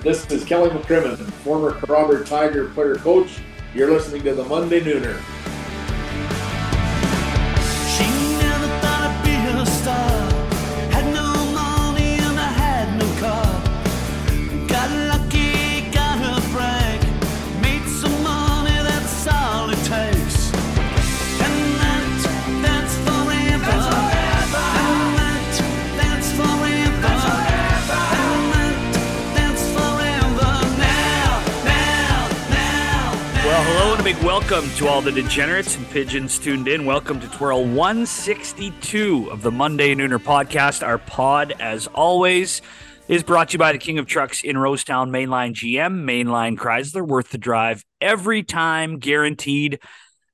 This is Kelly McCrimmon, former Kerrobert Tiger player coach. You're listening to the Monday Nooner. Welcome to all the degenerates and pigeons tuned in. Welcome to Twirl 162 of the Monday Nooner podcast. Our pod, as always, is brought to you by the King of Trucks in Rosetown, Mainline GM, Mainline Chrysler, worth the drive every time, guaranteed.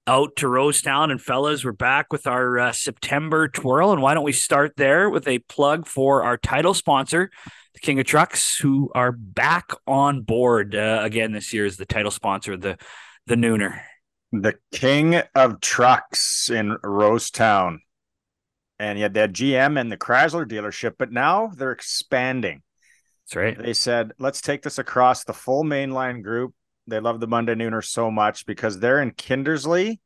Out to Rosetown. And fellas, we're back with our uh, September twirl. And why don't we start there with a plug for our title sponsor, the King of Trucks, who are back on board uh, again this year as the title sponsor of the the nooner? The king of trucks in Rosetown. And you had that GM and the Chrysler dealership, but now they're expanding. That's right. They said, let's take this across the full mainline group. They love the Monday Nooner so much because they're in Kindersley.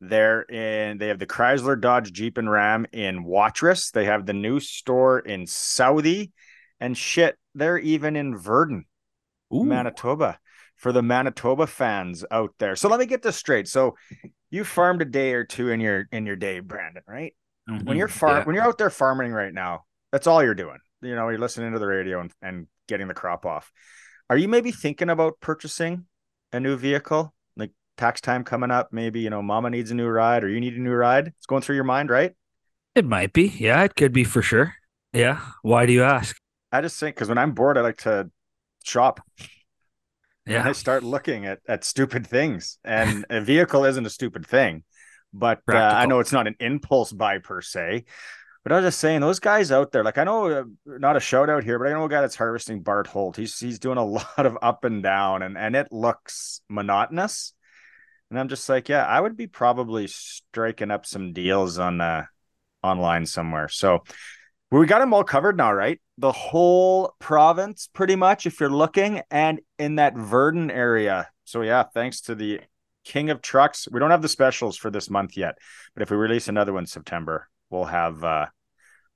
They're in, they have the Chrysler, Dodge, Jeep, and Ram in Watrous. They have the new store in Southey. And shit, they're even in Virden, Ooh. Manitoba for the Manitoba fans out there. So let me get this straight. So you farmed a day or two in your in your day, Brandon, right? Mm-hmm. When you're farm yeah. when you're out there farming right now, that's all you're doing. You know, you're listening to the radio and, and getting the crop off. Are you maybe thinking about purchasing a new vehicle? Like tax time coming up, maybe you know, mama needs a new ride or you need a new ride. It's going through your mind, right? It might be. Yeah, it could be for sure. Yeah. Why do you ask? I just think because when I'm bored, I like to shop. Yeah. I start looking at, at stupid things. And a vehicle isn't a stupid thing, but uh, I know it's not an impulse buy per se. But I was just saying, those guys out there, like I know, uh, not a shout out here, but I know a guy that's harvesting Bart Holt. He's he's doing a lot of up and down, and and it looks monotonous. And I'm just like, yeah, I would be probably striking up some deals on uh online somewhere. So we got them all covered now, right? The whole province, pretty much, if you're looking, and in that Virden area. So, yeah, thanks to the King of Trucks. We don't have the specials for this month yet, but if we release another one September, we'll have uh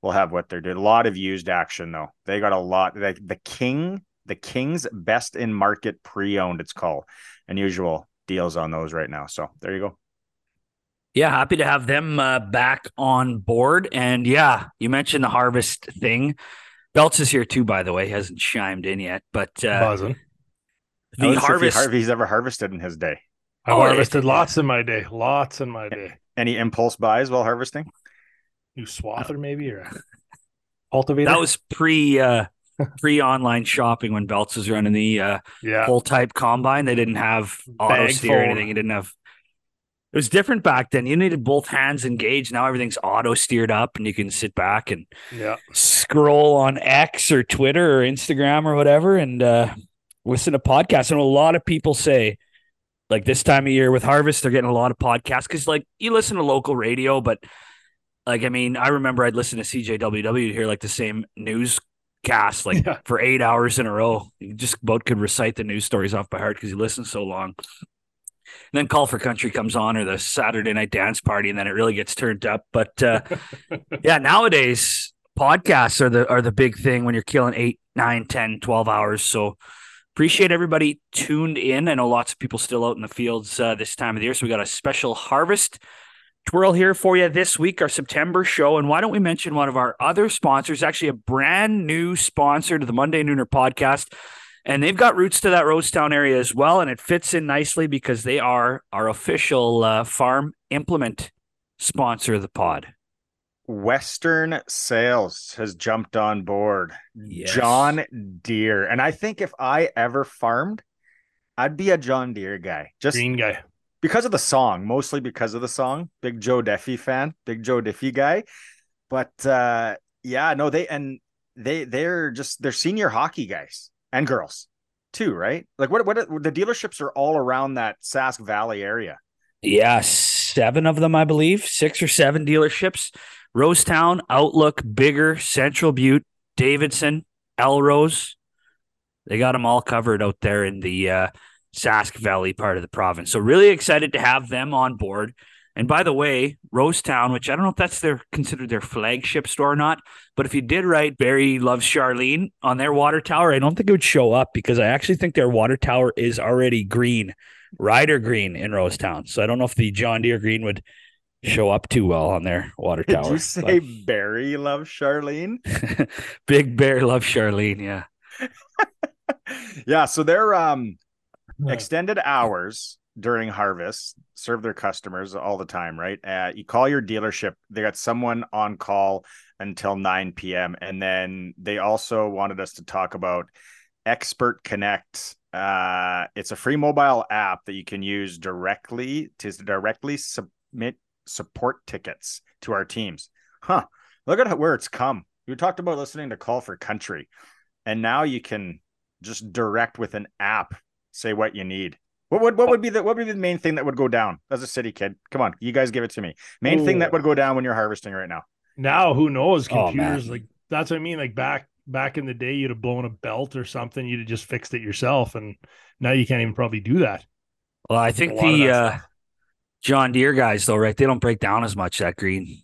we'll have what they're doing. A lot of used action though. They got a lot. Like the King, the King's best in market pre-owned. It's called unusual deals on those right now. So there you go. Yeah, happy to have them uh, back on board. And yeah, you mentioned the harvest thing. Belts is here too, by the way. He hasn't chimed in yet, but uh, buzzing. The harvest. If he's ever harvested in his day. I oh, harvested it, lots in my day. Lots in my day. Any impulse buys while harvesting? New swather, maybe, or cultivator. That was pre uh, pre online shopping when Belts was running the uh, yeah. whole type combine. They didn't have auto steer or anything. He didn't have it was different back then. You needed both hands engaged. Now everything's auto steered up, and you can sit back and yeah. scroll on X or Twitter or Instagram or whatever, and uh, listen to podcasts. And a lot of people say, like this time of year with harvest, they're getting a lot of podcasts because, like, you listen to local radio, but like, I mean, I remember I'd listen to CJWW to hear like the same news cast like yeah. for eight hours in a row. You just about could recite the news stories off by heart because you listen so long. And then Call for Country comes on or the Saturday night dance party, and then it really gets turned up. But uh, yeah, nowadays podcasts are the are the big thing when you're killing eight, nine, 10, 12 hours. So appreciate everybody tuned in. I know lots of people still out in the fields uh, this time of the year. So we got a special harvest twirl here for you this week, our September show. And why don't we mention one of our other sponsors, actually a brand new sponsor to the Monday Nooner podcast. And they've got roots to that Rosetown area as well. And it fits in nicely because they are our official uh, farm implement sponsor of the pod. Western Sales has jumped on board. Yes. John Deere. And I think if I ever farmed, I'd be a John Deere guy. Just green guy. Because of the song, mostly because of the song. Big Joe Diffie fan, big Joe Diffie guy. But uh yeah, no, they and they they're just they're senior hockey guys and girls too, right? Like what what the dealerships are all around that Sask Valley area. Yeah, seven of them, I believe, six or seven dealerships. Rosetown, Outlook, Biggar, Central Butte, Davidson, Elrose. They got them all covered out there in the uh, Sask Valley part of the province. So really excited to have them on board. And by the way, Rosetown, which I don't know if that's their considered their flagship store or not, but if you did write Barry loves Charlene on their water tower, I don't think it would show up because I actually think their water tower is already green, Rider green in Rosetown. So I don't know if the John Deere green would show up too well on their water tower. Did you say but... Barry loves Charlene? Big Bear loves Charlene, yeah. yeah, so they're um extended hours during harvest serve their customers all the time right? Uh, you call your dealership they got someone on call until 9 p.m and then they also wanted us to talk about expert connect. Uh, it's a free mobile app that you can use directly to directly submit support tickets to our teams. Huh look at where it's come. You talked about listening to call for country and now you can just direct with an app say what you need what would what would be the what would be the main thing that would go down as a city kid? Come on, you guys give it to me. Main Ooh. thing that would go down when you're harvesting right now. Now, who knows? Oh, Computers oh, like that's what I mean. Like back back in the day, you'd have blown a belt or something. You'd have just fixed it yourself, and now you can't even probably do that. Well, I think the uh, John Deere guys, though, right? They don't break down as much. That green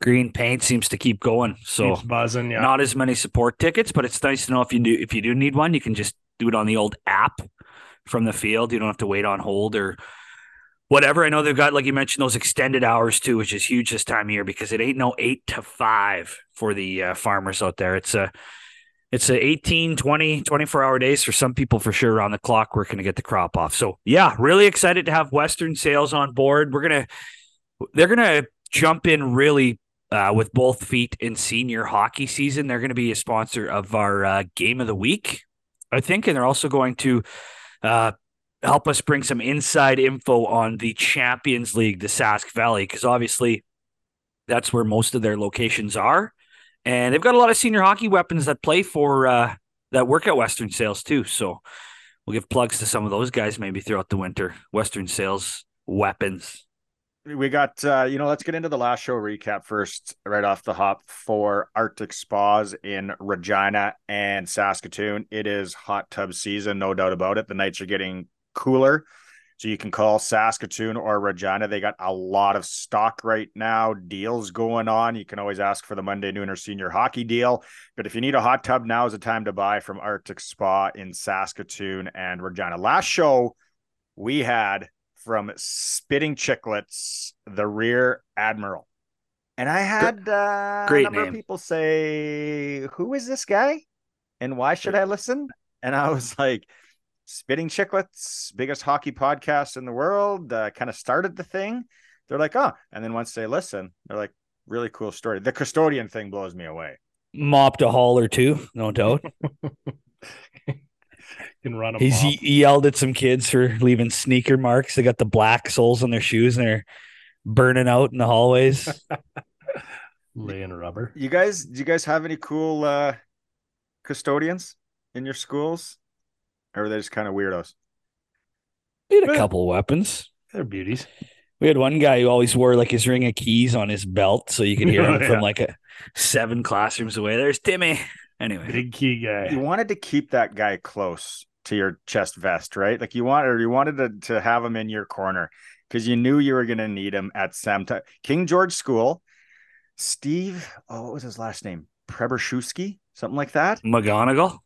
green paint seems to keep going. So Keeps buzzing, yeah. Not as many support tickets, but it's nice to know if you do if you do need one, you can just do it on the old app from the field. You don't have to wait on hold or whatever. I know they've got, like you mentioned, those extended hours too, which is huge this time of year because it ain't no eight to five for the uh, farmers out there. It's a, it's a 18, 20, 24 hour days for some people for sure around the clock working to get the crop off. So yeah, really excited to have Western Sales on board. We're to, they're going to jump in really uh, with both feet in senior hockey season. They're going to be a sponsor of our uh, game of the week, I think. And they're also going to, uh, help us bring some inside info on the Champions League, the Sask Valley, because obviously that's where most of their locations are. And they've got a lot of senior hockey weapons that play for uh, that work at Western Sales too. So we'll give plugs to some of those guys maybe throughout the winter. Western Sales weapons. We got uh, you know, let's get into the last show recap first, right off the hop for Arctic Spas in Regina and Saskatoon. It is hot tub season, no doubt about it. The nights are getting cooler. So you can call Saskatoon or Regina. They got a lot of stock right now, deals going on. You can always ask for the Monday Nooner Senior Hockey deal. But if you need a hot tub, now is the time to buy from Arctic Spa in Saskatoon and Regina. Last show we had from Spitting Chicklets, the Rear Admiral. And I had uh, a number name. of people say, Who is this guy? And why should I listen? And I was like, Spitting Chicklets, biggest hockey podcast in the world, uh, kind of started the thing. They're like, oh, and then once they listen, they're like, really cool story. The custodian thing blows me away. Mopped a hall or two, no doubt. can run. He's he, he yelled at some kids for leaving sneaker marks. They got the black soles on their shoes and they're burning out in the hallways. Laying rubber. You guys, do you guys have any cool uh custodians in your schools? Or are they just kind of weirdos? We had a couple weapons. They're beauties. We had one guy who always wore like his ring of keys on his belt, so you could hear him yeah. from like a seven classrooms away. There's Timmy. Anyway, big key guy. You wanted to keep that guy close to your chest vest, right? Like you wanted, or you wanted to, to have him in your corner because you knew you were going to need him at some time. King George School, Steve. Oh, what was his last name? Prebershewski, something like that. McGonigal.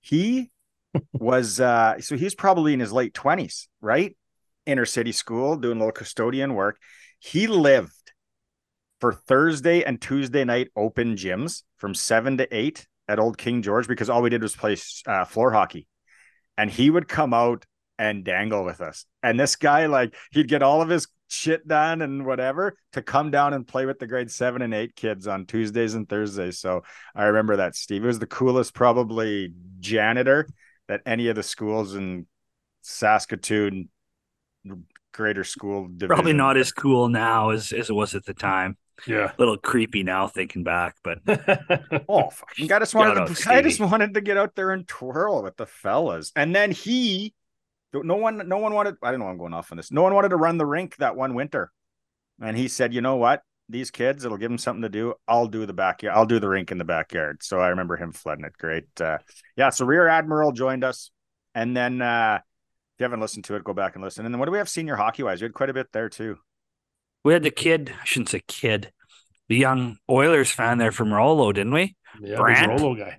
He was uh so he's probably in his late 20s, right? Inner city school, doing a little custodian work. He lived for Thursday and Tuesday night open gyms from seven to eight at Old King George because all we did was play uh, floor hockey and he would come out and dangle with us. And this guy, like, he'd get all of his shit done and whatever to come down and play with the grade seven and eight kids on Tuesdays and Thursdays. So I remember that Steve it was the coolest, probably janitor that any of the schools in Saskatoon greater school division. Probably not as cool now as, as it was at the time. Yeah. A little creepy now thinking back, but oh fucking I just wanted to I just wanted to get out there and twirl with the fellas. And then he no one no one wanted I don't know I'm going off on this. No one wanted to run the rink that one winter. And he said, you know what? these kids. It'll give them something to do. I'll do the backyard. I'll do the rink in the backyard. So I remember him flooding it. Great. Uh, yeah. So Rear Admiral joined us, and then uh, if you haven't listened to it, go back and listen. And then what do we have senior hockey wise? We had quite a bit there too. We had the kid. I shouldn't say kid. The young Oilers fan there from Rouleau, didn't we? Yeah, Brant, Rouleau guy.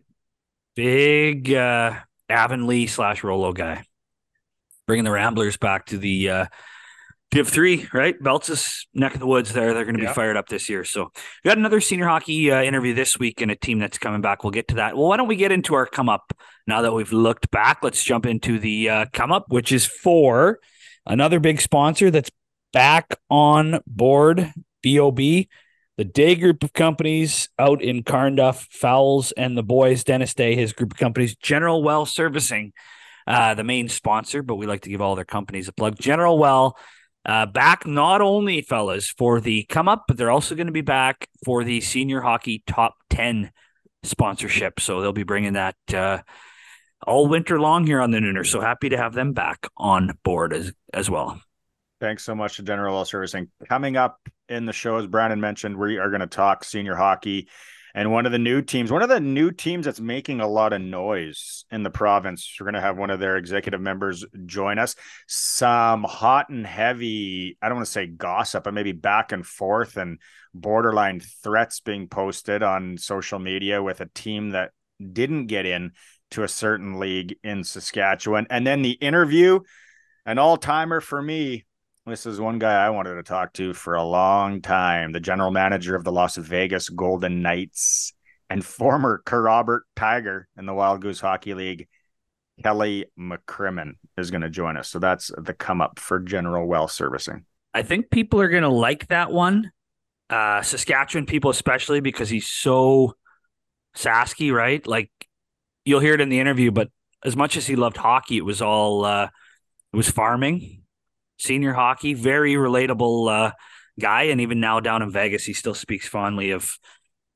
Big uh, Avonlea slash Rouleau guy. Bringing the Ramblers back to the uh, Div three, right? Belts' is neck of the woods there. They're going to be fired up this year. So we got another senior hockey uh, interview this week and a team that's coming back. We'll get to that. Well, why don't we get into our come up now that we've looked back? Let's jump into the uh, come up, which is for another big sponsor that's back on board. Bob, the Day Group of companies out in Carnduff, Fowles, and the boys. Dennis Day, his group of companies, General Well Servicing, uh, the main sponsor, but we like to give all their companies a plug. General Well uh, back not only, fellas, for the come up, but they're also going to be back for the senior hockey top 10 sponsorship. So they'll be bringing that uh, all winter long here on the Nooner. So happy to have them back on board as, as well. Thanks so much to General Well Servicing. Coming up in the show, as Brandon mentioned, we are going to talk senior hockey and one of the new teams, one of the new teams that's making a lot of noise in the province. We're going to have one of their executive members join us. Some hot and heavy, I don't want to say gossip, but maybe back and forth and borderline threats being posted on social media with a team that didn't get in to a certain league in Saskatchewan. And then the interview, an all timer for me this is one guy I wanted to talk to for a long time. The general manager of the Las Vegas Golden Knights and former Kerrobert Tiger in the Wild Goose Hockey League, Kelly McCrimmon is going to join us. So that's the come up for General Well Servicing. I think people are going to like that one. Uh, Saskatchewan people, especially because he's so Sasky, right? Like you'll hear it in the interview, but as much as he loved hockey, it was all, uh, it was farming senior hockey, very relatable uh, guy, and even now down in Vegas, he still speaks fondly of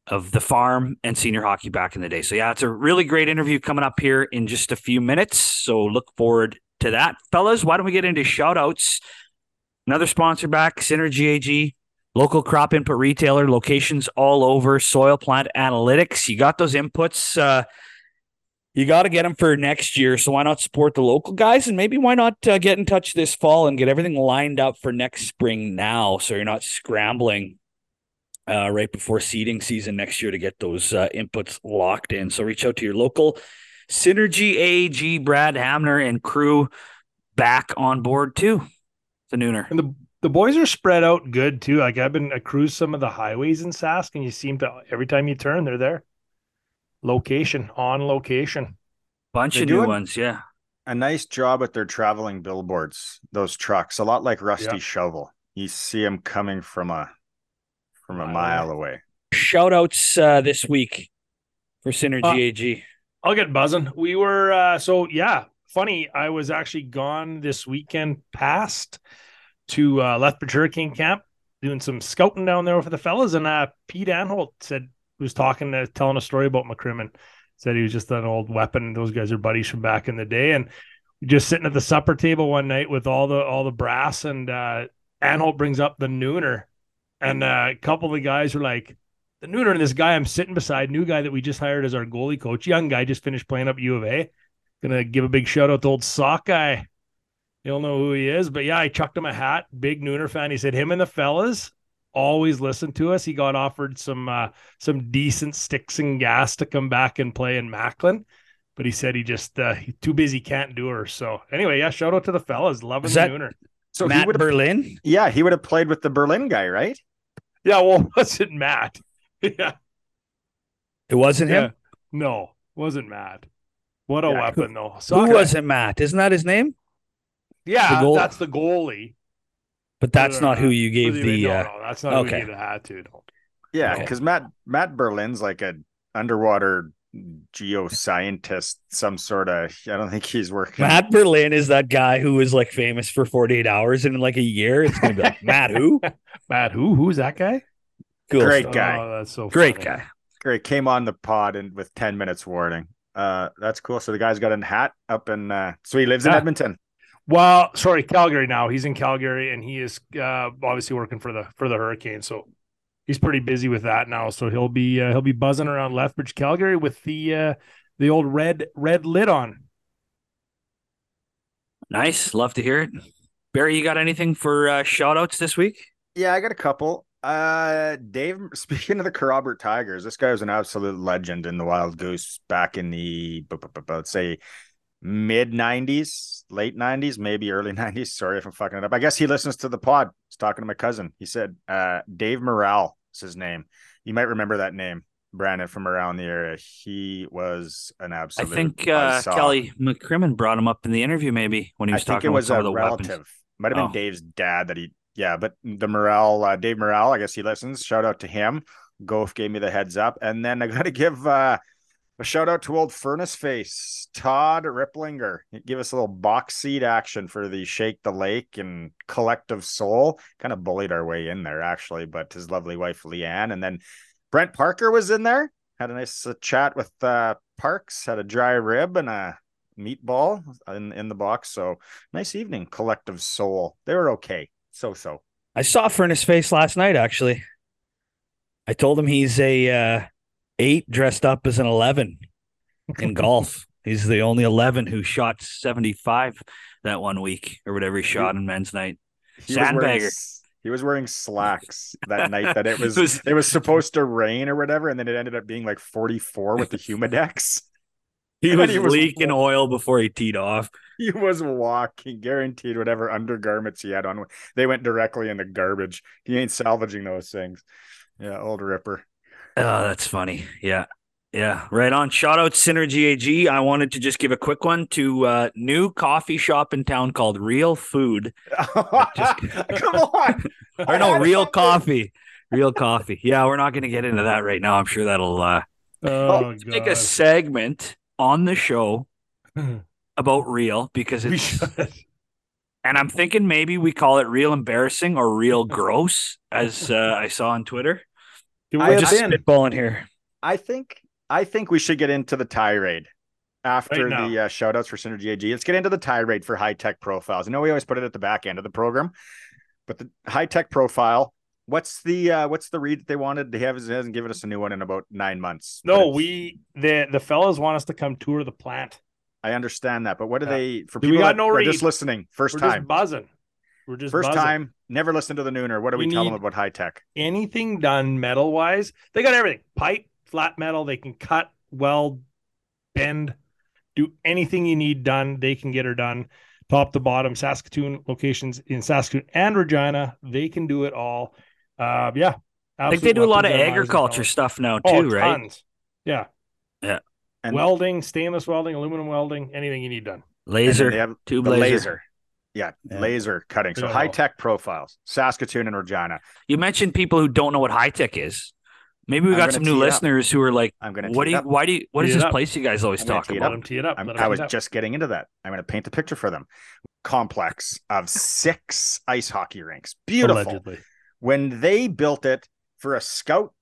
of the farm and senior hockey back in the day. So yeah, it's a really great interview coming up here in just a few minutes. So look forward to that, fellas. Why don't we get into shout outs? Another sponsor back, Synergy AG, local crop input retailer, locations all over, soil plant analytics. You got those inputs. Uh, you got to get them for next year. So why not support the local guys and maybe why not uh, get in touch this fall and get everything lined up for next spring now, so you're not scrambling uh, right before seeding season next year to get those uh, inputs locked in. So reach out to your local Synergy AG, Brad Hamner and crew back on board too. The Nooner and the the boys are spread out good too. Like I've been I cruise some of the highways in Sask, and you seem to every time you turn, they're there location on location. Bunch of new ones, yeah. A nice job at their traveling billboards. Those trucks, a lot like Rusty Shovel. You see them coming from a from a mile away. Shout outs uh, this week for Synergy uh, AG. I'll get buzzing. We were uh, so yeah. Funny, I was actually gone this weekend past to uh, Lethbridge Hurricane Camp doing some scouting down there for the fellas, and uh, Pete Anholt said was talking to telling a story about McCrimmon. Said he was just an old weapon. Those guys are buddies from back in the day, and just sitting at the supper table one night with all the all the brass, and uh, Anholt brings up the nooner, and uh, a couple of the guys were like, "The nooner and this guy I'm sitting beside, new guy that we just hired as our goalie coach, young guy, just finished playing up U of A. Gonna give a big shout out to old sock guy. You'll know who he is, but yeah, I chucked him a hat. Big Nooner fan. He said him and the fellas always listened to us. He got offered some uh, some decent sticks and gas to come back and play in Macklin, but he said he just uh, he's too busy, can't do her. So anyway, yeah, shout out to the fellas, loving the Nooner. So Matt Berlin, yeah, he would have played with the Berlin guy, right? Yeah, well, wasn't Matt? yeah, it wasn't yeah. him. No, wasn't Matt. What a yeah, weapon, who, though. who wasn't Matt? Isn't that his name? Yeah, the that's the goalie. But that's not who you gave the. Uh... No, that's not okay. who you gave the hat to. No. Yeah, because Matt Matt Berlin's like a underwater geoscientist, some sort of. I don't think he's working. Matt Berlin is that guy who is like famous for 48 hours and in like a year it's gonna be like Matt who? Matt who? Who's that guy? Cool. Great guy. Oh, that's so great funny. guy. Great. Came on the pod and with 10 minutes warning. Uh, that's cool. So the guy's got a hat up in. Uh, so he lives in Edmonton. Well, sorry, Calgary now. He's in Calgary and he is uh, obviously working for the for the Hurricane. So he's pretty busy with that now. So he'll be uh, he'll be buzzing around Lethbridge, Calgary with the uh, the old red red lid on. Nice, love to hear it. Barry, you got anything for uh, shout outs this week? Yeah, I got a couple. Uh, Dave, speaking of the Kerrobert Tigers, this guy was an absolute legend in the Wild Goose back in the, let's say, mid 90s, late 90s, maybe early 90s. Sorry if I'm fucking it up. I guess he listens to the pod. He's talking to my cousin. He said, uh, Dave Morale is his name. You might remember that name, Brandon, from around the area. He was an absolute. I think uh, Kelly McCrimmon brought him up in the interview, maybe when he was talking about some of the relative. weapons. Might have been oh. Dave's dad that he, yeah, but the Morale, uh, Dave Morale, I guess he listens. Shout out to him. Goff gave me the heads up. And then I got to give uh, a shout out to old Furnace Face, Todd Ripplinger. Give us a little box seat action for the Shake the Lake and Collective Soul. Kind of bullied our way in there, actually, but his lovely wife, Leanne. And then Brent Parker was in there. Had a nice uh, chat with uh, Parks, had a dry rib and a meatball in, in the box. So nice evening, Collective Soul. They were okay. So so. I saw Furnace Face last night, actually. I told him he's a. Uh eight dressed up as an 11 in golf. He's the only 11 who shot 75 that one week or whatever he shot in men's night. Sandbagger. he was wearing slacks that night that it was, it was, it was supposed to rain or whatever, and then it ended up being like 44 with the humidex. He was, he was leaking oil before he teed off. He was walking, guaranteed whatever undergarments he had on. They went directly in the garbage. He ain't salvaging those things. Yeah, old Ripper. Oh, that's funny. Yeah. Yeah, right on. Shout out Synergy AG. I wanted to just give a quick one to uh new coffee shop in town called Real Food. just... Come on. or no, Real Coffee. Real Coffee. Yeah, we're not going to get into that right now. I'm sure that'll uh oh, make a segment on the show about real because it's and I'm thinking maybe we call it real embarrassing or real gross as uh, I saw on Twitter. We're just been, spitballing here. I think I think we should get into the tirade after right the uh, shout outs for Synergy AG. Let's get into the tirade for high tech profiles. I know we always put it at the back end of the program, but the high tech profile. What's the uh, what's the read that they wanted? They have hasn't given us a new one in about nine months. No, we the the fellas want us to come tour the plant. I understand that, but what do yeah. they for people that no are just listening 1st time? buzzing. We're just first buzzing. time. Never listen to the nooner. What do we, we tell them about high tech? Anything done metal wise? They got everything: pipe, flat metal. They can cut, weld, bend, do anything you need done. They can get her done, top to bottom. Saskatoon locations in Saskatoon and Regina. They can do it all. Uh, yeah, I think they do a lot of agriculture stuff now oh, too, oh, right? Yeah, yeah. And welding, stainless welding, aluminum welding, anything you need done. Laser, they have tube laser. laser. Yeah, yeah, laser cutting. So high tech profiles, Saskatoon and Regina. You mentioned people who don't know what high tech is. Maybe we got some new listeners who are like, "I'm going to." What do you? Why do you? What tee is this up. place you guys always I'm talk about? Tee it up. I was just getting into that. I'm going to paint the picture for them. Complex of six ice hockey rinks. Beautiful. Allegedly. When they built it for a scout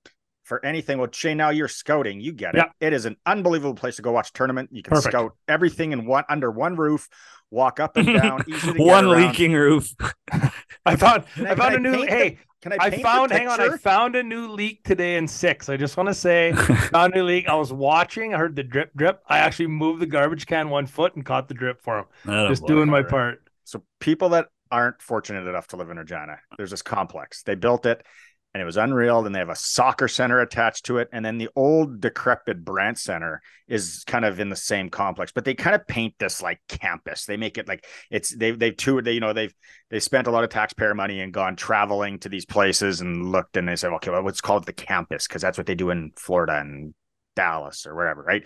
for anything. Well, Shane, now you're scouting. You get it. Yeah. It is an unbelievable place to go watch tournament. You can Perfect. scout everything in one under one roof walk up and down. One leaking roof. I found I, I found a new. Hey, can I? I found. Hang on. I found a new leak today in six. I just want to say, found a new leak. I was watching. I heard the drip, drip. I actually moved the garbage can one foot and caught the drip for him. Oh, just boy, doing my right. part. So people that aren't fortunate enough to live in Regina, there's this complex. They built it and it was unreal. And they have a soccer center attached to it, and then the old decrepit Brandt Center is kind of in the same complex, but they kind of paint this like campus. They make it like it's they've they've toured. They you know they've they spent a lot of taxpayer money and gone traveling to these places and looked, and they said, okay, well, let's call it the campus because that's what they do in Florida and Dallas or wherever, right?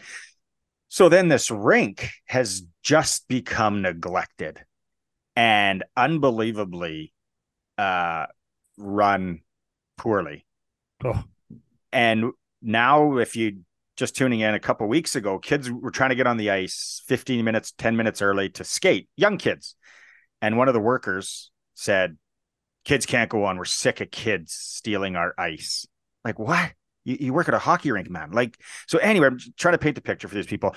So then this rink has just become neglected and unbelievably uh, run poorly. Oh. And now, if you just tuning in a couple weeks ago, kids were trying to get on the ice 15 minutes, 10 minutes early to skate, young kids. And one of the workers said, Kids can't go on. We're sick of kids stealing our ice. Like, what? You, you work at a hockey rink, man. Like, so anyway, I'm trying to paint the picture for these people.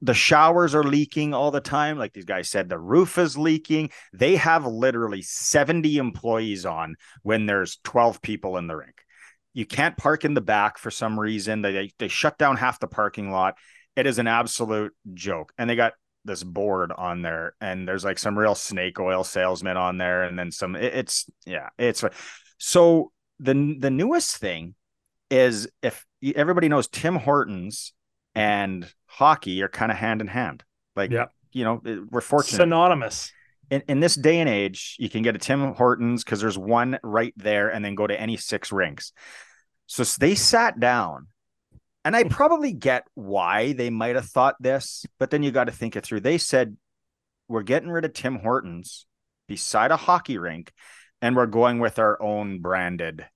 The showers are leaking all the time. Like these guys said, the roof is leaking. They have literally 70 employees on when there's 12 people in the rink You can't park in the back for some reason. They they shut down half the parking lot. It is an absolute joke. And they got this board on there, and there's like some real snake oil salesman on there, and then some. It, it's yeah, it's so the the newest thing is if everybody knows Tim Hortons mm-hmm. and hockey are kind of hand in hand. Like, yeah. you know, we're fortunate. Synonymous. In, in this day and age, you can get a Tim Hortons because there's one right there and then go to any six rinks. So they sat down and I hmm. probably get why they might have thought this, but then you got to think it through. They said, We're getting rid of Tim Hortons beside a hockey rink, and we're going with our own branded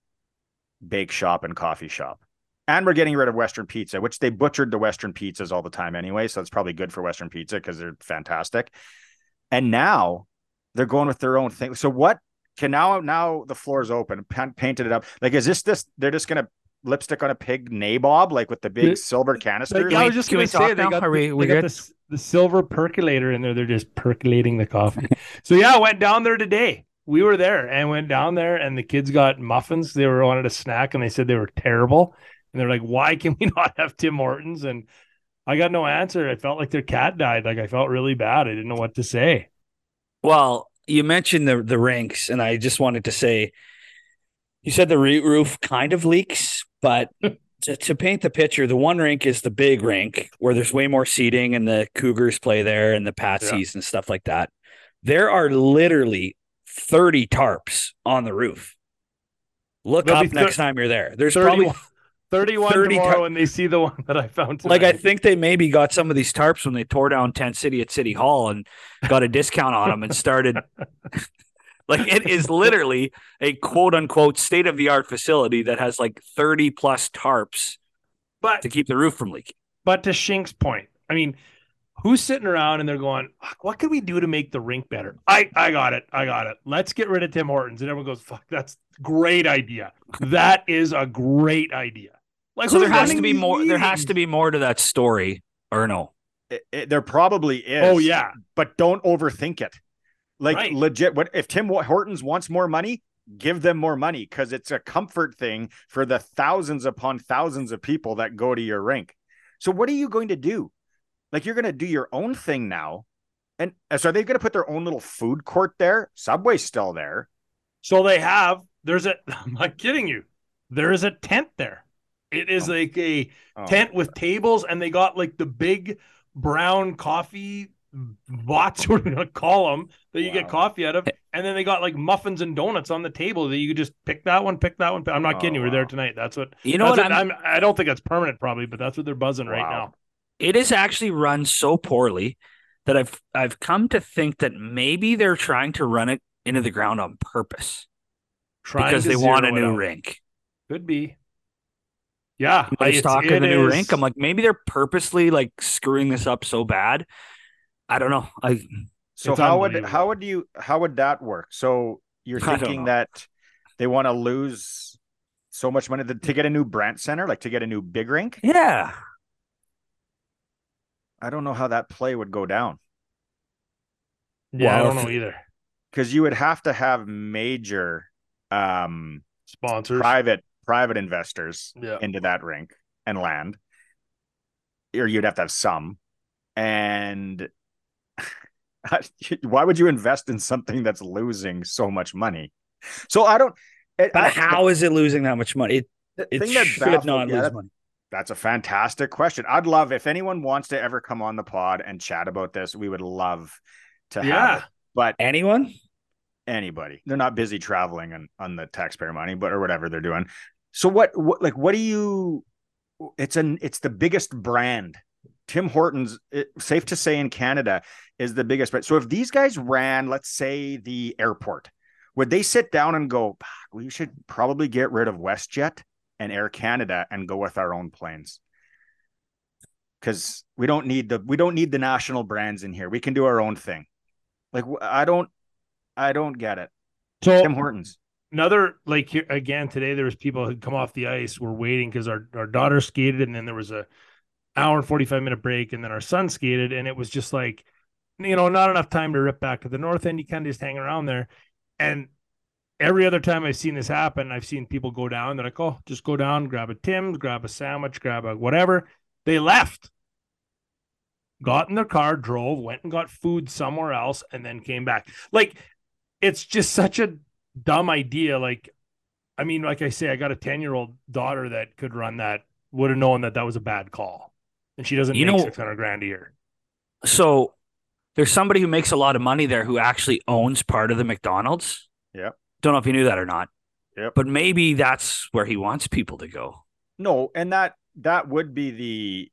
bake shop and coffee shop. And we're getting rid of Western Pizza, which they butchered the Western pizzas all the time anyway. So it's probably good for Western Pizza because they're fantastic. And now they're going with their own thing. So what can now now the floor is open, painted it up. Like, is this this? They're just gonna lipstick on a pig nabob, like with the big silver canister. Like, I was just gonna say they got, we, the, we they got the, the silver percolator in there. They're just percolating the coffee. so yeah, I went down there today we were there and went down there and the kids got muffins. They were wanted a snack and they said they were terrible. And they're like, why can we not have Tim Hortons? And I got no answer. I felt like their cat died. Like I felt really bad. I didn't know what to say. Well, you mentioned the the rinks, and I just wanted to say, you said the roof kind of leaks, but to, to, paint the picture, the one rink is the big rink where there's way more seating, and the Cougars play there, and the Patsies yeah. and stuff like that. There are literally 30 tarps on the roof. Look There'll up next time you're there. There's 31, probably 31 30 tomorrow tar- when they see the one that I found. Tonight. Like I think they maybe got some of these tarps when they tore down Tent City at City Hall and got a discount on them and started. like it is literally a quote unquote state of the art facility that has like 30 plus tarps, but to keep the roof from leaking. But to Shink's point, I mean, who's sitting around and they're going, what can we do to make the rink better? I, I got it. I got it. Let's get rid of Tim Hortons. And everyone goes, fuck, that's great idea. That is a great idea. Like, so there has to be more, meetings? there has to be more to that story or no? It, it, there probably is. Oh yeah. But don't overthink it. Like right. legit, what if Tim Hortons wants more money? Give them more money because it's a comfort thing for the thousands upon thousands of people that go to your rink. So what are you going to do? Like you're going to do your own thing now. And uh, so are they going to put their own little food court there? Subway's still there. So they have, there's a, I'm not kidding you. There is a tent there. It is oh. like a oh. tent with tables, and they got like the big brown coffee bots, we're gonna call them, that you wow. get coffee out of, and then they got like muffins and donuts on the table that you could just pick that one, pick that one. I'm not oh, kidding you. We're there tonight. That's what you know. What, what I'm, I'm, I do not think that's permanent, probably, but that's what they're buzzing wow. right now it is actually run so poorly that I've I've come to think that maybe they're trying to run it into the ground on purpose. Trying because they want a new rink. Could be. Yeah, I was talking the new rink. I'm like, maybe they're purposely like screwing this up so bad. I don't know. I so how would how would you how would that work? So you're thinking that they want to lose so much money to, to get a new Brandt Center, like to get a new big rink? Yeah. I don't know how that play would go down. Yeah, well, I don't know either. Because you would have to have major um sponsors, private private investors yeah. into that rink and land. Or you'd have to have some. And why would you invest in something that's losing so much money? So I don't. But I, how is it losing that much money? It, it should baffled, not yeah, lose that, money. That's a fantastic question. I'd love if anyone wants to ever come on the pod and chat about this. We would love to yeah. have it. But anyone, anybody, they're not busy traveling on on the taxpayer money, but or whatever they're doing. So what, what like what do you? It's an it's the biggest brand. Tim Hortons, it, safe to say in Canada, is the biggest brand. So if these guys ran, let's say the airport, would they sit down and go, we should probably get rid of WestJet? And Air Canada and go with our own planes. Cuz we don't need the we don't need the national brands in here. We can do our own thing. Like I don't I don't get it. So Tim Hortons. Another like here again today there was people who come off the ice were waiting cuz our our daughter skated and then there was a hour and 45 minute break and then our son skated and it was just like you know not enough time to rip back to the north end you kind of just hang around there and every other time I've seen this happen, I've seen people go down. They're like, "Oh, just go down, grab a Tim's, grab a sandwich, grab a whatever." They left, got in their car, drove, went and got food somewhere else, and then came back. Like, it's just such a dumb idea. Like, I mean, like I say, I got a ten year old daughter that could run that. Would have known that that was a bad call, and she doesn't you make know, six hundred grand a year. So there's somebody who makes a lot of money there who actually owns part of the McDonald's. Yeah. Don't know if you knew that or not. Yep. But maybe that's where he wants people to go. No, and that that would be the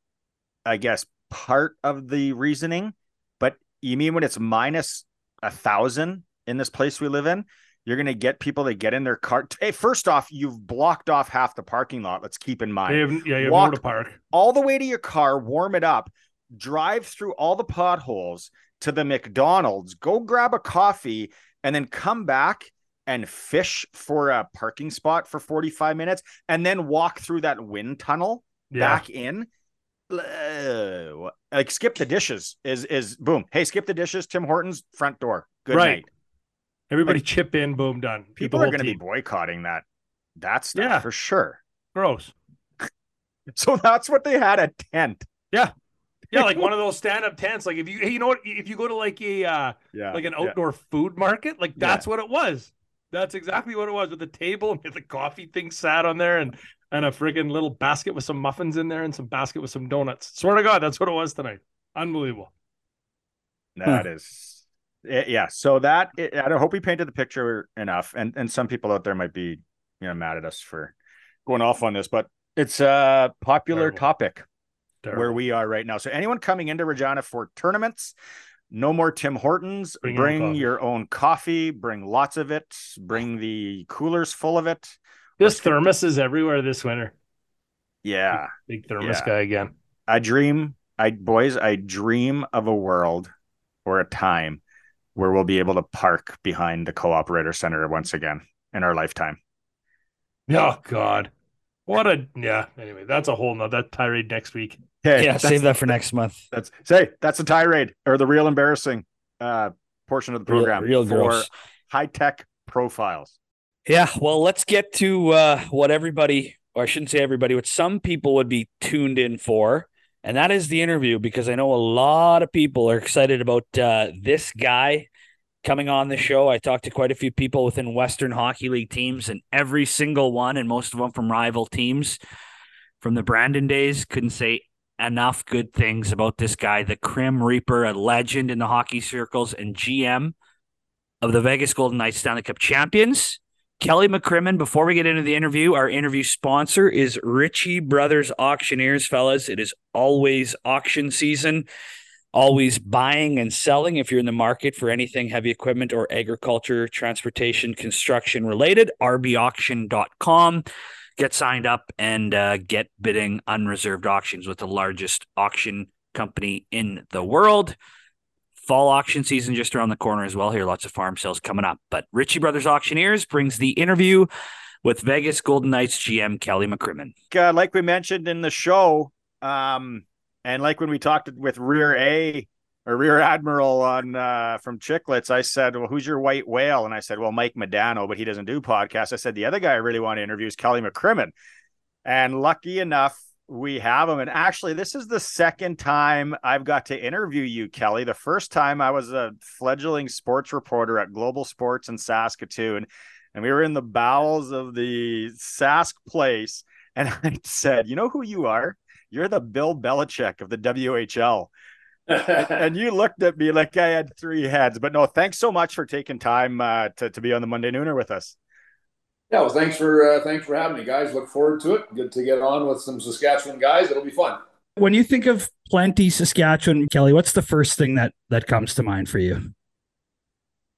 I guess part of the reasoning. But you mean when it's minus a thousand in this place we live in, you're gonna get people to get in their car. Hey, first off, you've blocked off half the parking lot. Let's keep in mind. Have, yeah, you have Walk to park all the way to your car, warm it up, drive through all the potholes to the McDonald's, go grab a coffee, and then come back and fish for a parking spot for 45 minutes and then walk through that wind tunnel yeah. back in. Like skip the dishes is is boom. Hey skip the dishes. Tim hortons front door. Good right. night. Everybody like, chip in. Boom. Done. People are going to be boycotting that that stuff yeah. for sure. Gross. So that's what they had a tent. Yeah. Yeah, like one of those stand-up tents. Like if you you know what? If you go to like a uh yeah, like an outdoor yeah. food market, like that's yeah. what it was. That's exactly what it was with the table and the coffee thing sat on there and and a friggin' little basket with some muffins in there and some basket with some donuts. Swear to God, that's what it was tonight. Unbelievable. That huh. is, eh, yeah. So that I don't hope we painted the picture enough, and and some people out there might be you know mad at us for going off on this, but it's a popular Terrible. topic Terrible. where we are right now. So anyone coming into Regina for tournaments, no more Tim Hortons. Bring, bring your, own coffee. Bring lots of it. Bring the coolers full of it. This thermos is everywhere this winter. Yeah, big, big thermos yeah. guy again. I dream, I boys, I dream of a world or a time where we'll be able to park behind the cooperator center once again in our lifetime. Oh God. What a yeah. Anyway, that's a whole nother that tirade next week. Okay, yeah, save that for next month. That's say that's a tirade or the real embarrassing uh portion of the program real, real for high tech profiles. Yeah, well, let's get to uh, what everybody, or I shouldn't say everybody, what some people would be tuned in for, and that is the interview because I know a lot of people are excited about uh, this guy coming on the show. I talked to quite a few people within Western Hockey League teams, and every single one, and most of them from rival teams from the Brandon days, couldn't say enough good things about this guy, the Crim Reaper, a legend in the hockey circles and GM of the Vegas Golden Knights Stanley Cup champions. Kelly McCrimmon, before we get into the interview, our interview sponsor is Ritchie Brothers Auctioneers, fellas. It is always auction season always buying and selling if you're in the market for anything heavy equipment or agriculture, transportation, construction related. rbauction.com. Get signed up and uh, get bidding unreserved auctions with the largest auction company in the world. Fall auction season just around the corner as well. Here, lots of farm sales coming up. But Ritchie Brothers Auctioneers brings the interview with Vegas Golden Knights GM Kelly McCrimmon. Uh, like we mentioned in the show, um, and like when we talked with Rear A or Rear Admiral on uh, from Chicklets, I said, "Well, who's your white whale?" And I said, "Well, Mike Modano, but he doesn't do podcasts." I said, "The other guy I really want to interview is Kelly McCrimmon," and lucky enough, we have him. And actually, this is the second time I've got to interview you, Kelly. The first time I was a fledgling sports reporter at Global Sports in Saskatoon, and we were in the bowels of the Sask place, and I said, "You know who you are?" you're the Bill Belichick of the WHL. And you looked at me like I had three heads. But no, thanks so much for taking time uh, to, to be on the Monday Nooner with us. Yeah, well, thanks for uh, thanks for having me, guys. Look forward to it. Good to get on with some Saskatchewan guys. It'll be fun. When you think of Plenty Saskatchewan, Kelly, what's the first thing that that comes to mind for you?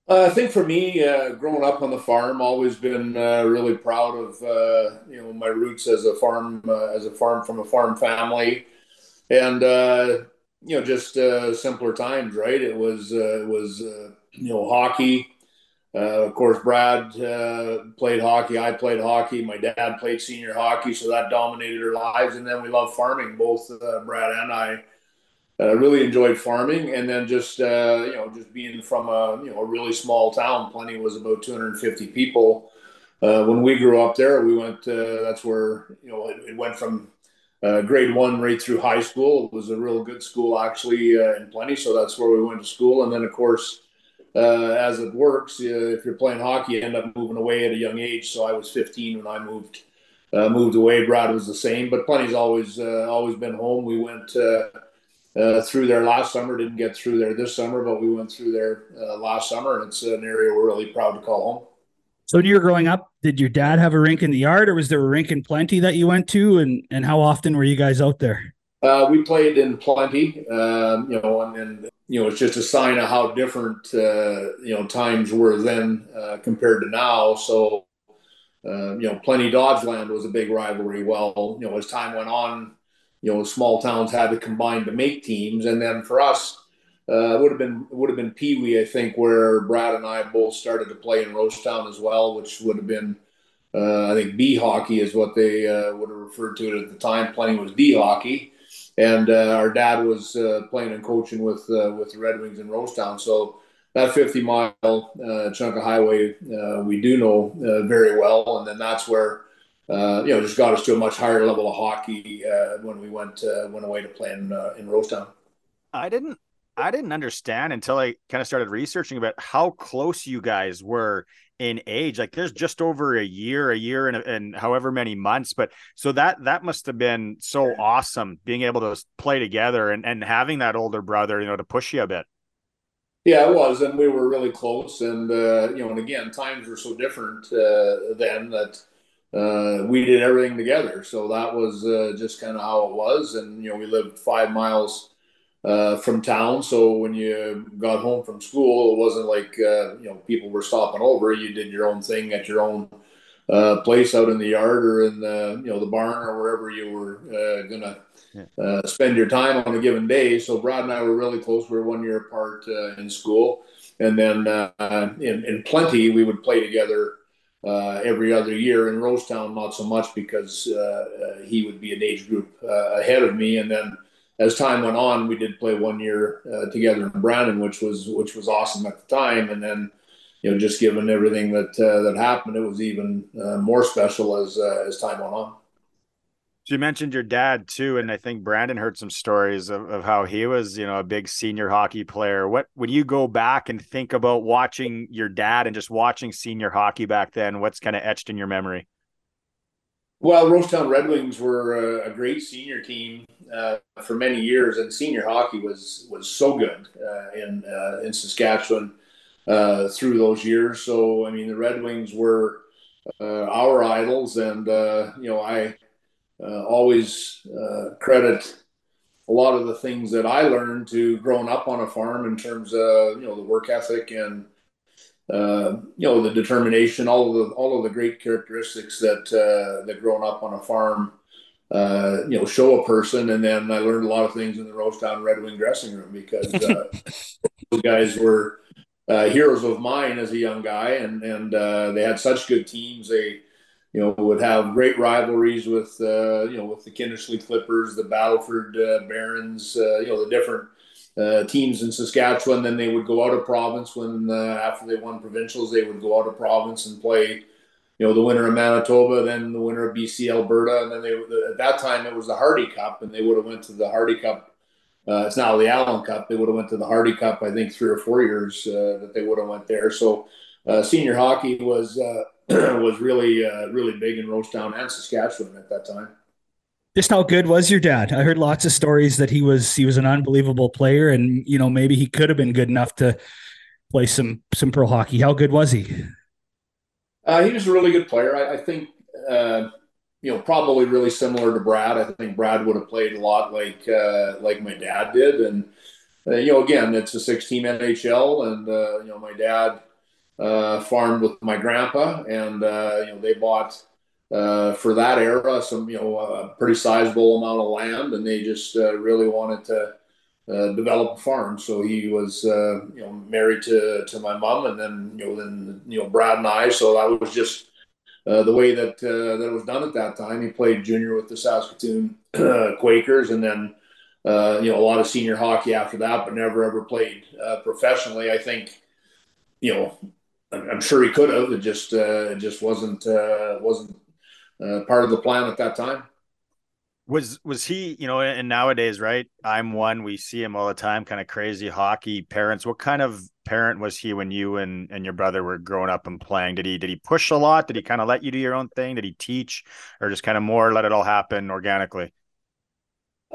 Uh, I think for me, uh, growing up on the farm, always been uh, really proud of uh, you know my roots as a farm uh, as a farm from a farm family, and uh, you know just uh, simpler times, right? It was uh, it was uh, you know hockey. of course, Brad played hockey. I played hockey. My dad played senior hockey, so that dominated our lives. And then we loved farming, both Brad and I. uh, really enjoyed farming, and then just uh, you know just being from a you know a really small town. Plenty was about 250 people. Uh, when we grew up there, we went. Uh, that's where you know it, it went from uh, grade one right through high school. It was a real good school actually uh, in Plenty, so that's where we went to school. And then of course, as it works, if you're playing hockey, you end up moving away at a young age. So I was 15 when I moved moved away. Brad was the same, but Plenty's always always been home. We went uh, through there last summer. Didn't get through there this summer, but we went through there uh, last summer, and it's an area we're really proud to call home. So, when you were growing up, did your dad have a rink in the yard, or was there a rink in Plenty that you went to? And and how often were you guys out there? Uh, we played in Plenty, um, you know, and, and, you know it's just a sign of how different uh, you know times were then uh, compared to now. So, uh, you know, Plenty Dodsland was a big rivalry. Well, you know, as time went on you know small towns had to combine to make teams, and then for us. Uh, would have been would have been Pee Wee, I think, where Brad and I both started to play in Rosetown as well, which would have been, uh, I think, B hockey is what they uh, would have referred to it at the time. Playing was D hockey, and uh, our dad was uh, playing and coaching with uh, with the Red Wings in Rosetown. So that 50 mile chunk of highway we do know very well, and then that's where you know, just got us to a much higher level of hockey when we went went away to play in in Rosetown. I didn't I didn't understand until I kind of started researching about how close you guys were in age. Like there's just over a year, a year and, and however many months. But so that that must have been so awesome being able to play together and, and having that older brother, you know, to push you a bit. Yeah, it was, and we were really close. And uh, you know, and again, times were so different uh, then that uh, we did everything together. So that was uh, just kind of how it was. And, you know, we lived five miles uh, from town. So when you got home from school, it wasn't like, uh, you know, people were stopping over. You did your own thing at your own uh, place out in the yard or in the, you know, the barn or wherever you were uh, going to spend your time on a given day. So Brad and I were really close. We were one year apart in school. And then in, in Plenty, we would play together uh, every other year. In Rosetown, not so much because uh, uh, he would be an age group uh, ahead of me. And then as time went on, we did play one year uh, together in Brandon, which was which was awesome at the time. And then, you know, just given everything that uh, that happened, it was even uh, more special as uh, as time went on. So you mentioned your dad too, and I think Brandon heard some stories of, of how he was, you know, a big senior hockey player. What when you go back and think about watching your dad and just watching senior hockey back then, what's kind of etched in your memory? Well, Rosetown Red Wings were a, a great senior team uh, for many years, and senior hockey was was so good uh, in uh, in Saskatchewan uh, through those years. So, I mean, the Red Wings were uh, our idols, and uh, you know, I always credit a lot of the things that I learned to growing up on a farm in terms of you know the work ethic and you know the determination, all of the all of the great characteristics that uh, that growing up on a farm uh, you know show a person. And then I learned a lot of things in the Rosetown Red Wing dressing room because uh, those guys were heroes of mine as a young guy, and and they had such good teams. They you know, would have great rivalries with, uh, you know, with the Kindersley Clippers, the Battleford uh, Barons, uh, you know, the different uh, teams in Saskatchewan. Then they would go out of province when, uh, after they won provincials, they would go out of province and play, you know, the winner of Manitoba, then the winner of BC Alberta. And then they, at that time, it was the Hardy Cup, and they would have went to the Hardy Cup. Uh, it's now the Allen Cup. They would have went to the Hardy Cup, I think, three or four years that they would have went there. So senior hockey was was really uh, really big in Rosetown and Saskatchewan at that time. Just how good was your dad? I heard lots of stories that he was he was an unbelievable player, and you know maybe he could have been good enough to play some some pro hockey. How good was he? Uh, he was a really good player. I, I think uh, you know probably really similar to Brad. I think Brad would have played a lot like uh, like my dad did, and uh, you know again it's a six team NHL, and uh, you know my dad uh, farmed with my grandpa, and you know they bought uh, for that era some you know a pretty sizable amount of land, and they just uh, really wanted to uh, develop a farm. So he was uh, you know married to to my mom, and then you know then you know Brad and I. So that was just. the way that that was done at that time, he played junior with the Saskatoon Quakers, and then uh, you know, a lot of senior hockey after that, but never ever played uh, professionally. I think, you know, I'm sure he could have. It just uh, it just wasn't uh, wasn't uh, part of the plan at that time. Was was he, you know, and nowadays, right? I'm one. We see him all the time, kind of crazy hockey parents. What kind of parent was he when you and, and your brother were growing up and playing? Did he did he push a lot? Did he kind of let you do your own thing? Did he teach, or just kind of more let it all happen organically?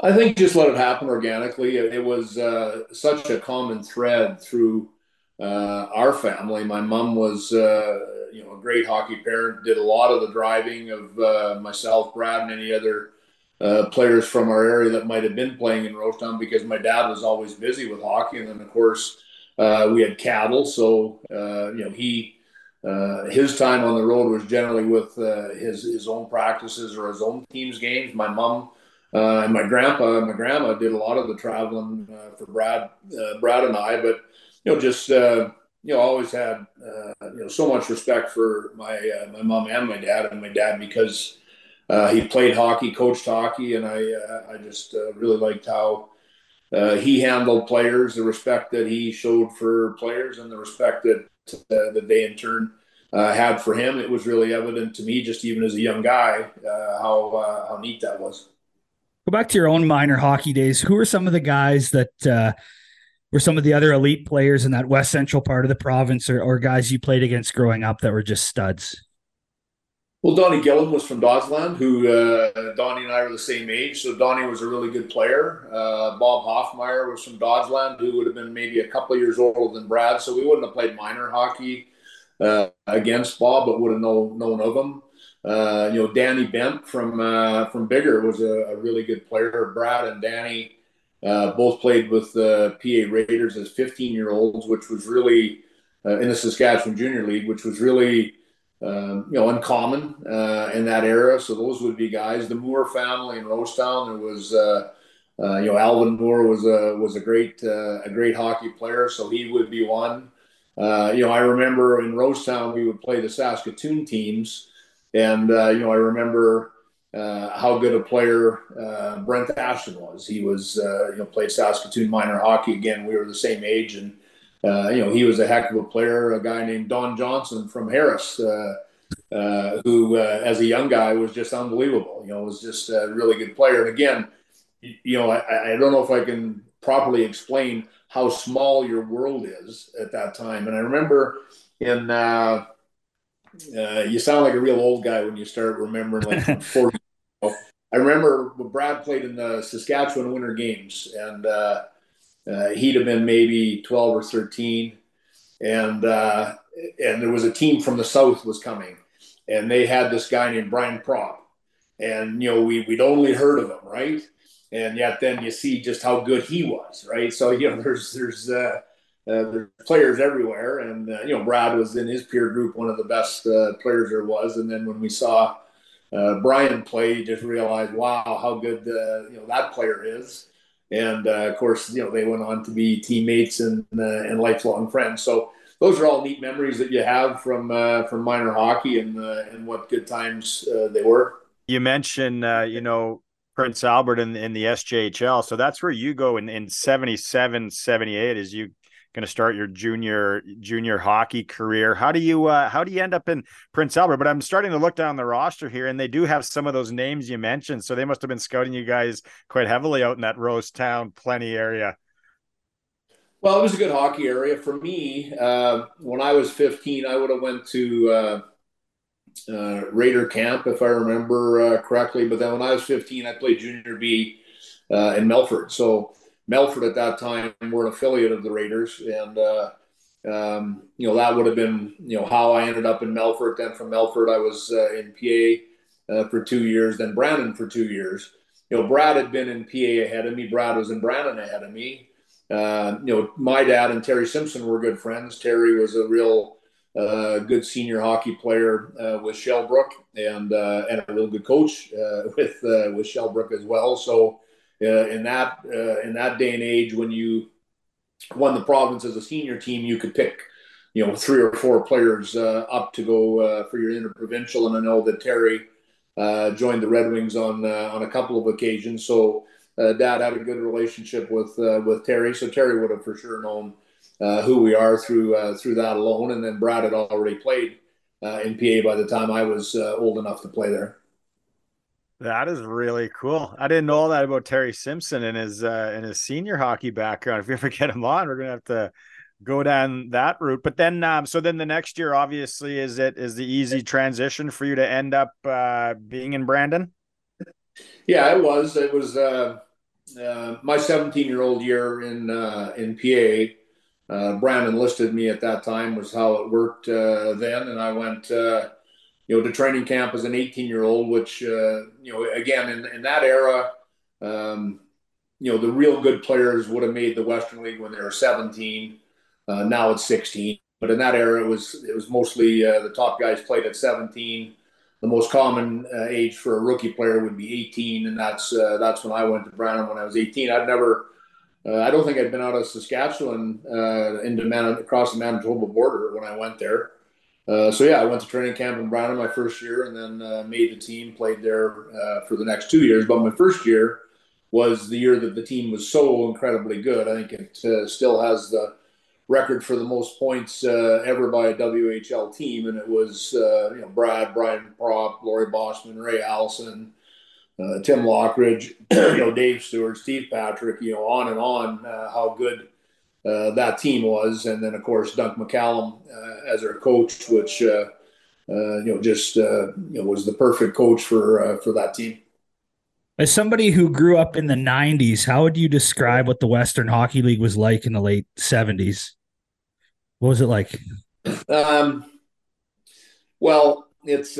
I think just let it happen organically. It was uh, such a common thread through uh, our family. My mom was, uh, you know, a great hockey parent. Did a lot of the driving of uh, myself, Brad, and any other uh, players from our area that might have been playing in Rosetown because my dad was always busy with hockey, and then of course uh, we had cattle. So you know he. his time on the road was generally with his his own practices or his own team's games. My mom uh, and my grandpa and my grandma did a lot of the traveling uh, for Brad, uh, Brad and I. But you know, just uh, you know, always had uh, you know so much respect for my uh, my mom and my dad, and my dad because he played hockey, coached hockey, and I I just really liked how. he handled players, the respect that he showed for players, and the respect that that they in turn had for him. It was really evident to me, just even as a young guy, how how neat that was. Go back to your own minor hockey days. Who are some of the guys that uh, were some of the other elite players in that West Central part of the province, or, or guys you played against growing up that were just studs? Well, Donnie Gillen was from Dodsland, who uh, Donnie and I were the same age. So Donnie was a really good player. Uh, Bob Hoffmeyer was from Dodsland, who would have been maybe a couple years older than Brad. So we wouldn't have played minor hockey uh, against Bob, but would have know, known of him. Uh, you know, Danny Bent from uh, from Biggar was a, a, really good player. Brad and Danny uh, both played with the PA Raiders as 15 year olds, which was really uh, in the Saskatchewan Junior League, which was really um, you know uncommon uh, in that era. So those would be guys. The Moore family in Rosetown, there was. you know, Alvin Moore was a was a great a great hockey player, so he would be one. you know, I remember in Rosetown we would play the Saskatoon teams, and, uh, you know, I remember uh, how good a player uh, Brent Ashton was. He was, uh, you know, played Saskatoon minor hockey. Again, we were the same age. And, uh, you know, he was a heck of a player. A guy named Don Johnson from Harris, uh, who, as a young guy, was just unbelievable. You know, was just a really good player. And again, you know, I, I don't know if I can properly explain how small your world is at that time. And I remember in, uh, you sound like a real old guy when you start remembering like 40. I remember when Brad played in the Saskatchewan Winter Games, and uh, uh, he'd have been maybe 12 or 13, and uh, and there was a team from the south was coming, and they had this guy named Brian Propp, and you know we we'd only heard of him, right? And yet then you see just how good he was, right? So you know there's there's uh, uh, there's players everywhere, and uh, you know Brad was in his peer group one of the best uh, players there was. And then when we saw uh, Brian play, you just realized, wow, how good uh, you know that player is. And uh, of course, you know they went on to be teammates and and lifelong friends. So those are all neat memories that you have from from minor hockey and and what good times they were. You mentioned, you know, Prince Albert in, in the SJHL. So that's where you go in, in 77, 78 as you going to start your junior junior hockey career. How do you uh, how do you end up in Prince Albert? But I'm starting to look down the roster here, and they do have some of those names you mentioned, so they must have been scouting you guys quite heavily out in that Rose Town Plenty area. Well, it was a good hockey area for me. Uh, when I was 15, I would have went to uh, uh, Raider camp if I remember uh, correctly. But then when I was 15, I played junior B uh, in Melfort, so Melfort at that time were an affiliate of the Raiders, and uh, um, you know that would have been you know how I ended up in Melfort. Then from Melfort, I was uh, in PA uh, for two years, then Brandon for two years. You know, Brad had been in PA ahead of me. Brad was in Brandon ahead of me. Uh, you know, my dad and Terry Simpson were good friends. Terry was a real uh, good senior hockey player uh, with Shellbrook and and a real good coach with with Shellbrook as well. So uh, in that uh, in that day and age when you won the province as a senior team, you could pick you know three or four players uh, up to go uh, for your interprovincial. And I know that Terry uh, joined the Red Wings on on a couple of occasions. So Dad had a good relationship with with Terry, so Terry would have for sure known who we are through through that alone. And then Brad had already played in PA by the time I was old enough to play there. That is really cool. I didn't know all that about Terry Simpson and his uh, and his senior hockey background. If we ever get him on, we're gonna have to go down that route. But then, um, so then the next year, obviously, is it is the easy transition for you to end up uh, being in Brandon? Yeah, it was. It was uh, uh, my 17 year old year in uh, in PA. Uh, Brandon listed me at that time was how it worked uh, then, and I went uh, you know, to training camp as an 18 year old, which, uh, you know, again, in, in that era, um, you know, the real good players would have made the Western League when they were 17. Uh, now it's 16. But in that era, it was it was mostly uh, the top guys played at 17. The most common uh, age for a rookie player would be 18, and that's uh, that's when I went to Brandon when I was 18. I'd never, uh, I don't think I'd been out of Saskatchewan into Man- across the Manitoba border when I went there. Uh, so yeah, I went to training camp in Brandon my first year, and then uh, made the team. Played there uh, for the next two years. But my first year was the year that the team was so incredibly good. I think it uh, still has the record for the most points uh, ever by a WHL team, and it was you know Brad, Brian Propp, Laurie Boschman, Ray Allison. Tim Lockridge, you know Dave Stewart, Steve Patrick, you know on and on. how good uh, that team was, and then of course Dunc McCallum uh, as our coach, which uh, uh you know just uh, you know was the perfect coach for for that team. As somebody who grew up in the '90s, how would you describe what the Western Hockey League was like in the late '70s? What was it like? Um, well, it's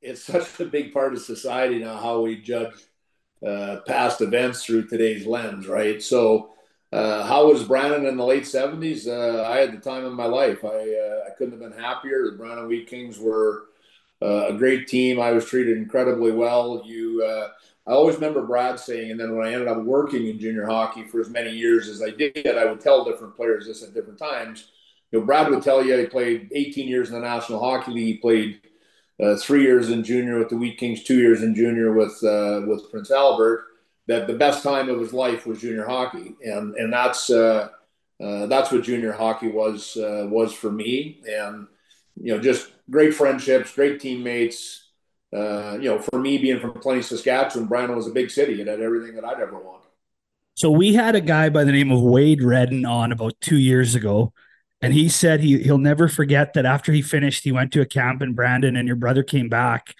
it's such a big part of society now how we judge past events through today's lens, right? So uh, how was Brandon in the late seventies? Uh, I had the time of my life. I uh, I couldn't have been happier. The Brandon Wheat Kings were uh, a great team. I was treated incredibly well. You, uh, I always remember Brad saying, and then when I ended up working in junior hockey for as many years as I did, I would tell different players this at different times. You know, Brad would tell you he played 18 years in the National Hockey League. He played uh, three years in junior with the Wheat Kings, two years in junior with with Prince Albert that the best time of his life was junior hockey, and and that's uh, uh, that's what junior hockey was uh, was for me, and you know just great friendships, great teammates. Uh, you know, for me being from Plenty, Saskatchewan, Brandon was a big city. It had everything that I'd ever want. So we had a guy by the name of Wade Redden on about two years ago. And he said he he'll never forget that after he finished, he went to a camp in Brandon and your brother came back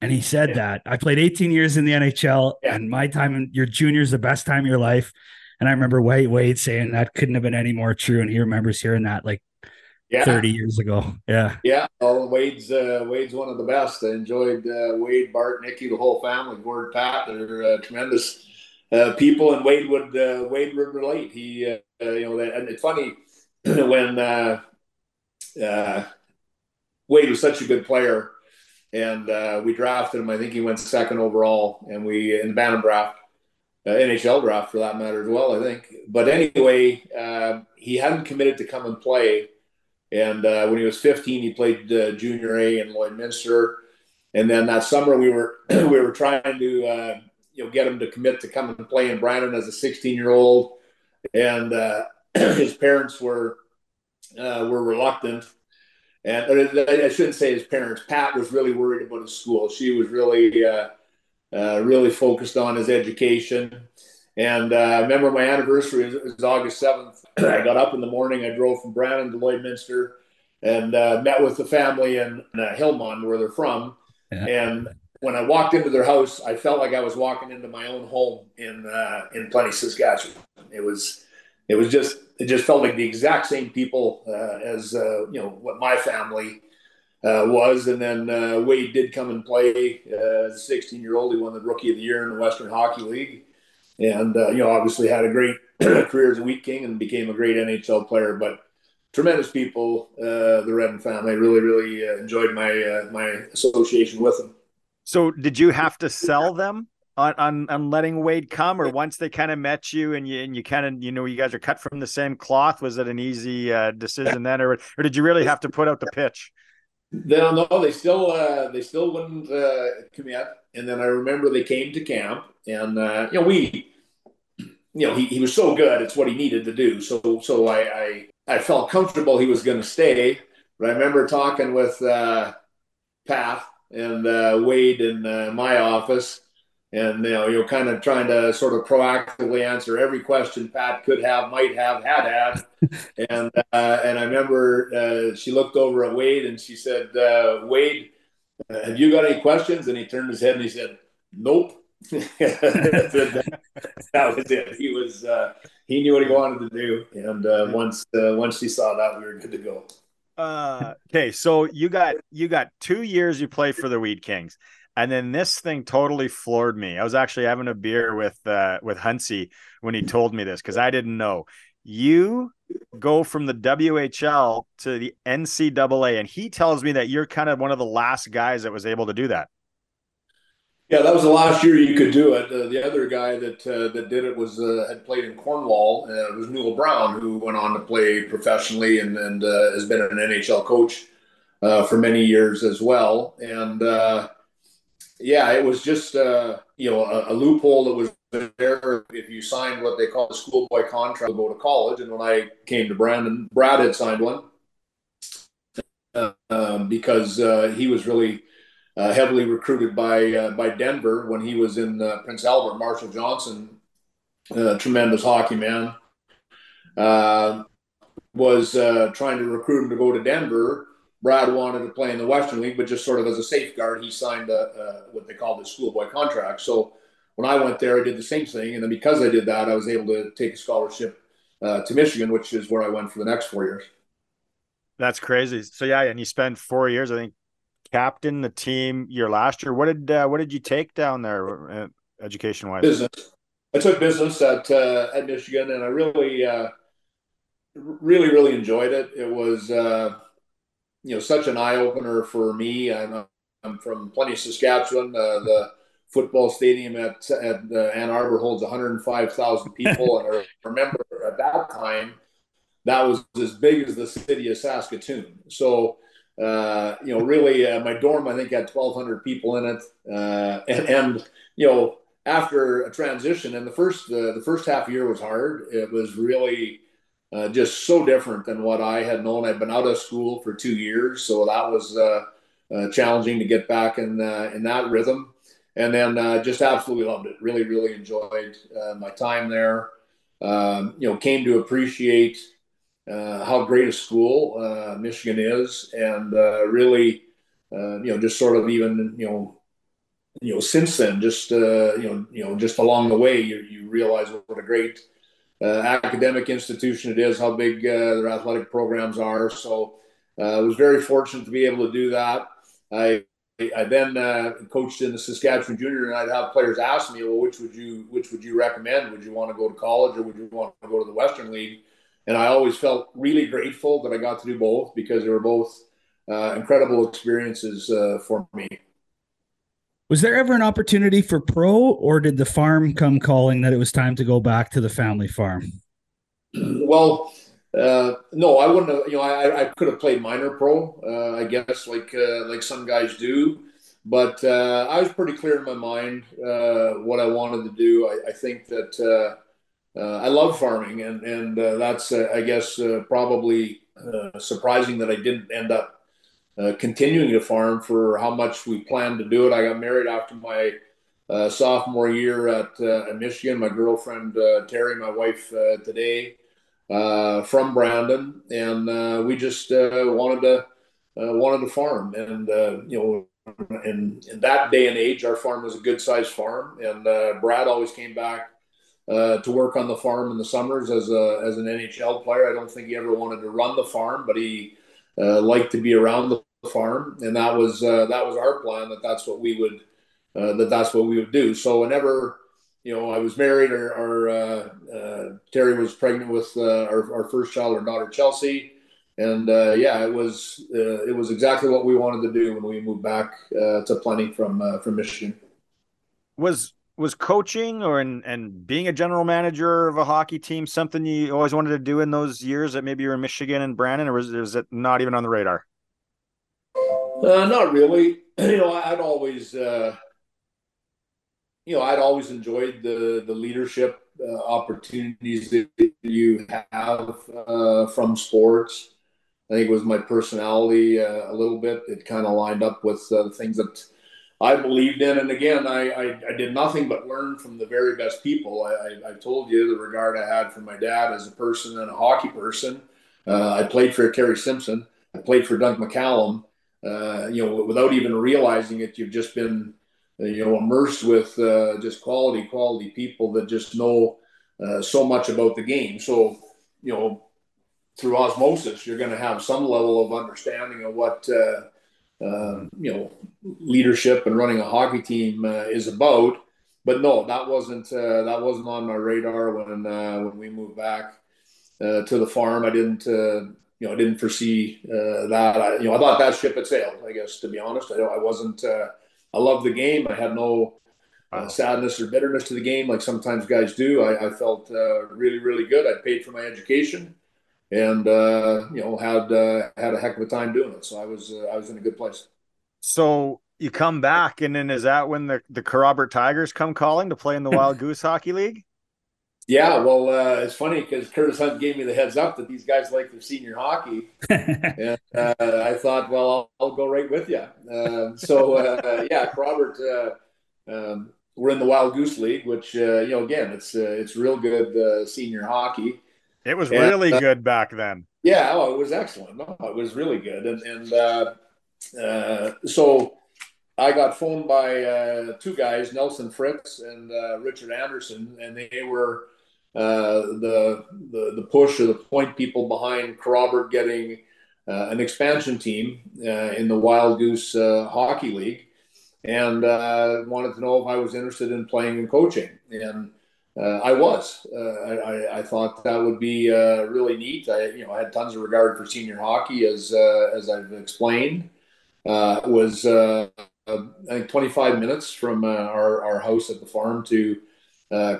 and he said yeah. that I played 18 years in the NHL, yeah. and my time in your junior is the best time of your life. And I remember Wade Wade saying that couldn't have been any more true, and he remembers hearing that like yeah. 30 years ago. Yeah, yeah. Well, Wade's uh, Wade's one of the best. I enjoyed uh, Wade, Bart, Nicky, the whole family. Gord, Pat, they're uh, tremendous uh, people, and Wade would uh, Wade would relate. He, uh, you know, and it's funny when Wade was such a good player and uh, we drafted him. I think he went second overall, and we in the Bantam draft, uh, NHL draft for that matter as well. I think. But anyway, uh, he hadn't committed to come and play, and uh, when he was 15, he played uh, junior A in Lloydminster, and then that summer we were we were trying to uh, you know get him to commit to come and play in Brandon as a 16 year old, and his parents were were reluctant and I shouldn't say his parents. Pat was really worried about his school. She was really, uh, uh, really focused on his education. And uh, I remember my anniversary was, was August seventh. I got up in the morning. I drove from Brandon to Lloydminster and uh, met with the family in uh, Hillmond, where they're from. Yeah. And when I walked into their house, I felt like I was walking into my own home in uh, in Plenty, Saskatchewan. It was it was just it just felt like the exact same people uh, as uh, you know what my family uh, was. And then uh, Wade did come and play uh, as a 16 year old. He won the Rookie of the Year in the Western Hockey League, and uh, you know obviously had a great career as a Wheat King and became a great NHL player. But tremendous people, the Redden family. Really, really enjoyed my my association with them. So, did you have to sell them on, on on letting Wade come, or once they kind of met you and you and you kind of you know you guys are cut from the same cloth? Was it an easy uh, decision then, or or did you really have to put out the pitch? No, no, they still uh, they still wouldn't uh, commit. And then I remember they came to camp, and uh, you know we you know, he, he was so good. It's what he needed to do. So so I I, I felt comfortable he was going to stay. But I remember talking with uh, Pat and uh, Wade in uh, my office, and you know, you're kind of trying to sort of proactively answer every question Pat could have, might have, had had. and uh, and I remember uh, she looked over at Wade and she said, uh, "Wade, have you got any questions?" And he turned his head and he said, "Nope." that, that, was it. He was uh, he knew what he wanted to do, and uh, once uh, once he saw that, we were good to go. Uh, okay, so you got you got two years you play for the Wheat Kings, and then this thing totally floored me. I was actually having a beer with uh, with Huntsy when he told me this because I didn't know. You go from the WHL to the NCAA, and he tells me that you're kind of one of the last guys that was able to do that. Yeah, that was the last year you could do it. Uh, the other guy that uh, that did it was uh, had played in Cornwall. It was Newell Brown, who went on to play professionally and and uh, has been an NHL coach uh, for many years as well. And yeah, it was just you know a, a, loophole that was there if you signed what they call a schoolboy contract to go to college. And when I came to Brandon, Brad had signed one um, because he was really uh, heavily recruited by uh, by Denver when he was in uh, Prince Albert. Marshall Johnston, a tremendous hockey man, uh, was uh, trying to recruit him to go to Denver. Brad wanted to play in the Western League, but just sort of as a safeguard, he signed a, what they called the schoolboy contract. So when I went there, I did the same thing, and then because I did that, I was able to take a scholarship uh, to Michigan, which is where I went for the next four years. That's crazy. So yeah, and you spent four years, I think, captain the team your last year. What did uh, what did you take down there, uh, education wise? Business. I took business at uh, at Michigan, and I really, uh, really, really enjoyed it. It was, uh, you know, such an eye opener for me. I'm, I'm from Plenty, of Saskatchewan. Uh, the football stadium at at Ann Arbor holds 105,000 people, and I remember at that time that was as big as the city of Saskatoon. So uh, you know, really, uh, my dorm I think had 1,200 people in it, uh, and, and, you know, after a transition, and the first uh, the first half year was hard. It was really uh, just so different than what I had known. I'd been out of school for two years, so that was challenging to get back in in that rhythm. And then just absolutely loved it. Really, really enjoyed my time there. Um, you know, came to appreciate uh, how great a school uh, Michigan is, and uh, really, uh, you know, just sort of even you know, you know, since then, just uh, you know, you know, just along the way, you you realize what a great academic institution it is, how big their athletic programs are. So, I was very fortunate to be able to do that. I I then uh, coached in the Saskatchewan Junior, and I'd have players ask me, "Well, which would you which would you recommend? Would you want to go to college, or would you want to go to the Western League?" and I always felt really grateful that I got to do both because they were both uh, incredible experiences uh, for me. Was there ever an opportunity for pro, or did the farm come calling that it was time to go back to the family farm? Well, uh, no, I wouldn't have. You know, I, I could have played minor pro, uh, I guess, like uh, like some guys do. But uh, I was pretty clear in my mind what I wanted to do. I, I think that uh, I love farming, and and uh, that's uh, I guess uh, probably uh, surprising that I didn't end up uh, continuing to farm for how much we planned to do it. I got married after my uh, sophomore year at, uh, Michigan. My girlfriend uh, Terry, my wife today, from Brandon, and we just wanted to wanted to farm, and you know. In, in that day and age, our farm was a good sized farm, and Brad always came back uh, to work on the farm in the summers as a as an NHL player. I don't think he ever wanted to run the farm, but he uh, liked to be around the farm, and that was uh, that was our plan. That that's what we would uh, that that's what we would do. So whenever you know I was married, or, or uh, uh, Terry was pregnant with our, our first child, our daughter Chelsea. And yeah, it was it was exactly what we wanted to do when we moved back to Plenty from from Michigan. Was was coaching or and and being a general manager of a hockey team something you always wanted to do in those years that maybe you were in Michigan and Brandon, or was, was it not even on the radar? Uh, not really. You know, I'd always, uh, you know, I'd always enjoyed the the leadership uh, opportunities that you have uh, from sports. I think it was my personality uh, a little bit. It kind of lined up with uh, the things that I believed in. And again, I, I, I, did nothing but learn from the very best people. I, I, I, told you the regard I had for my dad as a person and a hockey person. I played for Terry Simpson. I played for Dunc McCallum. Uh, you know, without even realizing it, you've just been, you know, immersed with uh, just quality, quality people that just know uh, so much about the game. So, you know, through osmosis, you're going to have some level of understanding of what uh, uh, you know leadership and running a hockey team uh, is about. But no, that wasn't uh, that wasn't on my radar when uh, when we moved back uh, to the farm. I didn't you know I didn't foresee that. I, you know I thought that ship had sailed. I guess to be honest, I I wasn't. I loved the game. I had no. Uh, sadness or bitterness to the game, like sometimes guys do. I, I felt uh, really, really good. I paid for my education and uh, you know had uh, had a heck of a time doing it. So I was uh, I was in a good place. So you come back, and then is that when the the Kerrobert Tigers come calling to play in the Wild Goose Hockey League? Yeah, well, uh, it's funny because Curtis Hunt gave me the heads up that these guys like their senior hockey, and uh, I thought, well, I'll, I'll, go right with you. Um, so uh, yeah, Kerrobert, um, we're in the Wild Goose League, which you know, again, it's it's real good senior hockey. It was and, really uh, good back then. Yeah, oh, it was excellent. No, it was really good, and and uh, uh, so I got phoned by uh, two guys, Nelson Fritz and uh, Richard Anderson, and they were uh, the, the the push or the point people behind Kerrobert getting an expansion team in the Wild Goose Hockey League, and wanted to know if I was interested in playing and coaching, and uh, I was. Uh, I, I, thought that would be uh, really neat. I, you know, I had tons of regard for senior hockey, as uh, as I've explained. Uh, it was uh, I think 25 minutes from our our house at the farm to uh,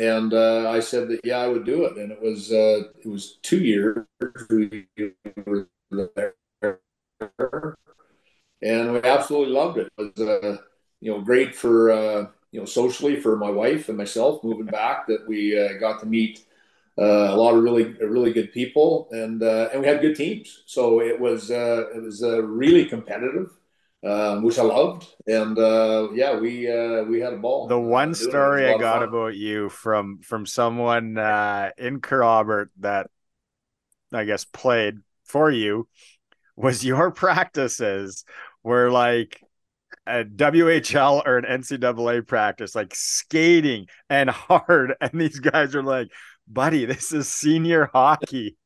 and I said that yeah, I would do it, and it was it was two years we were there, and we absolutely loved it. It was you know great for you know, socially for my wife and myself moving back that we uh, got to meet uh, a lot of really, really good people and, uh, and we had good teams. So it was, uh, it was uh, really competitive, um, which I loved. And uh, yeah, we, we had a ball. The one story I got about you from, from someone in Kerrobert that I guess played for you was your practices were like a WHL or an NCAA practice, like skating and hard. And these guys are like, buddy, this is senior hockey.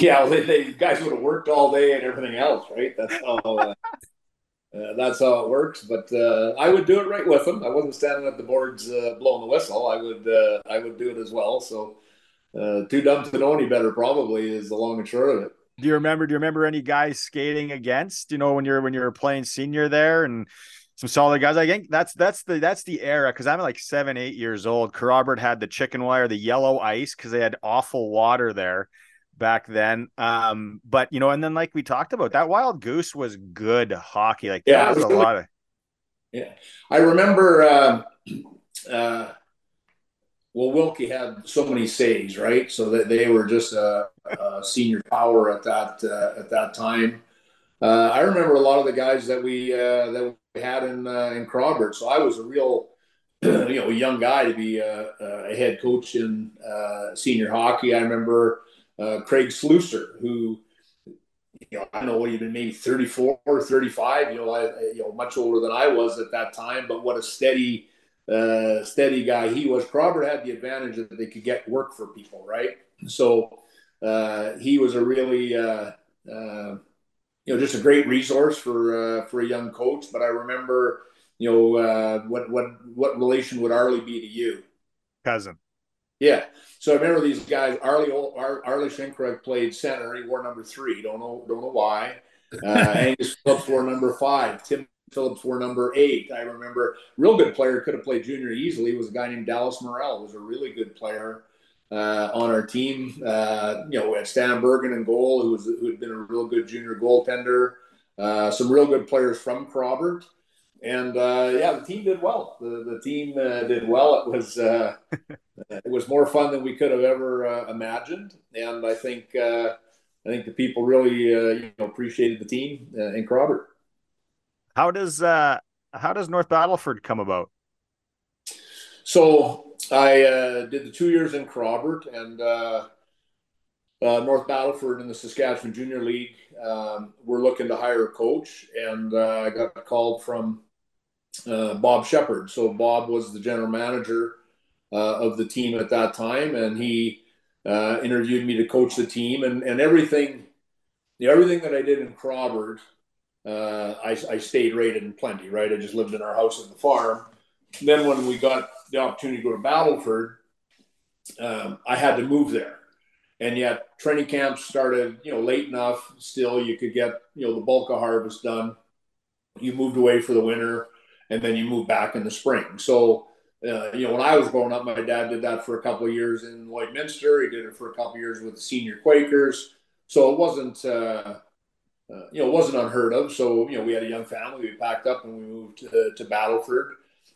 Yeah, they, they guys would have worked all day and everything else, right? That's how uh, uh, that's how it works. But uh, I would do it right with them. I wasn't standing at the boards uh, blowing the whistle. I would uh, I would do it as well. So uh, too dumb to know any better, probably is the long and short of it do you remember? Do you remember any guys skating against? You know, when you're when you're playing senior there and some solid guys. I think that's that's the that's the era because I'm like seven, eight years old. Kerrobert had the chicken wire, the yellow ice because they had awful water there back then. Um, but you know, and then like we talked about, that wild goose was good hockey. Like yeah, was, was a really, lot of yeah. I remember uh, uh well, Wilkie had so many saves, right? So that they were just a, a senior power at that uh, at that time. Uh, I remember a lot of the guys that we uh, that we had in uh, in Kerrobert. So I was a real, you know, young guy to be a, a head coach in uh, senior hockey. I remember uh, Craig Slusser, who you know, I don't know what he'd been maybe 34 or 35, you know, I, you know, much older than I was at that time, but what a steady, uh, steady guy he was. Kerrobert had the advantage that they could get work for people, right? So uh, he was a really, uh, uh, you know, just a great resource for uh, for a young coach. But I remember, you know, uh, what what what relation would Arlie be to you? Cousin. Yeah. So I remember these guys. Arlie Ar, Arlie Shinkrak played center. He wore number three. Don't know don't know why. Uh, Angus Phillips wore number five. Tim Phillips were number eight. I remember real good player could have played junior easily was a guy named Dallas Morrell was a really good player uh, on our team. Uh, you know, at Stan Bergen and goal, who was who had been a real good junior goaltender. Uh, some real good players from Kerrobert. And uh, yeah, the team did well. The the team uh, did well. It was uh, it was more fun than we could have ever uh, imagined, and I think uh, I think the people really uh, you know appreciated the team in Kerrobert. How does how does North Battleford come about? So I did the two years in Kerrobert and North Battleford in the Saskatchewan Junior League. Um, we're looking to hire a coach, and I got called from uh, Bob Shepard. So Bob was the general manager uh, of the team at that time, and he uh, interviewed me to coach the team, and and everything, know, everything that I did in Kerrobert, uh, I, I stayed right in Plenty. Right, I just lived in our house at the farm. Then when we got the opportunity to go to Battleford, um, I had to move there. And yet, training camps started, you know, late enough. Still, you could get, you know, the bulk of harvest done. You moved away for the winter and then you move back in the spring. So, uh, you know, when I was growing up, my dad did that for a couple of years in Lloydminster. He did it for a couple of years with the senior Quakers. So it wasn't, uh, uh, you know, it wasn't unheard of. So, you know, we had a young family. We packed up and we moved to, to Battleford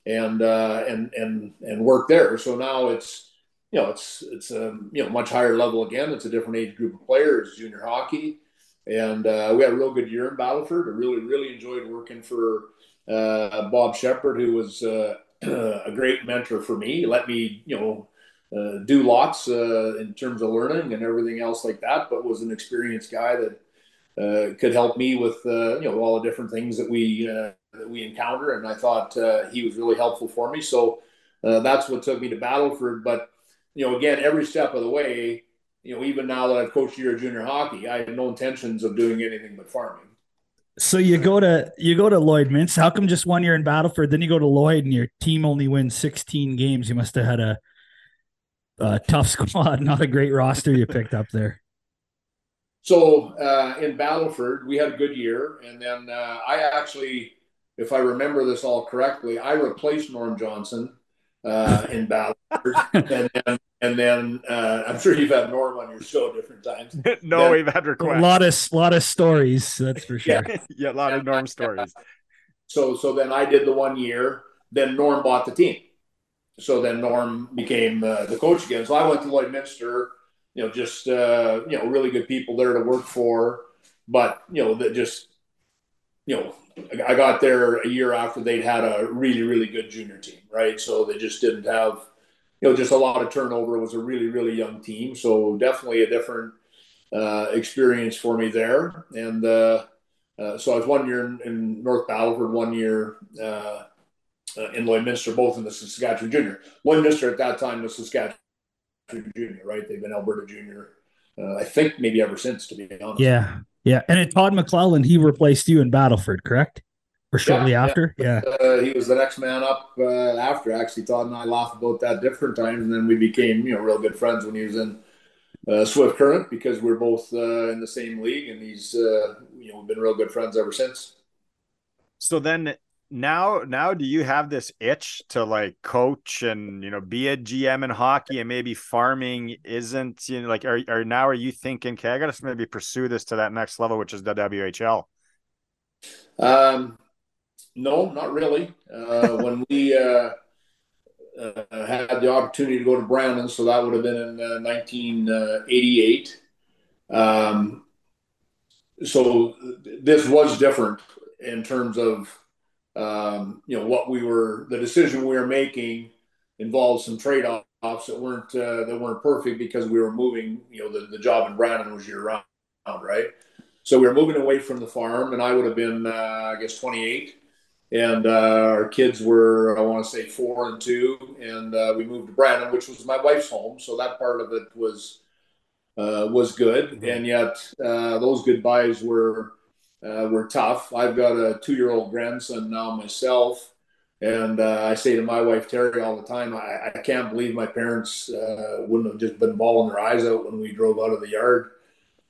and, uh, and, and, and worked there. So now it's, you know, it's, it's a, um, you know, much higher level again. It's a different age group of players, junior hockey. And uh, we had a real good year in Battleford. I really, really enjoyed working for, Bob Shepard, who was uh, a great mentor for me, let me, you know, uh, do lots uh, in terms of learning and everything else like that, but was an experienced guy that uh, could help me with, uh, you know, all the different things that we that we encounter. And I thought he was really helpful for me. So that's what took me to Battleford. But you know, again, every step of the way, you know, even now that I've coached year junior hockey, I had no intentions of doing anything but farming. So you go to you go to Lloydminster. How come just one year in Battleford, then you go to Lloyd and your team only wins 16 games? You must have had a, a tough squad, not a great roster you picked up there. So uh, in Battleford, we had a good year, and then uh, I actually, if I remember this all correctly, I replaced Norm Johnson uh, in Ballard. and then and then uh, I'm sure you've had Norm on your show different times. no, then, we've had requests. A lot of lot of stories, that's for sure. yeah, yeah a lot of Norm stories. So so then I did the one year. Then Norm bought the team. So then Norm became uh, the coach again. So I went to Lloydminster. You know, just uh, you know, really good people there to work for, but you know, that just you know, I got there a year after they'd had a really really good junior team, right? So they just didn't have you know, just a lot of turnover. It was a really, really young team. So definitely a different uh, experience for me there. And uh, uh, so I was one year in, in North Battleford, one year uh, uh, in Lloydminster, both in the Saskatchewan Junior. Lloydminster at that time was Saskatchewan Junior, right? They've been Alberta Junior, uh, I think maybe ever since, to be honest. Yeah. Yeah. And Todd McLellan, he replaced you in Battleford, correct? Or shortly yeah, after. Yeah, yeah. Uh, he was the next man up uh, after. Actually, Todd and I laughed about that different times, and then we became you know real good friends when he was in uh, Swift Current because we're both uh, in the same league, and he's uh, you know we've been real good friends ever since. So then now now do you have this itch to like coach and you know be a GM in hockey and maybe farming isn't you know like are, are now are you thinking okay I gotta maybe pursue this to that next level which is the WHL um no, not really. Uh, when we uh, uh, had the opportunity to go to Brandon, so that would have been in 1988. Uh, um, so this was different in terms of um, you know what we were the decision we were making involved some trade-offs that weren't uh, that weren't perfect because we were moving you know the, the job in Brandon was year round right so we were moving away from the farm and I would have been uh, I guess 28 and uh, our kids were I want to say four and two, and uh, we moved to Brandon, which was my wife's home, so that part of it was uh, was good, mm-hmm. and yet uh, those goodbyes were uh, were tough. I've got a two year old grandson now myself, and uh, I say to my wife Terry all the time, I, I can't believe my parents wouldn't have just been bawling their eyes out when we drove out of the yard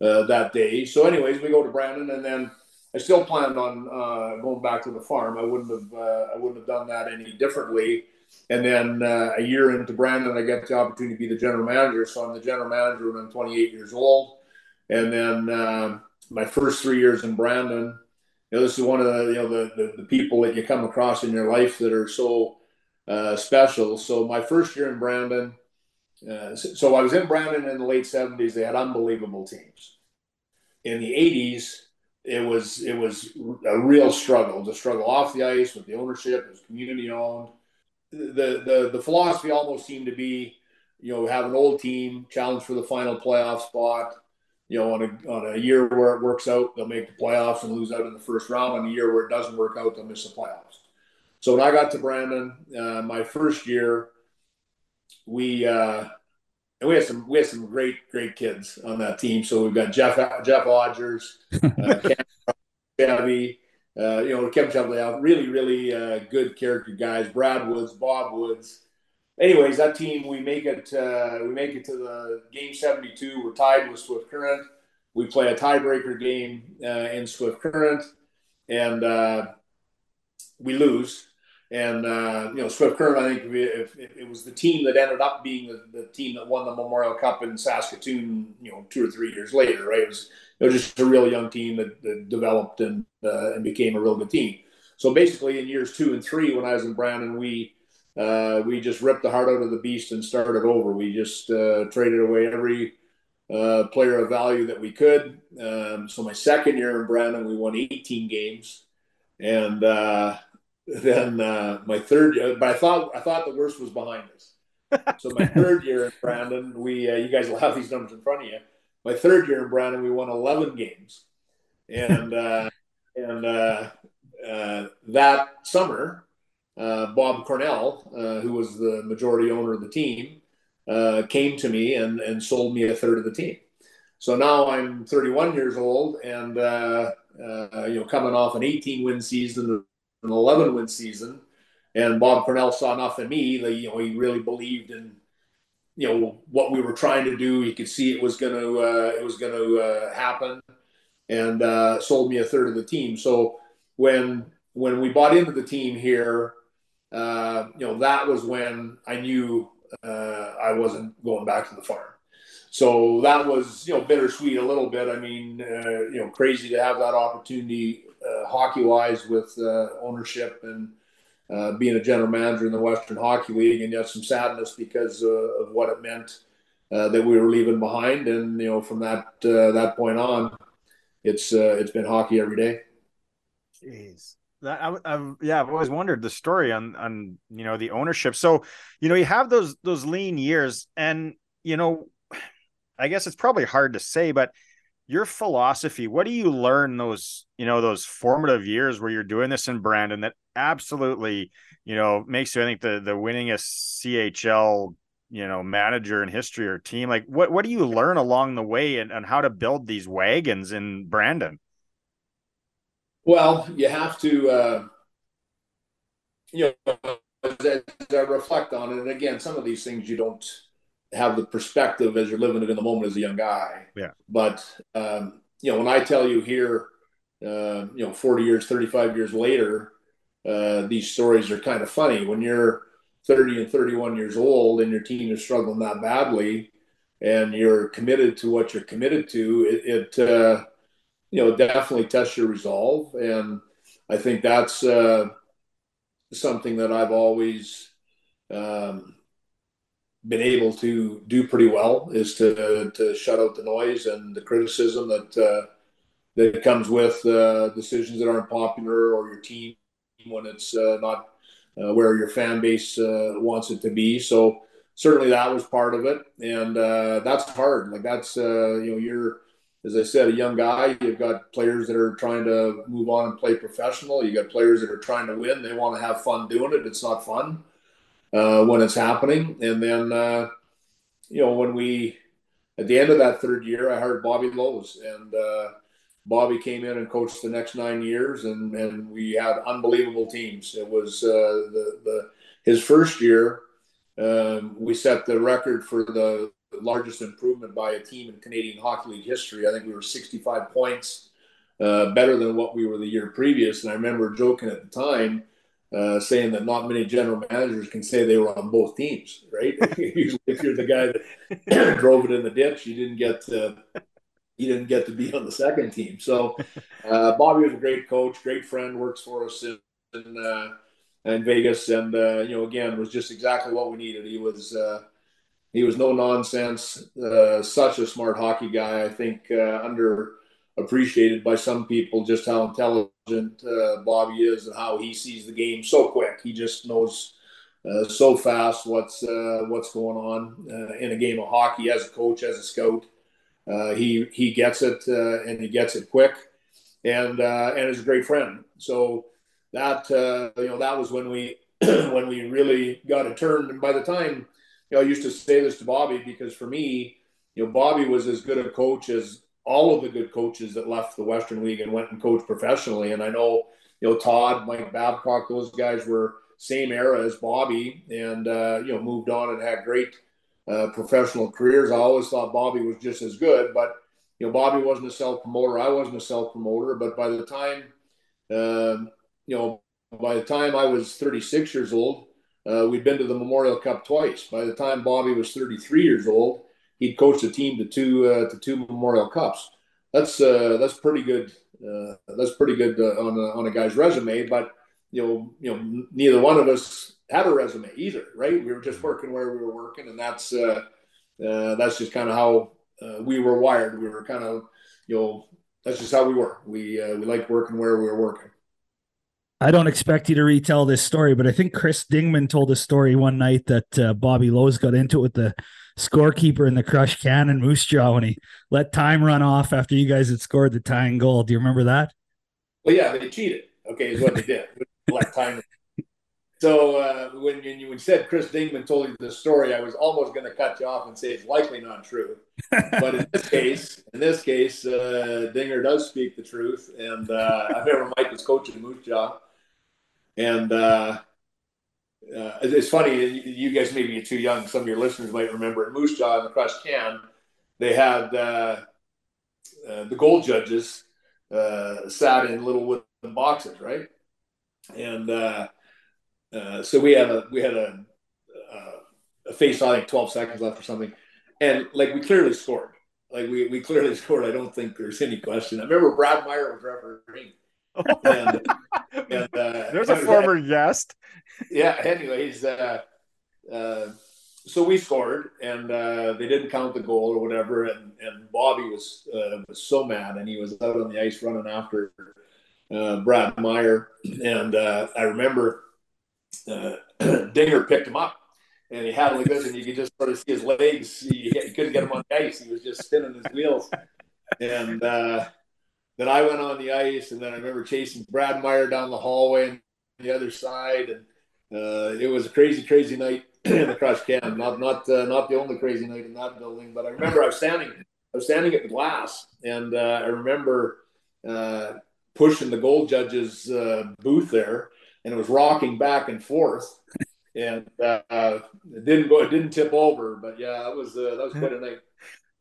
that day. So, anyways, we go to Brandon, and then I still planned on uh, going back to the farm. I wouldn't have uh, I wouldn't have done that any differently. And then uh, a year into Brandon, I get the opportunity to be the general manager. So I'm the general manager when I'm 28 years old. And then um, my first three years in Brandon, you know, this is one of the you know the, the, the people that you come across in your life that are so uh, special. So my first year in Brandon, uh, so I was in Brandon in the late '70s. They had unbelievable teams. In the '80s, it was it was a real struggle. The struggle off the ice with the ownership. It was community owned. The the the philosophy almost seemed to be, you know, have an old team challenge for the final playoff spot you know, on a on a year where it works out, they'll make the playoffs and lose out in the first round. On a year where it doesn't work out, they'll miss the playoffs. So when I got to Brandon, uh, my first year, we uh, and we had some we had some great great kids on that team. So we've got Jeff Jeff Odgers, uh, Chevy, uh, you know Kevin Chevy, really really uh, good character guys. Brad Woods, Bob Woods anyways, that team we make it uh, we make it to the game seventy two. We're tied with Swift Current. We play a tiebreaker game uh, in Swift Current, and uh, we lose. And uh, you know, Swift Current, I think if, if, it was the team that ended up being the, the, team that won the Memorial Cup in Saskatoon, you know, two or three years later, right? It was, it was just a real young team that, that developed and uh, and became a real good team. So basically, in years two and three, when I was in Brandon, we uh, we just ripped the heart out of the beast and started over. We just uh, traded away every uh, player of value that we could. Um, so my second year in Brandon, we won 18 games, and uh, then uh, my third. year, But I thought I thought the worst was behind us. So my third year in Brandon, we uh, you guys will have these numbers in front of you. My third year in Brandon, we won 11 games, and and that summer uh, Bob Cornell, uh, who was the majority owner of the team, uh, came to me and, and sold me a third of the team. So now I'm 31 years old and, uh, uh, you know, coming off an 18 win season, an 11 win season. And Bob Cornell saw enough in me that, you know, he really believed in, you know, what we were trying to do. He could see it was going to, uh, it was going to happen and sold me a third of the team. So when, when we bought into the team here, uh, you know, that was when I knew uh, I wasn't going back to the farm. So that was, you know, bittersweet a little bit. I mean, uh, you know, crazy to have that opportunity uh, hockey wise with uh, ownership and uh, being a general manager in the Western Hockey League, and yet some sadness because uh, of what it meant uh, that we were leaving behind. And you know, from that that point on, it's it's been hockey every day. Jeez. I, I've, yeah, I've always wondered the story on on you know the ownership. So you know you have those those lean years, and you know, I guess it's probably hard to say, but your philosophy. What do you learn those you know those formative years where you're doing this in Brandon that absolutely you know makes you I think the the winningest CHL you know manager in history or team. Like what what do you learn along the way and, and how to build these wagons in Brandon? Well, you have to, uh, you know, as, I reflect on it, and again, some of these things you don't have the perspective as you're living it in the moment as a young guy. Yeah. But um, you know, when I tell you here, uh, you know, 40 years, 35 years later, uh, these stories are kind of funny. When you're 30 and 31 years old and your team is struggling that badly, and you're committed to what you're committed to, it, it uh, you know, definitely test your resolve. And I think that's uh, something that I've always um, been able to do pretty well is to, to shut out the noise and the criticism that, uh, that comes with uh, decisions that aren't popular or your team when it's uh, not uh, where your fan base uh, wants it to be. So certainly that was part of it. And that's hard. Like that's, you know, you're, as I said, a young guy. You've got players that are trying to move on and play professional. You got players that are trying to win. They want to have fun doing it. It's not fun uh, when it's happening. And then, uh, you know, when we at the end of that third year, I hired Bobby Lowes, and uh, Bobby came in and coached the next nine years, and and we had unbelievable teams. It was uh, the the his first year. Um, we set the record for the largest improvement by a team in Canadian Hockey League history. I think we were 65 points uh, better than what we were the year previous. And I remember joking at the time, uh, saying that not many general managers can say they were on both teams, right? Usually, if you're the guy that drove it in the ditch, you didn't get uh, he didn't get to be on the second team. So uh, Bobby was a great coach, great friend, works for us in in, uh, in Vegas, and uh, you know again was just exactly what we needed. He was uh, he was no nonsense, such a smart hockey guy. I think under appreciated by some people just how intelligent Bobby is and how he sees the game so quick. He just knows. Uh, so fast what's uh, what's going on uh, in a game of hockey as a coach as a scout uh, he he gets it uh, and he gets it quick, and uh, and is a great friend. So that uh, you know that was when we when we really got it turned. And by the time you know, I used to say this to Bobby because for me, you know, Bobby was as good a coach as all of the good coaches that left the Western League and went and coached professionally. And I know you know Todd, Mike Babcock, those guys were same era as Bobby, and uh, you know moved on and had great uh, professional careers. I always thought Bobby was just as good, but you know, Bobby wasn't a self promoter. I wasn't a self promoter. But by the time, uh, you know, by the time I was 36 years old, uh, we'd been to the Memorial Cup twice. By the time Bobby was 33 years old, he'd coached a team to two uh, to two Memorial Cups. That's uh, that's pretty good. Uh, that's pretty good on a, on a guy's resume. But you know, you know, neither one of us had a resume either, right? We were just mm-hmm. working where we were working, and that's uh, uh, that's just kind of how uh, we were wired. We were kind of, you know, that's just how we were. We uh, we liked working where we were working. I don't expect you to retell this story, but I think Chris Dingman told a story one night that uh, Bobby Lowes got into it with the scorekeeper in the Crush Can in Moose Jaw when he let time run off after you guys had scored the tying goal. Do you remember that? Well, yeah, they cheated. Okay, is what they did. time so uh, when, when you said Chris Dingman told you the story, I was almost going to cut you off and say it's likely not true. but in this case, in this case, uh, Dinger does speak the truth. And uh, I remember Mike was coaching Moose Jaw, and uh, uh, it's funny. You guys may be too young. Some of your listeners might remember at Moose Jaw the Crush Can, they had uh, the goal judges sat in little wooden boxes, right? And uh, so we had a we had a, uh, a face I think 12 seconds left or something, and like we clearly scored. Like we, we clearly scored. I don't think there's any question. I remember Brad Meier was refereeing. And, and uh, there's a former guest. Yeah. Anyways, uh, uh, so we scored, and uh, they didn't count the goal or whatever. And, and Bobby was uh, was so mad, and he was out on the ice running after uh, Brad Meier. And uh, I remember uh, Dinger picked him up and he had him like this, and you could just sort of see his legs. He, he couldn't get him on the ice. He was just spinning his wheels. And then I went on the ice, and then I remember chasing Brad Meier down the hallway on the other side, and uh, it was a crazy, crazy night in the Crush Can. Not not uh, not the only crazy night in that building, but I remember I was standing, I was standing at the glass, and uh, I remember uh, pushing the goal judge's uh, booth there and it was rocking back and forth, and uh, it didn't go, it didn't tip over, but yeah, that was that was quite a night.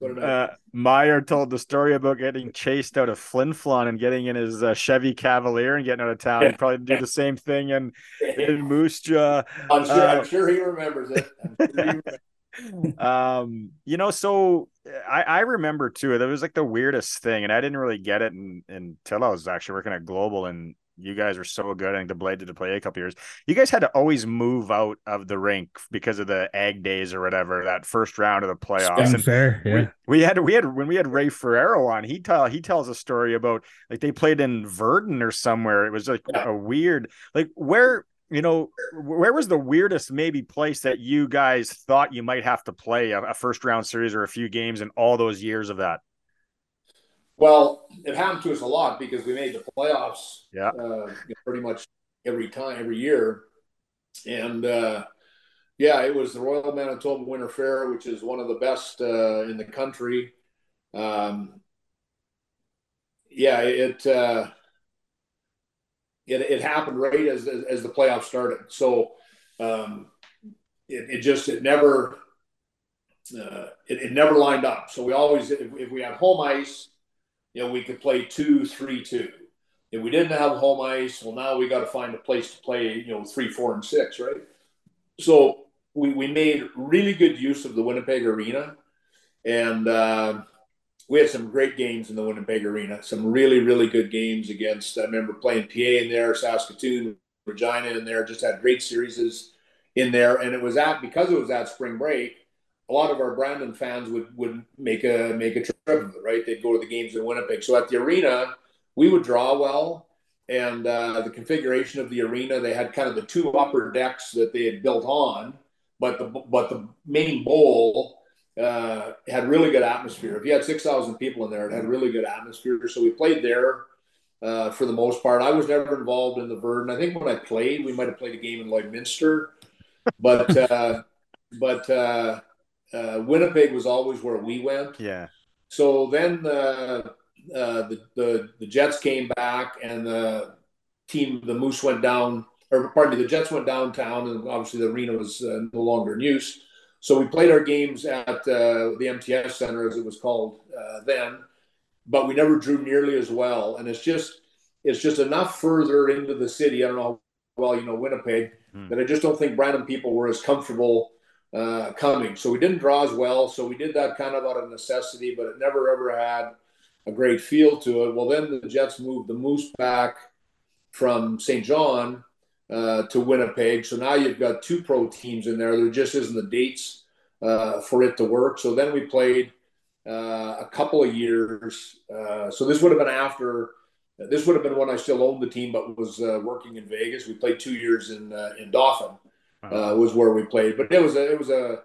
Uh, Meier told the story about getting chased out of Flin Flon and getting in his uh, Chevy Cavalier and getting out of town. He'd probably do the same thing in, in Moose Jaw. I'm sure, I'm uh, sure he remembers it. Sure he remembers. um, you know, so I, I remember too, it was like the weirdest thing, and I didn't really get it in, until I was actually working at Global and you guys were so good. I think the Blade did to play a couple years. You guys had to always move out of the rink because of the egg days or whatever. That first round of the playoffs. And fair, yeah. We, we, had we had when we had Ray Ferraro on. He tell he tells a story about like they played in Virden or somewhere. It was like a weird like where you know where was the weirdest maybe place that you guys thought you might have to play a, a first round series or a few games in all those years of that. Well, it happened to us a lot because we made the playoffs. Yeah, uh, pretty much every time, every year, and uh, yeah, it was the Royal Manitoba Winter Fair, which is one of the best uh, in the country. Um, yeah, it, uh, it it happened right as as, as the playoffs started. So um, it, it just it never uh, it, it, never lined up. So we always, if, if, we had home ice, you know, we could play two, three, two. If we didn't have home ice, well, now we got to find a place to play, you know, three, four, and six, right? So we, we made really good use of the Winnipeg Arena. And uh, we had some great games in the Winnipeg Arena. Some really, really good games against. I remember playing PA in there, Saskatoon, Regina in there. Just had great series in there, and it was at because it was at spring break. A lot of our Brandon fans would would make a make a trip right? They'd go to the games in Winnipeg. So at the arena, we would draw well, and uh, the configuration of the arena, they had kind of the two upper decks that they had built on, but the but the main bowl uh, had really good atmosphere. If you had 6,000 people in there, it had really good atmosphere. So we played there uh, for the most part. I was never involved in the Virden. I think when I played, we might have played a game in Lloydminster, but uh, but uh, uh, Winnipeg was always where we went. Yeah. So then uh, the, the the Jets came back and the team, the Moose went down, or pardon me, the Jets went downtown, and obviously the arena was no longer in use. So we played our games at uh, the MTS Center, as it was called uh, then, but we never drew nearly as well. And it's just it's just enough further into the city. I don't know how well you know Winnipeg, mm. that I just don't think Brandon people were as comfortable uh, coming. So we didn't draw as well. So we did that kind of out of necessity, but it never ever had a great feel to it. Well, then the Jets moved the Moose back from St. John uh, to Winnipeg. So now you've got two pro teams in there. There just isn't the dates uh, for it to work. So then we played uh, a couple of years. Uh, so this would have been after. This would have been when I still owned the team, but was uh, working in Vegas. We played two years in in Dauphin. Was where we played, but it was a it was a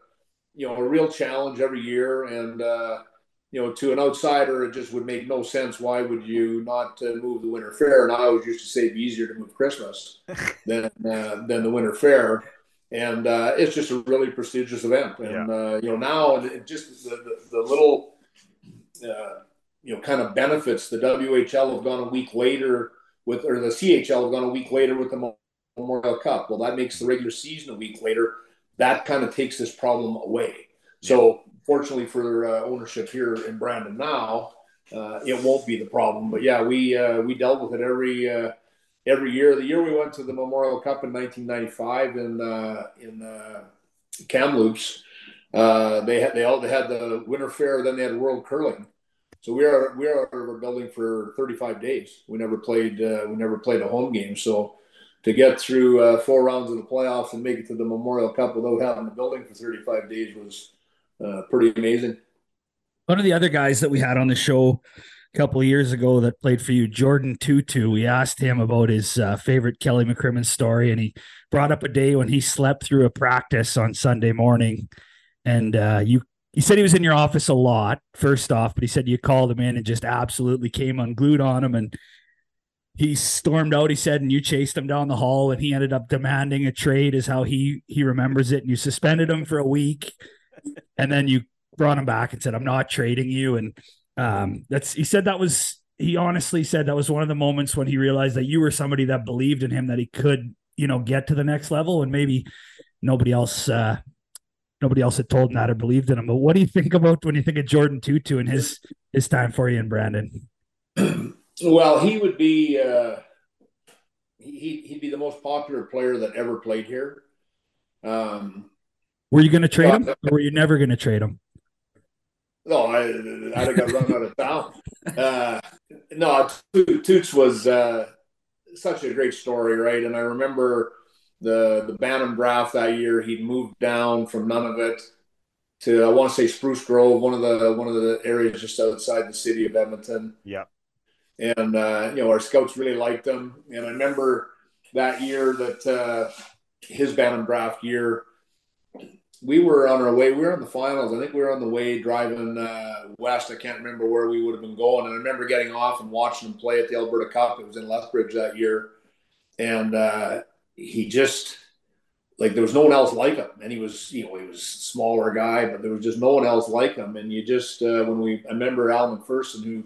you know a real challenge every year and you know, to an outsider, it just would make no sense. Why would you not uh, move the winter fair? And I always used to say it'd be easier to move Christmas than uh, than the winter fair. And uh, it's just a really prestigious event. And yeah. Uh, you know, now and just the, the, the little uh, you know kind of benefits. The WHL have gone a week later with, or the CHL have gone a week later with the Memorial Cup. Well, that makes the regular season a week later. That kind of takes this problem away. So fortunately for uh, ownership here in Brandon now, uh, it won't be the problem. But yeah, we uh, we dealt with it every uh, every year. The year we went to the Memorial Cup in 1995 in uh, in uh, Kamloops, they had they all they had the Winter Fair, then they had World Curling. So we are we are out of our building for 35 days. We never played we never played a home game. So to get through four rounds of the playoffs and make it to the Memorial Cup without having the building for 35 days was uh, pretty amazing. One of the other guys that we had on the show a couple of years ago that played for you, Jordin Tootoo, we asked him about his uh, favorite Kelly McCrimmon story, and he brought up a day when he slept through a practice on Sunday morning. And uh, you, he said he was in your office a lot, first off, but he said you called him in and just absolutely came unglued on him. And he stormed out, he said, and you chased him down the hall, and he ended up demanding a trade, is how he he remembers it. And you suspended him for a week and then you brought him back and said, "I'm not trading you." And um, that's he said that was he honestly said that was one of the moments when he realized that you were somebody that believed in him that he could you know get to the next level and maybe nobody else uh nobody else had told him that or believed in him but what do you think about when you think of jordin tootoo and his his time for you and brandon well he would be uh he, he'd be the most popular player that ever played here um were you going to trade him, or were you never going to trade him? No, I I got run out of town. Uh, no, Toots was uh, such a great story, right? And I remember the the Bantam draft that year. He'd moved down from Nunavut to I want to say Spruce Grove, one of the one of the areas just outside the city of Edmonton. Yeah. And uh, you know our scouts really liked him, and I remember that year that uh, his Bantam draft year we were on our way. We were in the finals. I think we were on the way driving uh, west. I can't remember where we would have been going. And I remember getting off and watching him play at the Alberta Cup. It was in Lethbridge that year, and uh, he just like there was no one else like him. And he was, you know, he was smaller guy, but there was just no one else like him. And you just uh, when we, I remember Al McPherson who.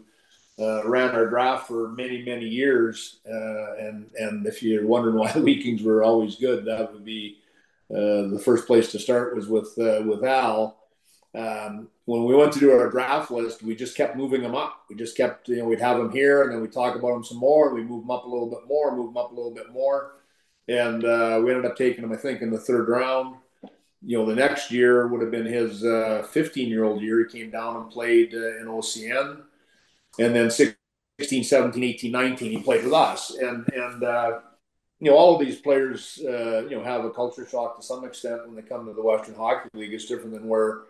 Uh, ran our draft for many many years, uh, and and if you're wondering why the Wheat Kings were always good, that would be uh, the first place to start was with uh, with Al. Um, when we went to do our draft list, we just kept moving them up. We just kept, you know, we'd have them here, and then we talk about them some more, and we move them up a little bit more, move them up a little bit more, and uh, we ended up taking them, I think, in the third round. you know, the next year would have been his 15 year old year. He came down and played in OCN. And then 16, 17, 18, 19, he played with us. And, and, you know, all of these players, uh, you know, have a culture shock to some extent when they come to the Western Hockey League. It's different than where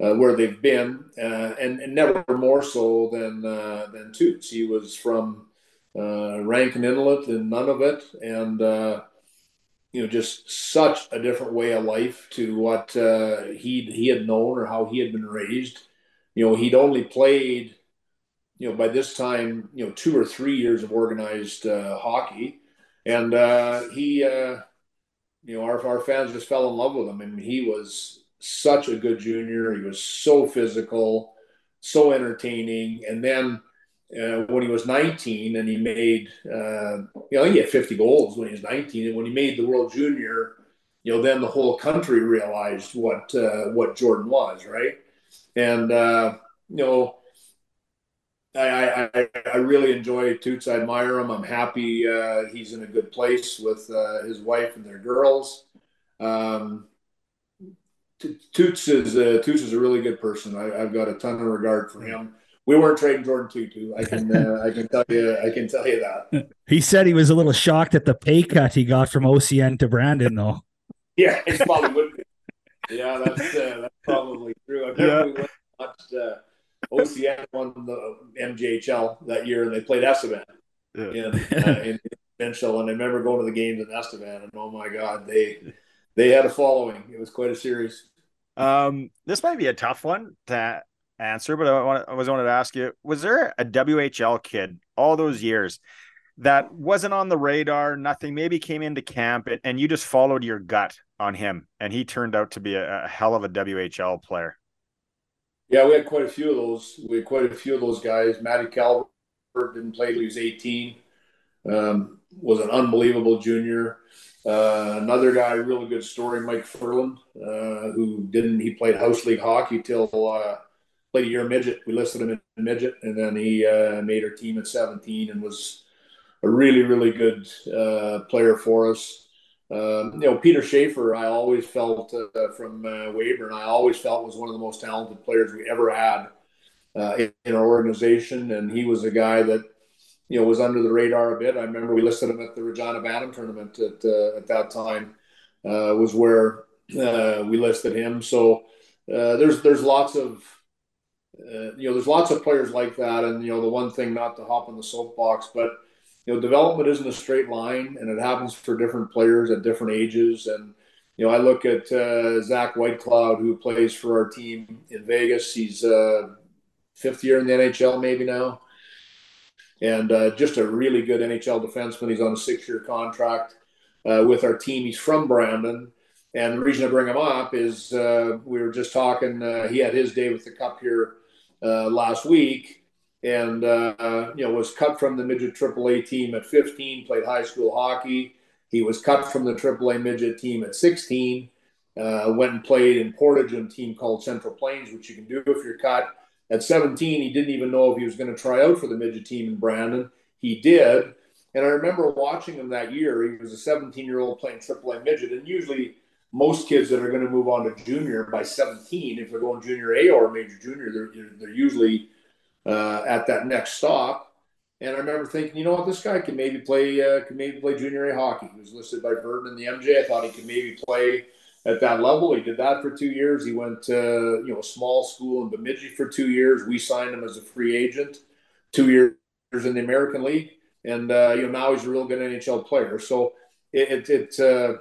uh, where they've been, uh, and, and never more so than uh, than Toots. He was from uh, Rankin Inlet and Nunavut, and uh, you know, just such a different way of life to what he he had known or how he had been raised. You know, he'd only played, you know, by this time, you know, two or three years of organized hockey and uh, he, uh, you know, our, our fans just fell in love with him. Mean, he was such a good junior. He was so physical, so entertaining. And then uh, when he was 19 and he made, uh, you know, he had 50 goals when he was 19. And when he made the World Junior, you know, then the whole country realized what uh, what Jordan was, right? And uh, you know, I, I, I really enjoy Toots. I admire him. I'm happy uh, he's in a good place with uh, his wife and their girls. Um, Toots is uh, Toots is a really good person. I, have got a ton of regard for him. We weren't trading Jordin Tootoo. I can uh, I can tell you I can tell you that. He said he was a little shocked at the pay cut he got from OCN to Brandon, though. yeah, he probably would. Be. Yeah, that's uh, that's probably true. I've never yeah. watched uh, OCN won the MJHL that year, and they played Estevan yeah. in, uh, in Provincial. And I remember going to the games in Estevan, and oh my God, they they had a following. It was quite a series. Um, this might be a tough one to answer, but I, want, I was wanted to ask you: Was there a WHL kid all those years that wasn't on the radar? Nothing. Maybe came into camp, and, and you just followed your gut on him, and he turned out to be a, a hell of a WHL player. Yeah, we had quite a few of those. We had quite a few of those guys. Matty Calvert didn't play till he was 18. Um, was an unbelievable junior. Uh, another guy, really good story, Mike Furlan, uh, who didn't. He played house league hockey till uh, played a year midget. We listed him in midget, and then he uh, made our team at 17 and was a really, really good uh, player for us. Um, you know, Peter Schaefer, I always felt uh, from uh, Weyburn, I always felt was one of the most talented players we ever had uh, in, our organization, and he was a guy that you know was under the radar a bit. I remember we listed him at the Regina Bantam tournament at uh, at that time uh, was where uh, we listed him. So there's there's lots of you know there's lots of players like that, and you know the one thing not to hop on the soapbox, but you know, development isn't a straight line, and it happens for different players at different ages. And you know, I look at uh, Zach Whitecloud, who plays for our team in Vegas. He's uh, fifth year in the NHL, maybe now, and uh, just a really good NHL defenseman. He's on a six-year contract uh, with our team. He's from Brandon. And the reason I bring him up is uh, we were just talking. Uh, he had his day with the cup here last week, and uh, you know was cut from the midget AAA team at 15. Played high school hockey. He was cut from the AAA midget team at 16. Uh, went and played in Portage in a team called Central Plains, which you can do if you're cut. At 17, he didn't even know if he was going to try out for the midget team in Brandon. He did. And I remember watching him that year. He was a 17 year old playing AAA midget. And usually, most kids that are going to move on to junior by 17, if they're going junior A or major junior, they're, they're usually uh, at that next stop. And I remember thinking, you know what, this guy can maybe play, uh, can maybe play junior A hockey. He was listed by Virden in the MJ. I thought he could maybe play at that level. He did that for two years. He went to you know a small school in Bemidji for two years. We signed him as a free agent, two years in the American League, and uh, you know now he's a real good NHL player. So it, it, it uh,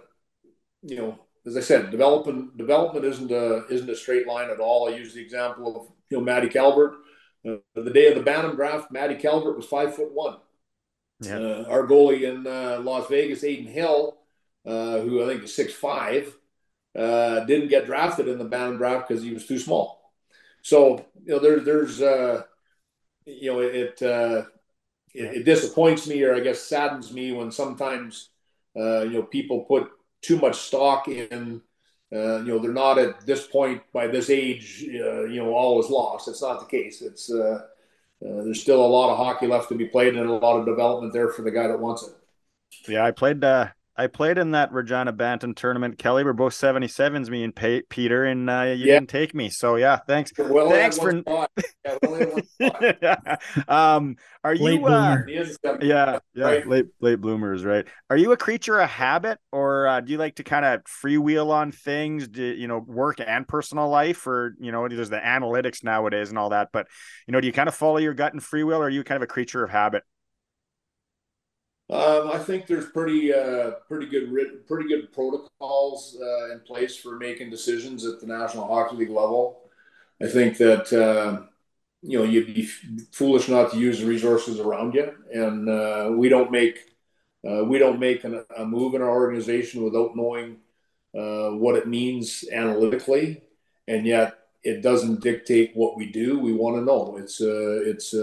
you know as I said, development development isn't a isn't a straight line at all. I use the example of you know Matty Calvert uh, the day of the Bantam draft, Matty Calvert was five foot one. Yeah. Uh, our goalie in uh, Las Vegas, Adin Hill, uh, who I think is six five, uh, didn't get drafted in the Bantam draft because he was too small. So you know, there, there's uh, you know, it, it it disappoints me, or I guess saddens me when sometimes you know people put too much stock in uh, you know, they're not at this point by this age, uh, you know, all is lost. It's not the case. It's uh, uh, there's still a lot of hockey left to be played and a lot of development there for the guy that wants it. Yeah, I played uh, I played in that Regina Bantam tournament. Kelly, we're both 77s, me and Peter, and uh, you yeah. didn't take me. So yeah, thanks. Well, thanks for. Yeah, um, are late you? Uh, yeah, yeah, right. late late bloomers, right? Are you a creature of habit, or uh, do you like to kind of freewheel on things? Do you know work and personal life, or you know, there's the analytics nowadays and all that. But you know, do you kind of follow your gut and freewheel, or are you kind of a creature of habit? Um, I think there's pretty uh, pretty good pretty good protocols uh, in place for making decisions at the National Hockey League level. I think that uh, you know you'd be foolish not to use the resources around you, and uh, we don't make uh, we don't make an, a move in our organization without knowing uh, what it means analytically, and yet it doesn't dictate what we do. We want to know it's it's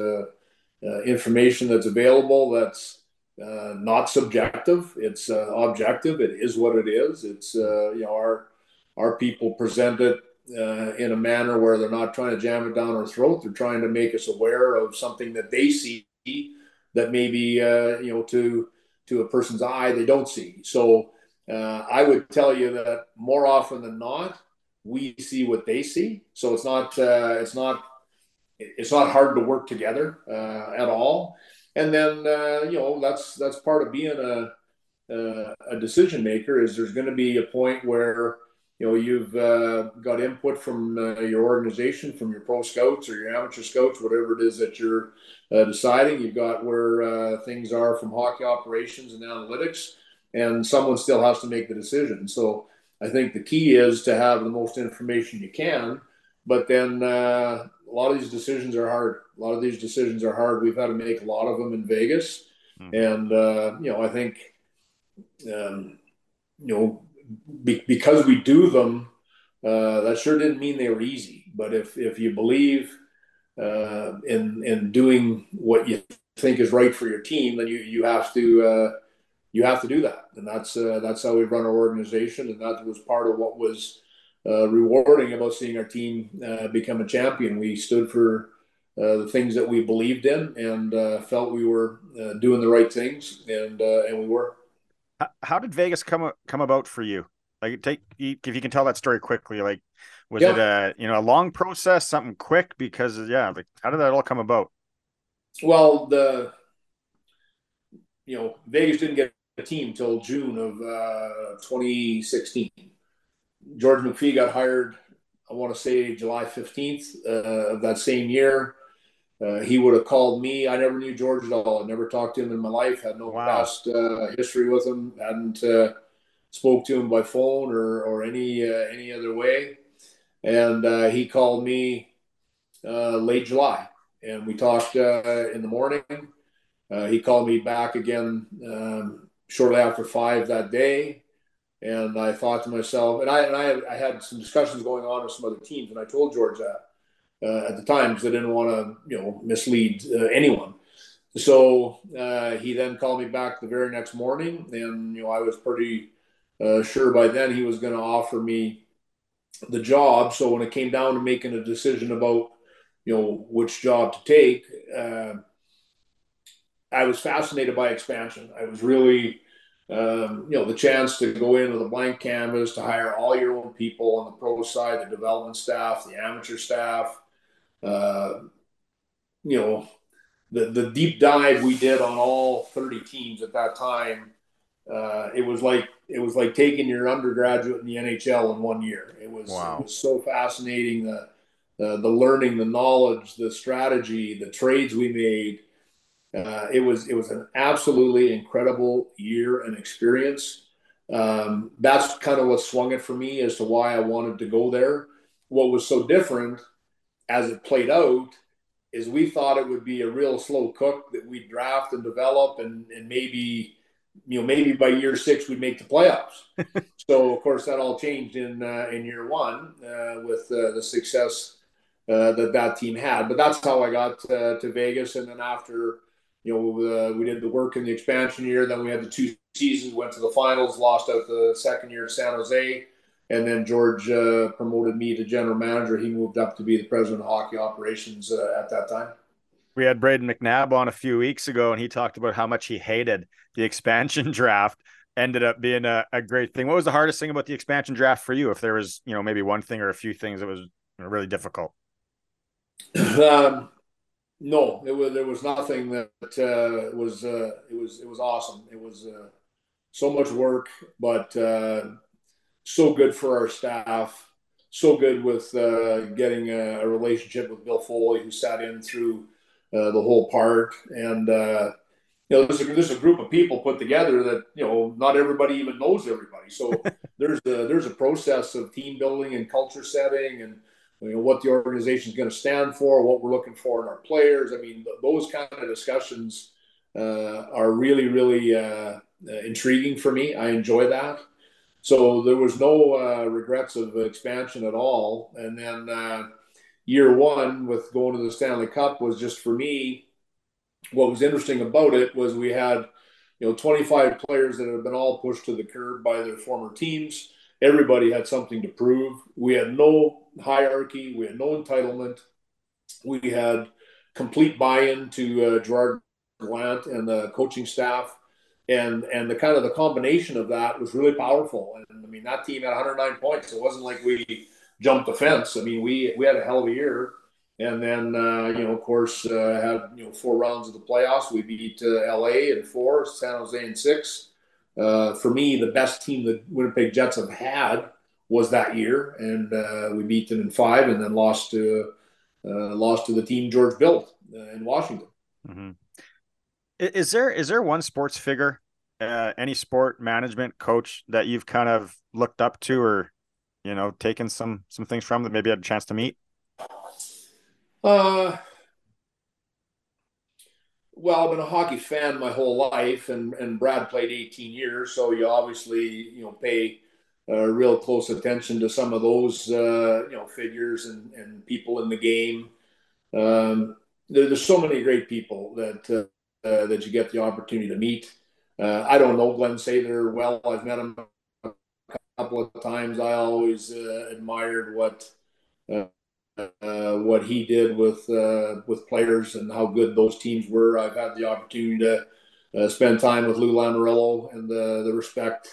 information that's available that's uh, not subjective. It's uh, objective. It is what it is. It's uh, you know our our people present it uh, in a manner where they're not trying to jam it down our throat. They're trying to make us aware of something that they see that maybe uh, you know to to a person's eye they don't see. So uh, I would tell you that more often than not, we see what they see. So it's not it's not it's not hard to work together at all and then uh, you know that's that's part of being a uh, a decision maker is there's going to be a point where you know you've uh, got input from uh, your organization from your pro scouts or your amateur scouts whatever it is that you're uh, deciding. You've got where uh, things are from hockey operations and analytics and someone still has to make the decision. So i think the key is to have the most information you can but then uh, a lot of these decisions are hard. A lot of these decisions are hard. We've had to make a lot of them in Vegas, mm-hmm. and uh, you know, I think, um, you know, be, because we do them, uh, that sure didn't mean they were easy. But if if you believe uh, in in doing what you think is right for your team, then you you have to uh, you have to do that, and that's uh, that's how we run our organization, and that was part of what was uh, rewarding about seeing our team uh, become a champion. We stood for uh, the things that we believed in and uh, felt we were uh, doing the right things, and uh, and we were. How did Vegas come come about for you? Like, take if you can tell that story quickly. Like, was yeah. it a you know a long process, something quick? Because yeah, like how did that all come about? Well, the you know Vegas didn't get a team till June of 2016 George McPhee got hired, I want to say July 15th uh, of that same year. Uh, he would have called me. I never knew George at all. I never talked to him in my life. Had no wow. past uh, history with him. Hadn't uh, spoke to him by phone or or any uh, any other way. And uh, he called me late July, and we talked in the morning. he called me back again um, shortly after five that day and I thought to myself, and I and I I had some discussions going on with some other teams, and I told George that uh, at the time because I didn't want to, you know, mislead uh, anyone. So uh, he then called me back the very next morning, and you know I was pretty uh, sure by then he was going to offer me the job. So when it came down to making a decision about you know which job to take, uh, I was fascinated by expansion. I was really um, you know, the chance to go in with a blank canvas, to hire all your own people on the pro side, the development staff, the amateur staff, uh, you know, the, the deep dive we did on all 30 teams at that time, uh, it was like it was like taking your undergraduate in the NHL in one year. It was, wow. it was so fascinating the, the the learning, the knowledge, the strategy, the trades we made uh, it was it was an absolutely incredible year and experience. Um, that's kind of what swung it for me as to why I wanted to go there. What was so different as it played out is we thought it would be a real slow cook that we'd draft and develop and, and maybe you know maybe by year six we'd make the playoffs. so of course that all changed in uh, in year one uh, with uh, the success uh, that that team had. But that's how I got uh, to Vegas, and then after you know, uh, we did the work in the expansion year. Then we had the two seasons, went to the finals, lost out the second year to San Jose. And then George uh, promoted me to general manager. He moved up to be the president of hockey operations uh, at that time. We had Brayden McNabb on a few weeks ago, and he talked about how much he hated the expansion draft ended up being a, a great thing. What was the hardest thing about the expansion draft for you? If there was, you know, maybe one thing or a few things that was really difficult. Um, no, it was there was nothing that uh, was uh, it was it was awesome. It was uh, so much work, but uh, so good for our staff. So good with uh, getting a, a, relationship with Bill Foley, who sat in through uh, the whole part, and you know, there's a, there's a group of people put together that you know not everybody even knows everybody. So there's a there's a process of team building and culture setting and you know what the organization is going to stand for, what we're looking for in our players. I mean, those kind of discussions uh, are really really uh, uh, intriguing for me. I enjoy that. So there was no uh, regrets of expansion at all. And then uh, year one with going to the Stanley Cup was just for me. What was interesting about it was we had you know 25 players that had been all pushed to the curb by their former teams everybody had something to prove. We had no hierarchy, we had no entitlement. We had complete buy-in to uh, Gerard Gallant and the coaching staff, and and the kind of the combination of that was really powerful. And I mean, that team had 109 points. It wasn't like we jumped the fence. I mean, we we had a hell of a year. And then, uh, you know, of course, uh, had you know four rounds of the playoffs. We beat uh, LA in four, San Jose in six, uh, for me, the best team the Winnipeg Jets have had was that year, and uh, we beat them in five, and then lost to uh, lost to the team George built uh, in Washington. Mm-hmm. Is there is there one sports figure, uh, any sport management coach that you've kind of looked up to, or you know, taken some some things from that maybe had a chance to meet? Uh well, I've been a hockey fan my whole life, and, and Brad played 18 years, so you obviously you know pay uh, real close attention to some of those uh, you know figures and, and people in the game. Um, there, there's so many great people that uh, uh that you get the opportunity to meet. Uh, I don't know Glenn Sather well. I've met him a couple of times. I always uh, admired what uh, what he did with uh, with players and how good those teams were. I've had the opportunity to uh, spend time with Lou Lamoriello and the the respect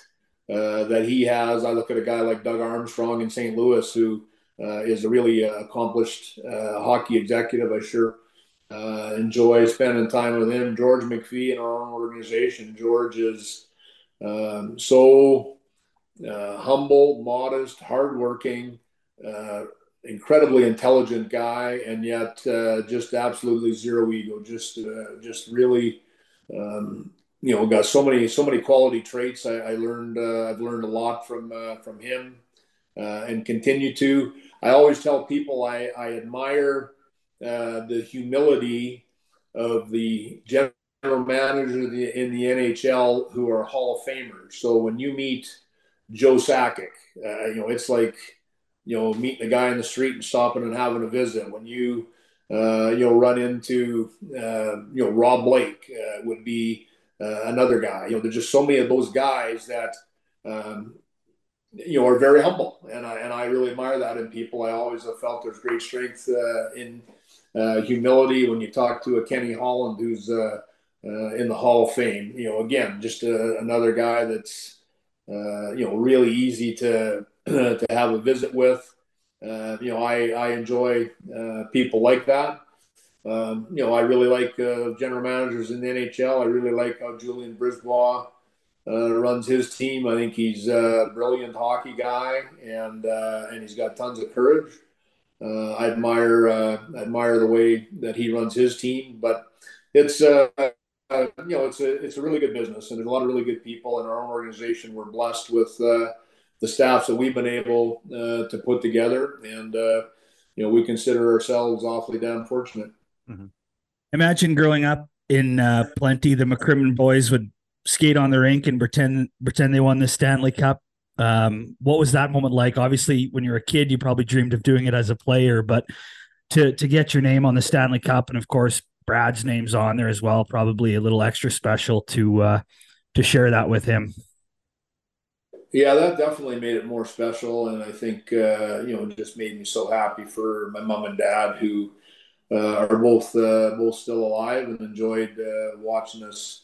uh, that he has. I look at a guy like Doug Armstrong in St. Louis, who uh, is a really accomplished hockey executive. I sure enjoy spending time with him. George McPhee in our own organization. George is um, so humble, modest, hardworking. Uh, incredibly intelligent guy, and yet uh, just absolutely zero ego. Just uh, just really, um, you know, got so many so many quality traits. I, I learned uh, I've learned a lot from uh, from him, uh, and continue to. I always tell people I, I admire uh, the humility of the general manager in the, in the NHL who are Hall of Famers. So when you meet Joe Sakic, you know, it's like you know, meeting a guy in the street and stopping and having a visit. When you, uh, you know, run into, uh, you know, Rob Blake uh, would be uh, another guy. You know, there's just so many of those guys that, um, you know, are very humble, and I and I really admire that in people. I always have felt there's great strength uh, in uh, humility when you talk to a Kenny Holland who's in the Hall of Fame. You know, again, just another guy that's you know really easy to to have a visit with. Uh, you know, I, I enjoy uh, people like that. Um, you know, I really like uh, general managers in the NHL. I really like how Julien BriseBois uh, runs his team. I think he's a brilliant hockey guy, and uh, and he's got tons of courage. Uh, I admire admire the way that he runs his team. But it's you know it's a it's a really good business, and there's a lot of really good people in our own organization. We're blessed with the staffs that we've been able uh, to put together, and uh, you know we consider ourselves awfully damn fortunate. Mm-hmm. Imagine growing up in uh, Plenty, the McCrimmon boys would skate on the rink and pretend pretend they won the Stanley Cup. Um, what was that moment like? Obviously, when you're a kid, you probably dreamed of doing it as a player, but to to get your name on the Stanley Cup, and of course Brad's name's on there as well, probably a little extra special to uh, to share that with him. Yeah, that definitely made it more special, and I think uh, you know just made me so happy for my mom and dad who uh, are both uh, both still alive and enjoyed uh, watching us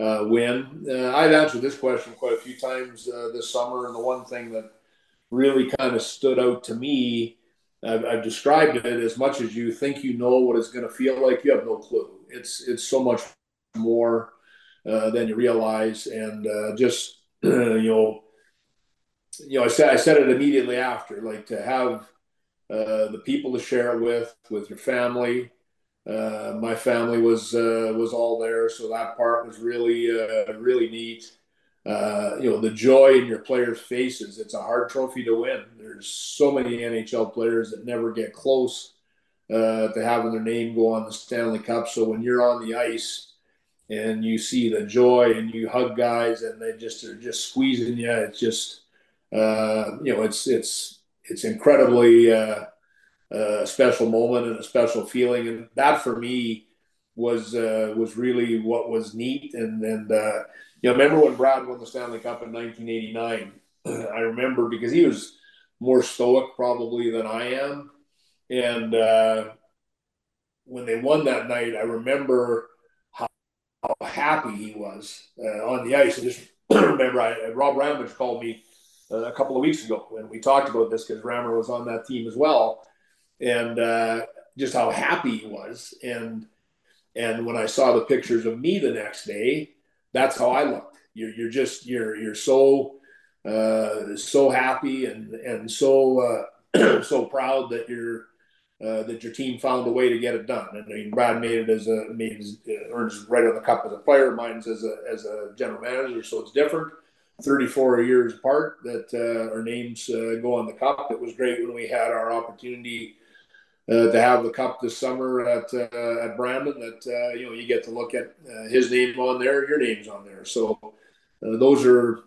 uh, win. Uh, I've answered this question quite a few times this summer, and the one thing that really kind of stood out to me, I've, I've, described it as much as you think you know what it's going to feel like. You have no clue. It's it's so much more than you realize, and just you know, you know, I said I said it immediately after, like to have uh, the people to share it with, with your family. Uh, my family was uh, was all there, so that part was really uh, really neat. Uh, you know the joy in your players' faces. It's a hard trophy to win. There's so many NHL players that never get close uh, to having their name go on the Stanley Cup. So when you're on the ice and you see the joy and you hug guys and they just are just squeezing you, it's just you know it's it's it's incredibly uh, a special moment and a special feeling, and that for me was uh, was really what was neat. And and uh, you know, remember when Brad won the Stanley Cup in 1989? I remember because he was more stoic probably than I am, and uh, when they won that night, I remember how, how happy he was uh, on the ice. I just remember I, Rob Ramage called me uh, a couple of weeks ago, and we talked about this because Rammer was on that team as well, and uh, just how happy he was. And and when I saw the pictures of me the next day, that's how I looked. You're you're just you're you're so uh, so happy and and so uh, so proud that you're uh, that your team found a way to get it done. And I mean, Brad made it as a made his, uh, earns right on the cup as a player. Mine's as a as a general manager, so it's different. 34 years apart that uh, our names uh, go on the cup. It was great when we had our opportunity uh, to have the cup this summer at uh, at Brandon. That uh, you know you get to look at uh, his name on there, your name's on there. So those are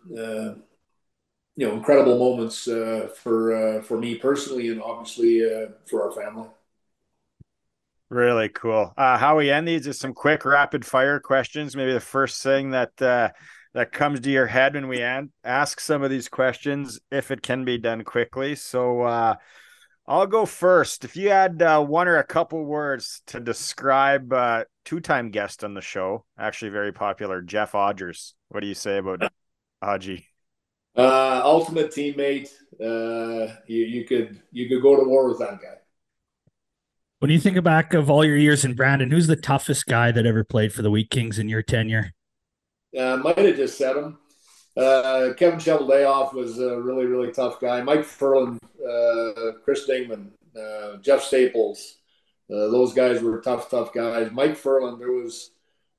you know incredible moments for for me personally, and obviously for our family. Really cool. how we end these is some quick rapid fire questions. Maybe the first thing that that comes to your head when we an- ask some of these questions, if it can be done quickly. So uh, I'll go first. If you had uh, one or a couple words to describe uh, two-time guest on the show, actually very popular, Jeff Odgers, what do you say about Aji? Uh, ultimate teammate. Uh, you, you could you could go to war with that guy. When you think back of all your years in Brandon, who's the toughest guy that ever played for the Wheat Kings in your tenure? Uh, might have just said him. Uh, Kevin Cheveldayoff was a really, really tough guy. Mike Ferland, uh, Chris Dingman, uh, Jeff Staples, uh, those guys were tough, tough guys. Mike Ferland, there was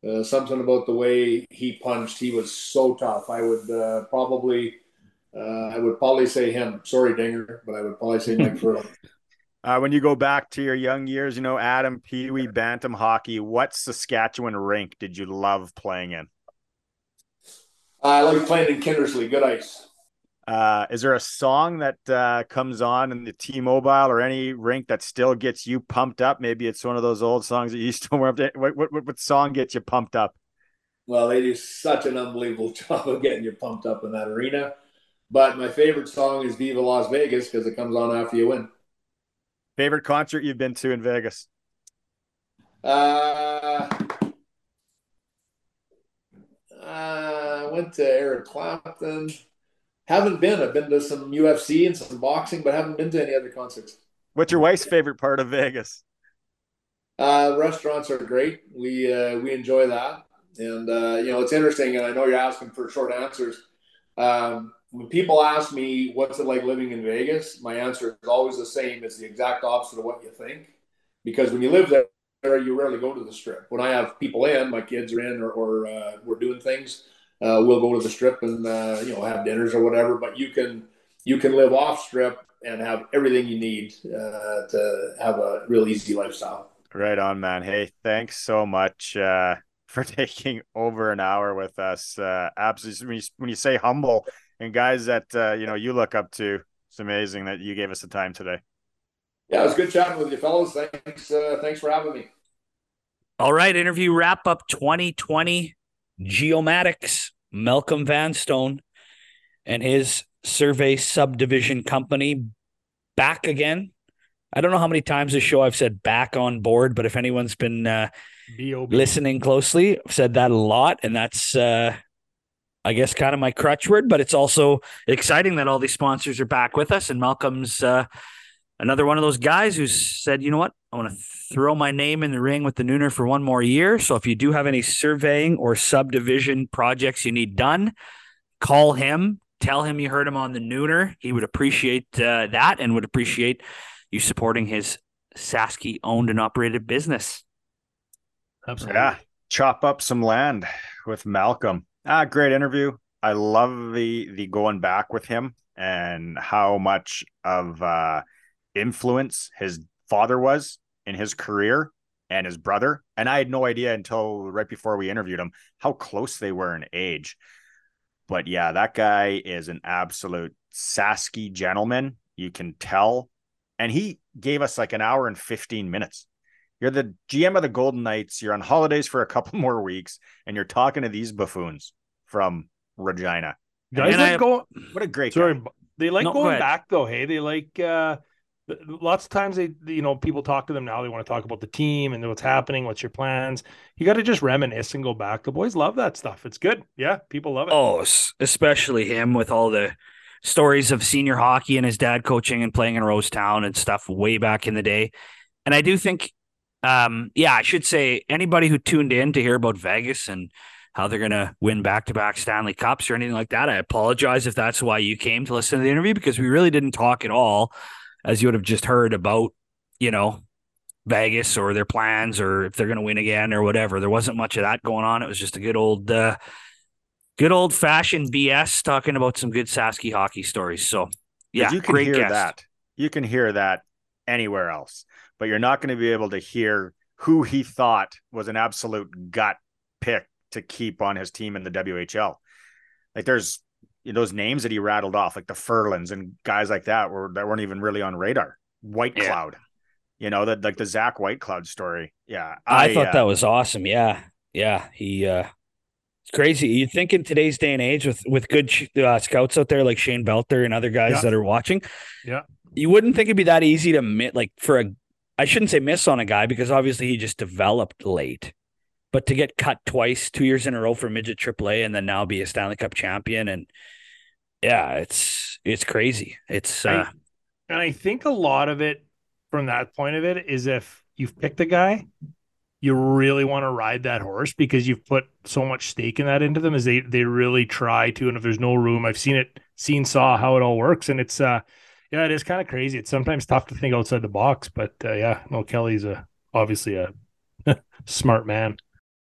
uh, something about the way he punched. He was so tough. I would uh, probably, I would probably say him. Sorry, Dinger, but I would probably say Mike Ferland. Uh, when you go back to your young years, you know, Adam, Pee Wee, Bantam hockey, what Saskatchewan rink did you love playing in? I like playing in Kindersley. Good ice. Uh, is there a song that uh, comes on in the T-Mobile or any rink that still gets you pumped up? Maybe it's one of those old songs that you used to warm up. To. What, what, what song gets you pumped up? Well, they do such an unbelievable job of getting you pumped up in that arena. But my favorite song is "Viva Las Vegas" because it comes on after you win. Favorite concert you've been to in Vegas? Uh, uh, went to Eric Clapton. Haven't been. I've been to some UFC and some boxing, but haven't been to any other concerts. What's your wife's favorite part of Vegas? Uh, restaurants are great. We uh, we enjoy that, and uh, you know it's interesting. And I know you're asking for short answers. Um, when people ask me what's it like living in Vegas, my answer is always the same. It's the exact opposite of what you think, because when you live there, you rarely go to the strip. When I have people in, my kids are in, or, or uh, we're doing things, uh, we'll go to the strip and uh, you know have dinners or whatever. But you can you can live off strip and have everything you need uh, to have a real easy lifestyle. Right on, man. Hey, thanks so much uh, for taking over an hour with us. Uh, absolutely, when you, when you say humble and guys that you know you look up to, it's amazing that you gave us the time today. Yeah, it was good chatting with you, fellas. Thanks, thanks for having me. All right, interview wrap up 2020 Geomatics, Malcolm Vanstone and his survey subdivision company back again I don't know how many times this show I've said back on board, but if anyone's been uh, listening closely, I've said that a lot, and that's uh, I guess kind of my crutch word. But it's also exciting that all these sponsors are back with us, and Malcolm's uh, another one of those guys who said, you know what, I want to throw my name in the ring with the Nooner for one more year. So if you do have any surveying or subdivision projects you need done, call him. Tell him you heard him on the Nooner. He would appreciate uh, that and would appreciate you supporting his Sasky owned and operated business. Absolutely. Yeah. Chop up some land with Malcolm. Ah, great interview. I love the the going back with him and how much of uh influence his father was in his career and his brother. And I had no idea until right before we interviewed him how close they were in age. But yeah, that guy is an absolute Sasky gentleman. You can tell and he gave us like an hour and 15 minutes. You're the GM of the Golden Knights. You're on holidays for a couple more weeks, and you're talking to these buffoons from Regina. Guys, like go. What a great. Sorry, guy. they like no, going go back though. Hey, they like. uh Lots of times they, you know, people talk to them now. They want to talk about the team and what's happening. What's your plans? You got to just reminisce and go back. The boys love that stuff. It's good. Yeah, people love it. Oh, especially him with all the stories of senior hockey and his dad coaching and playing in Rosetown and stuff way back in the day. And I do think, um, yeah, I should say anybody who tuned in to hear about Vegas and how they're going to win back to back Stanley Cups or anything like that, I apologize if that's why you came to listen to the interview because we really didn't talk at all, as you would have just heard about, you know, Vegas or their plans or if they're going to win again or whatever. There wasn't much of that going on. It was just a good old, uh, good old fashioned BS talking about some good Sasky hockey stories. So yeah, you can hear guest. that. You can hear that anywhere else, but you're not going to be able to hear who he thought was an absolute gut pick to keep on his team in the WHL. Like there's you know, those names that he rattled off, like the Ferlands and guys like that, were that weren't even really on radar. White yeah. Cloud, you know, that like the Zach Whitecloud story. Yeah, I, I thought uh, that was awesome. Yeah, yeah, he uh it's crazy. You think in today's day and age, with with good uh, scouts out there like Shane Belter and other guys yeah. that are watching, yeah, you wouldn't think it'd be that easy to miss. Like for a, I shouldn't say miss on a guy because obviously he just developed late, but to get cut twice, two years in a row for midget AAA, and then now be a Stanley Cup champion, and yeah, it's it's crazy. It's uh, I, and I think a lot of it from that point of it is if you've picked a guy you really want to ride that horse because you've put so much stake in that into them as they they really try to and if there's no room i've seen it seen saw how it all works. And it's uh yeah it is kind of crazy. It's sometimes tough to think outside the box but uh, yeah no kelly's a obviously a smart man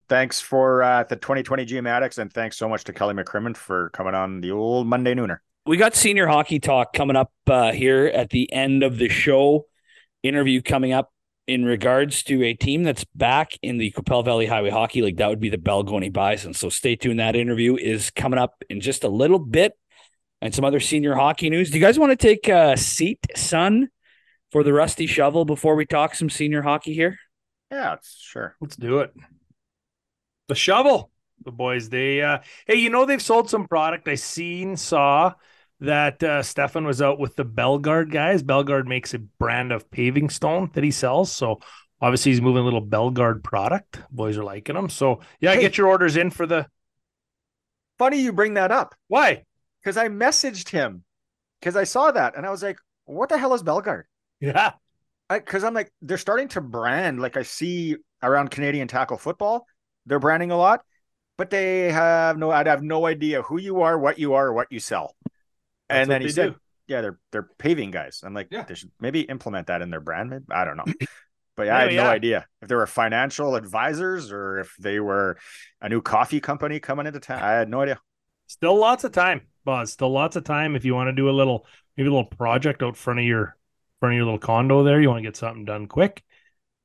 thanks for uh the 2020 GM and thanks so much to kelly mccrimmon for coming on the old monday nooner we got senior hockey talk coming up uh here at the end of the show interview coming up in regards to a team that's back in the Qu'Appelle Valley Highway Hockey League, that would be the Balgonie Bison. So stay tuned. That interview is coming up in just a little bit. And some other senior hockey news. Do you guys want to take a seat, son, for the rusty shovel before we talk some senior hockey here? Yeah, sure. Let's do it. The shovel. The boys, they uh hey, you know they've sold some product. I seen saw that uh, Stefan was out with the Belgard guys. Belgard makes a brand of paving stone that he sells. So obviously he's moving a little Belgard product. Boys are liking them. So yeah, hey, get your orders in for the. Funny you bring that up. Why? Because I messaged him because I saw that and I was like, "What the hell is Belgard?" Yeah. Because I'm like, they're starting to brand like I see around Canadian tackle football. They're branding a lot, but they have no. I'd have no idea who you are, what you are, what you sell and then he said, do. "Yeah, they're they're paving guys." I'm like, yeah. they should maybe implement that in their brand. Maybe, I don't know, but yeah, I had yeah. no idea if they were financial advisors or if they were a new coffee company coming into town. I had no idea. Still lots of time, Buzz. Still lots of time if you want to do a little maybe a little project out front of your front of your little condo there. You want to get something done quick.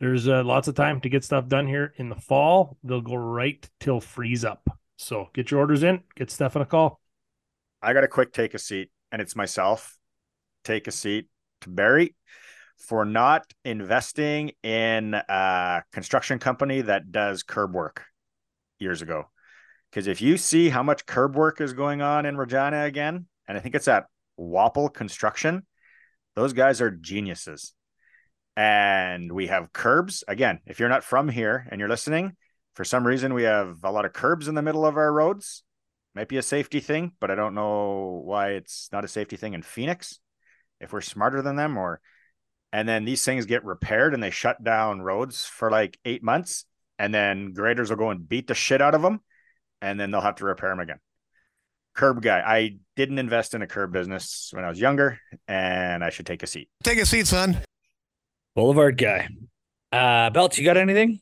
There's uh, lots of time to get stuff done here in the fall. They'll go right till freeze up. So get your orders in. Get Stefan a call. I got a quick take a seat, and it's myself. Take a seat to Barry for not investing in a construction company that does curb work years ago. Because if you see how much curb work is going on in Regina again, and I think it's at Wapple Construction, those guys are geniuses. And we have curbs. Again, if you're not from here and you're listening, for some reason we have a lot of curbs in the middle of our roads. Might be a safety thing, but I don't know why it's not a safety thing in Phoenix. If we're smarter than them, or and then these things get repaired and they shut down roads for like eight months, and then graders will go and beat the shit out of them, and then they'll have to repair them again. Curb guy. I didn't invest in a curb business when I was younger, and I should take a seat. Take a seat, son. Boulevard guy. Uh, Belts, you got anything?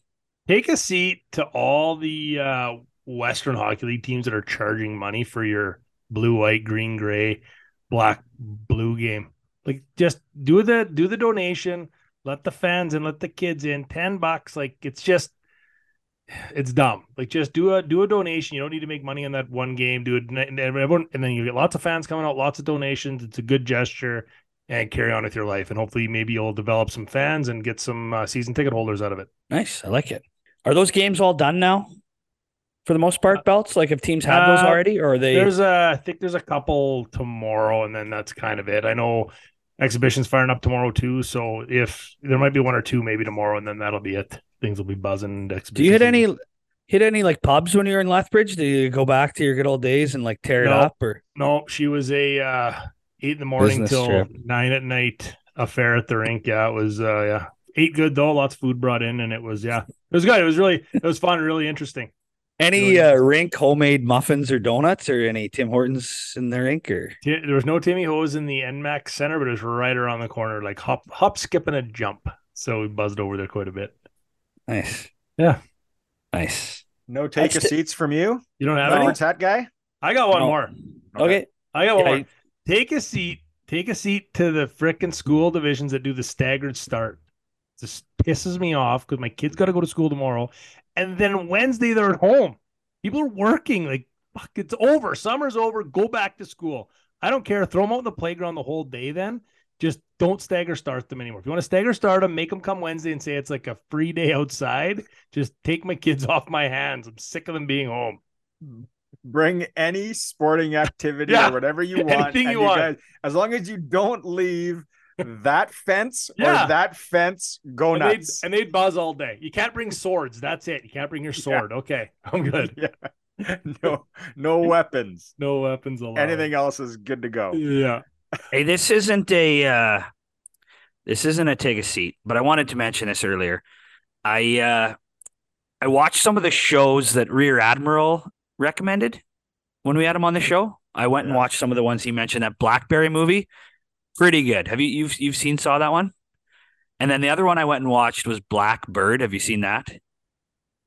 Take a seat to all the uh, Western Hockey League teams that are charging money for your blue, white, green, gray, black, blue game. Like, just do the do the donation. Let the fans and let the kids in. Ten bucks. Like, it's just it's dumb. Like just do a do a donation. You don't need to make money on that one game. Do it, and everyone, and then you get lots of fans coming out, lots of donations. It's a good gesture, and carry on with your life. And hopefully, maybe you'll develop some fans and get some uh, season ticket holders out of it. Nice, I like it. Are those games all done now? For the most part, belts. Like, if teams have those uh, already, or are they? There's a, I think there's a couple tomorrow, and then that's kind of it. I know exhibition's firing up tomorrow too. So if there might be one or two maybe tomorrow, and then that'll be it. Things will be buzzing. Do you hit any hit any like pubs when you were in Lethbridge? Do you go back to your good old days and like tear no, it up or no? She was a uh, eight in the morning Business till trip. nine at night affair at the rink. Yeah, it was uh, yeah. Ate good though, lots of food brought in, and it was yeah, it was good. It was really it was fun, really interesting. Any uh, rink homemade muffins or donuts or any Tim Hortons in the rink or there was no Timmy Hose in the ENMAX center, but it was right around the corner, like hop hop, skip, and a jump. So we buzzed over there quite a bit. Nice. Yeah. Nice. No take a seats from you. You don't have no. any that guy. I got one no. more. Okay. okay. I got one more. Take a seat. Take a seat to the frickin' school divisions that do the staggered start. This pisses me off because my kids got to go to school tomorrow, and then Wednesday they're at home. People are working. Like, fuck, it's over. Summer's over. Go back to school. I don't care. Throw them out in the playground the whole day then. Just don't stagger start them anymore. If you want to stagger start them, make them come Wednesday and say it's like a free day outside. Just take my kids off my hands. I'm sick of them being home. Hmm. Bring any sporting activity yeah. or whatever you want. Anything you, you want. Guys, as long as you don't leave that fence yeah. or that fence go and nuts. They'd, and they'd buzz all day. You can't bring swords. That's it. You can't bring your sword. Yeah. Okay, I'm good. Yeah. No, no weapons. No weapons allowed. Anything else is good to go. Yeah. Hey, this isn't a uh this isn't a take a seat, but I wanted to mention this earlier. I uh I watched some of the shows that Rear Admiral recommended when we had him on the show. I went and watched some of the ones he mentioned. That Blackberry movie pretty good. Have you you've you've seen saw that one? And then the other one I went and watched was Blackbird. Have you seen that?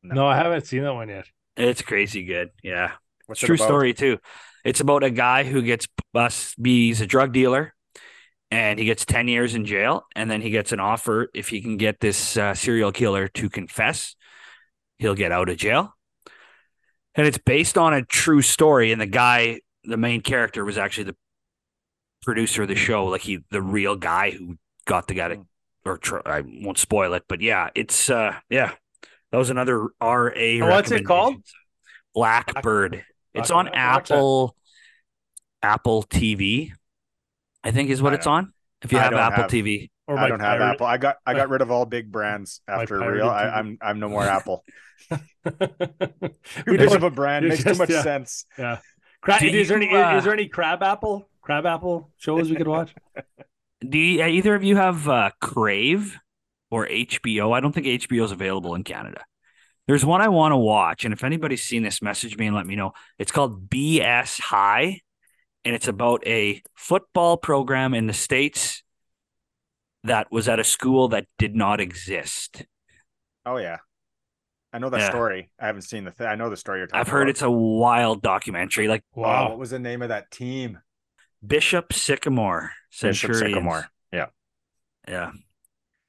No, no I haven't seen that one yet. It's crazy good. Yeah. What's true story too. It's about a guy who gets bus he's a drug dealer and he gets 10 years in jail and then he gets an offer if he can get this uh, serial killer to confess, he'll get out of jail. And it's based on a true story and the guy the main character was actually the producer of the show, like he, the real guy who got the guy to, or tr- I won't spoil it, but yeah, it's, uh, yeah, that was another RA. Oh, what's it called? Blackbird. It's on Apple, Apple TV, I think is what it's on. If you have Apple have, TV, or I don't have Apple. I got I got rid of all big brands after real. I, am I'm, I'm no more Apple. Too big of a brand makes just, too much yeah. sense. Yeah. Cra- is, there any, uh, is there any crab apple crab apple shows we could watch? Do you, either of you have uh, Crave or HBO? I don't think HBO is available in Canada. There's one I want to watch, and if anybody's seen this, message me and let me know. It's called BS High, and it's about a football program in the states that was at a school that did not exist. Oh yeah, I know that yeah. story. I haven't seen the. Th- I know the story you're talking. I've heard about. it's a wild documentary. Like wow, what was the name of that team? Bishop Sycamore. Bishop Sycamore. Yeah. Yeah.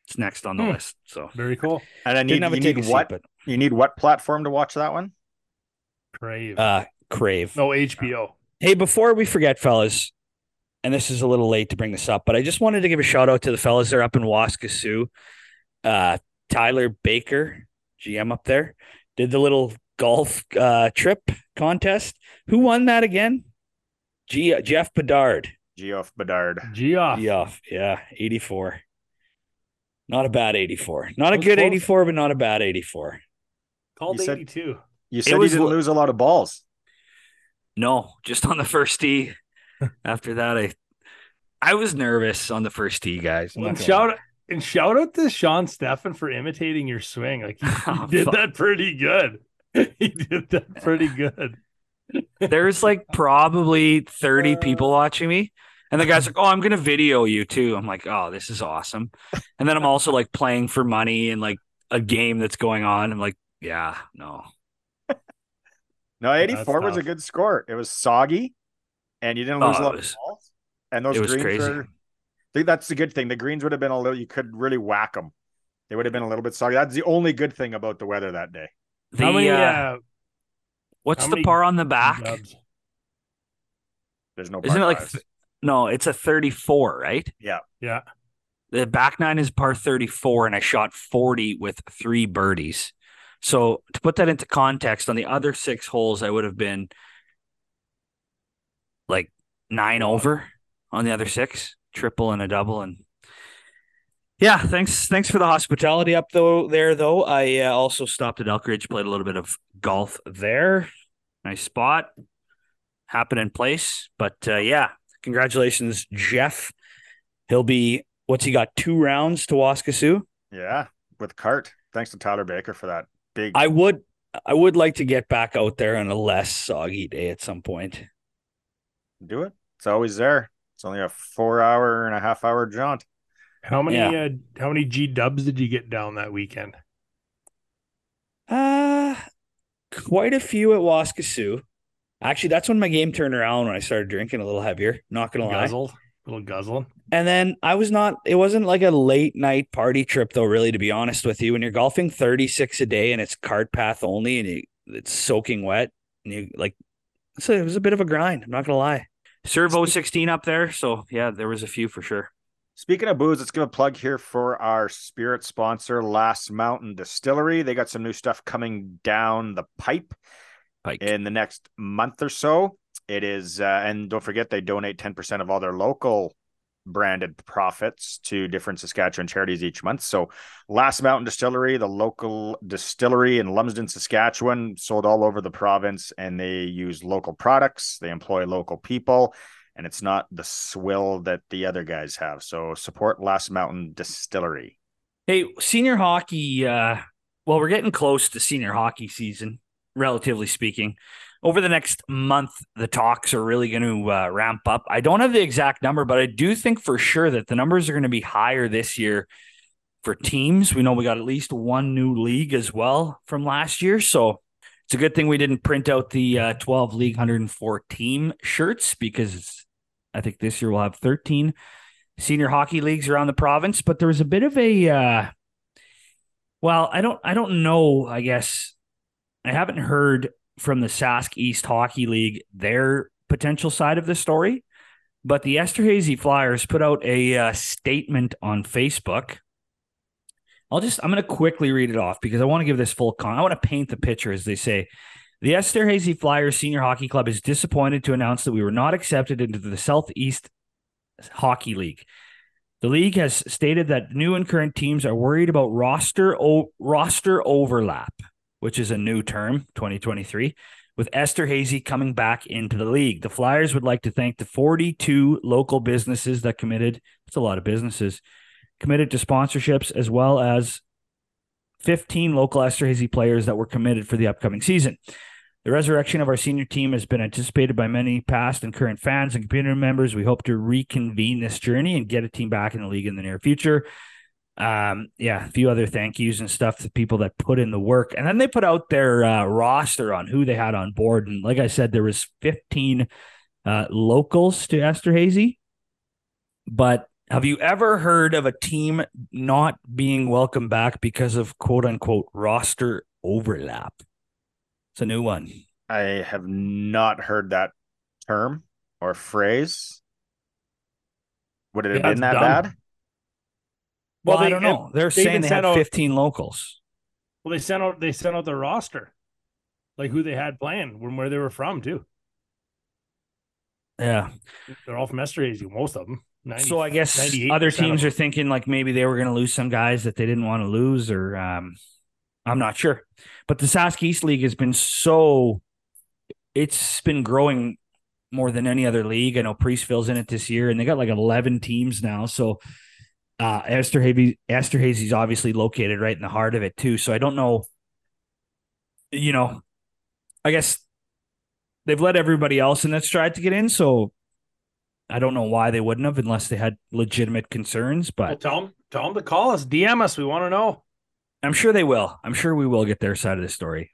It's next on the hmm. list. So very cool. And I need, you need what? Seat, but... You need what platform to watch that one? Crave. Uh, Crave. No HBO. Hey, before we forget, fellas, and this is a little late to bring this up, but I just wanted to give a shout out to the fellas that are up in Waskesiu. Uh, Tyler Baker, GM up there, did the little golf uh, trip contest. Who won that again? G- Jeff Bedard. Geoff Bedard. Geoff. Geoff. Yeah. 84. Not a bad 84. Not a good 84, but not a bad 84. Called you 82. Said, you said was, you didn't lose a lot of balls. No, just on the first tee. After that, I I was nervous on the first tee, guys. Well, shout and shout out to Sean Steffen for imitating your swing. Like he, he oh, did that pretty good. he did that pretty good. There's like probably 30 uh, people watching me. And the guy's like, Oh, I'm gonna video you too. I'm like, Oh, this is awesome. And then I'm also like playing for money and like a game that's going on. I'm like, Yeah, no. no, 84 was a good score. It was soggy and you didn't lose oh, a lot was, of balls. And those greens crazy. were I think that's the good thing. The greens would have been a little you could really whack them. They would have been a little bit soggy. That's the only good thing about the weather that day. The, how many uh, uh what's how the par on the back? Dubs? There's no Isn't it like th- no, it's a 34, right? Yeah. Yeah. The back nine is par 34, and I shot 40 with three birdies. So to put that into context, on the other six holes, I would have been like nine over on the other six, triple and a double. And yeah, thanks. Thanks for the hospitality up though there though. I uh, also stopped at Elkridge, played a little bit of golf there. Nice spot. Happening place. But uh, yeah, Congratulations, Jeff. He'll be what's he got? Two rounds to Waskesiu. Yeah, with cart. Thanks to Tyler Baker for that big. I would, I would like to get back out there on a less soggy day at some point. Do it. It's always there. It's only a four hour and a half hour jaunt. How many yeah. uh, how many G dubs did you get down that weekend? Uh quite a few at Waskesiu. Actually, that's when my game turned around when I started drinking a little heavier. Not gonna lie, a little guzzling. And then I was not. It wasn't like a late night party trip though. Really, to be honest with you, when you're golfing 36 a day and it's cart path only and you, it's soaking wet and you like, so it was a bit of a grind. I'm not gonna lie. Servo 16 up there, so yeah, there was a few for sure. Speaking of booze, let's give a plug here for our spirit sponsor, Last Mountain Distillery. They got some new stuff coming down the pipe. Pike. in the next month or so. It is, uh, and don't forget, they donate 10% of all their local branded profits to different Saskatchewan charities each month. So, Last Mountain Distillery, the local distillery in Lumsden, Saskatchewan, sold all over the province, and they use local products. They employ local people, and it's not the swill that the other guys have. So, support Last Mountain Distillery. Hey, senior hockey. Uh, well, we're getting close to senior hockey season relatively speaking. Over the next month, the talks are really going to uh, ramp up. I don't have the exact number, but I do think for sure that the numbers are going to be higher this year for teams. We know we got at least one new league as well from last year. So it's a good thing we didn't print out the uh, 12 league 104 team shirts because I think this year we'll have 13 senior hockey leagues around the province. But there was a bit of a, uh, well, I don't, I don't know, I guess I haven't heard from the Sask East Hockey League their potential side of the story, but the Esterhazy Flyers put out a uh, statement on Facebook. I'll just I'm going to quickly read it off because I want to give this full con. I want to paint the picture as they say. The Esterhazy Flyers Senior Hockey Club is disappointed to announce that we were not accepted into the Southeast Hockey League. The league has stated that new and current teams are worried about roster o- roster overlap which is a new term, 2023, with Esterhazy coming back into the league. The Flyers would like to thank the 42 local businesses that committed, it's a lot of businesses, committed to sponsorships, as well as 15 local Esterhazy players that were committed for the upcoming season. The resurrection of our senior team has been anticipated by many past and current fans and community members. We hope to reconvene this journey and get a team back in the league in the near future um yeah a few other thank yous and stuff to people that put in the work. And then they put out their uh, roster on who they had on board. And like i said there was 15 uh, locals to esterhazy but have you ever heard of a team not being welcome back because of quote unquote roster overlap? It's a new one. I have not heard that term or phrase. Would it have yeah, been that dumb. bad well, well they, I don't know. They're they saying they had out, 15 locals. Well, they sent out they sent out their roster, like who they had playing, from where they were from too. Yeah, they're all from Esterhazy, most of them. 90, so I guess other teams are thinking like maybe they were going to lose some guys that they didn't want to lose, or um, I'm not sure. But the Sask East League has been so it's been growing more than any other league. I know Preeceville's in it this year, and they got like 11 teams now. So uh, Esterhazy, Esterhazy's obviously located right in the heart of it too. So I don't know. You know, I guess they've let everybody else in that's tried to get in. So I don't know why they wouldn't have unless they had legitimate concerns. But well, tell them, tell them to call us, DM us. We want to know. I'm sure they will. I'm sure we will get their side of the story.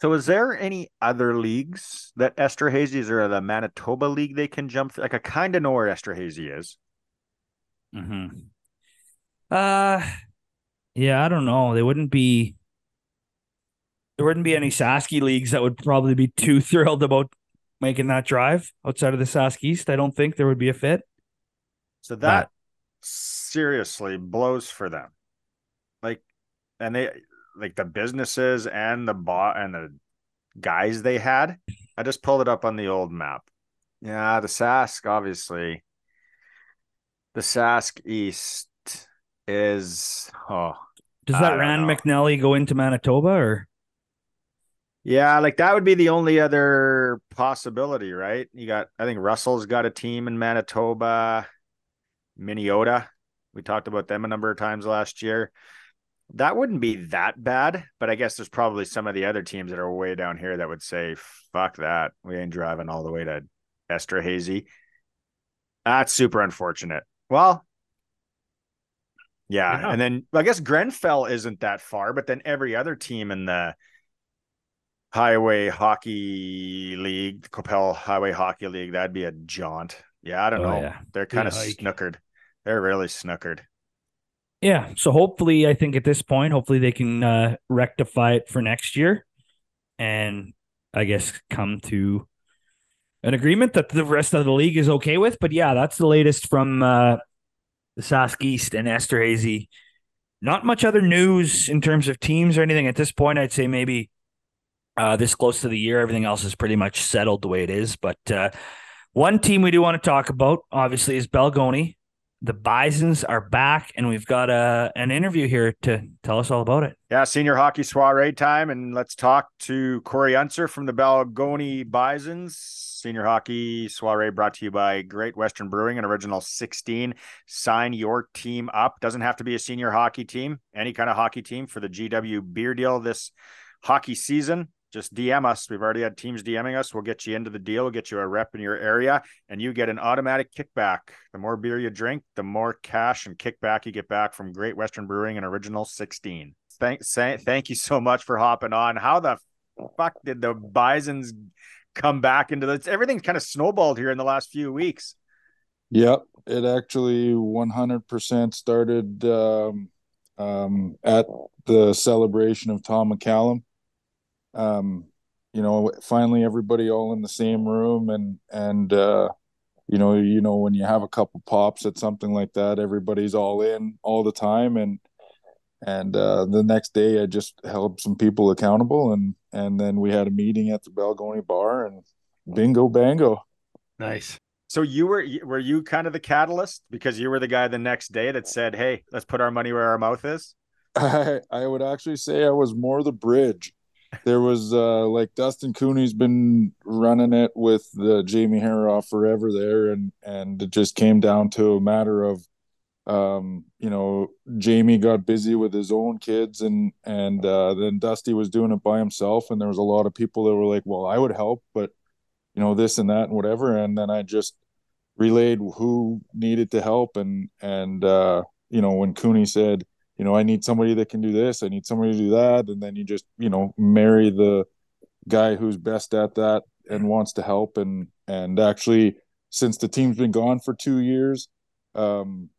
So, is there any other leagues that Esterhazy's or the Manitoba League they can jump? Through? Like, I kind of know where Esterhazy is. Hmm. Uh, yeah, I don't know. They wouldn't be. There wouldn't be any Sasky leagues that would probably be too thrilled about making that drive outside of the Sask East. I don't think there would be a fit. So that but, seriously blows for them. Like, and they like the businesses and the bot and the guys they had. I just pulled it up on the old map. Yeah, the Sask, obviously. The Sask East is oh does that Rand McNally go into Manitoba or yeah, like that would be the only other possibility, right? You got I think Russell's got a team in Manitoba, Minnedosa. We talked about them a number of times last year that wouldn't be that bad, but I guess there's probably some of the other teams that are way down here that would say, fuck that. We ain't driving all the way to Esterhazy. That's super unfortunate. Well, yeah. yeah. And then I guess Grenfell isn't that far, but then every other team in the Highway Hockey League, Qu'Appelle Highway Hockey League, that'd be a jaunt. Yeah, I don't oh, know. Yeah. They're kind of snookered. They're really snookered. Yeah. So hopefully, I think at this point, hopefully they can uh, rectify it for next year, and I guess come to an agreement that the rest of the league is okay with. But yeah, that's the latest from uh, the Sask East and Esterhazy. Not much other news in terms of teams or anything at this point. I'd say maybe uh, this close to the year, everything else is pretty much settled the way it is. But uh, one team we do want to talk about, obviously, is Balgonie the Bisons are back, and we've got a uh, an interview here to tell us all about it. Yeah, senior hockey soiree time, and let's talk to Corey Unser from the Balgonie Bisons. Senior hockey soiree brought to you by Great Western Brewing, an original 16. Sign your team up. Doesn't have to be a senior hockey team, any kind of hockey team for the GW beer deal this hockey season just DM us. We've already had teams DMing us. We'll get you into the deal, we'll get you a rep in your area, and you get an automatic kickback. The more beer you drink, the more cash and kickback you get back from Great Western Brewing and Original 16. Thanks, thank you so much for hopping on. How the fuck did the Bisons come back into this? Everything's kind of snowballed here in the last few weeks. Yep, it actually 100% started um, um, at the celebration of Tom McCallum um, you know, finally everybody all in the same room and and uh, you know, you know when you have a couple pops at something like that, everybody's all in all the time and and uh, the next day I just held some people accountable and and then we had a meeting at the Balgonie bar and bingo bango. Nice. So you were were you kind of the catalyst because you were the guy the next day that said, "Hey, let's put our money where our mouth is." I I would actually say I was more the bridge there was uh like Dustin Cooney's been running it with the Jamie Harroff forever there and and it just came down to a matter of um you know Jamie got busy with his own kids and and uh then Dusty was doing it by himself and there was a lot of people that were like well I would help but you know this and that and whatever and then I just relayed who needed to help and and uh you know when Cooney said you know, I need somebody that can do this, I need somebody to do that, and then you just, you know, marry the guy who's best at that and wants to help and and actually since the team's been gone for 2 years, um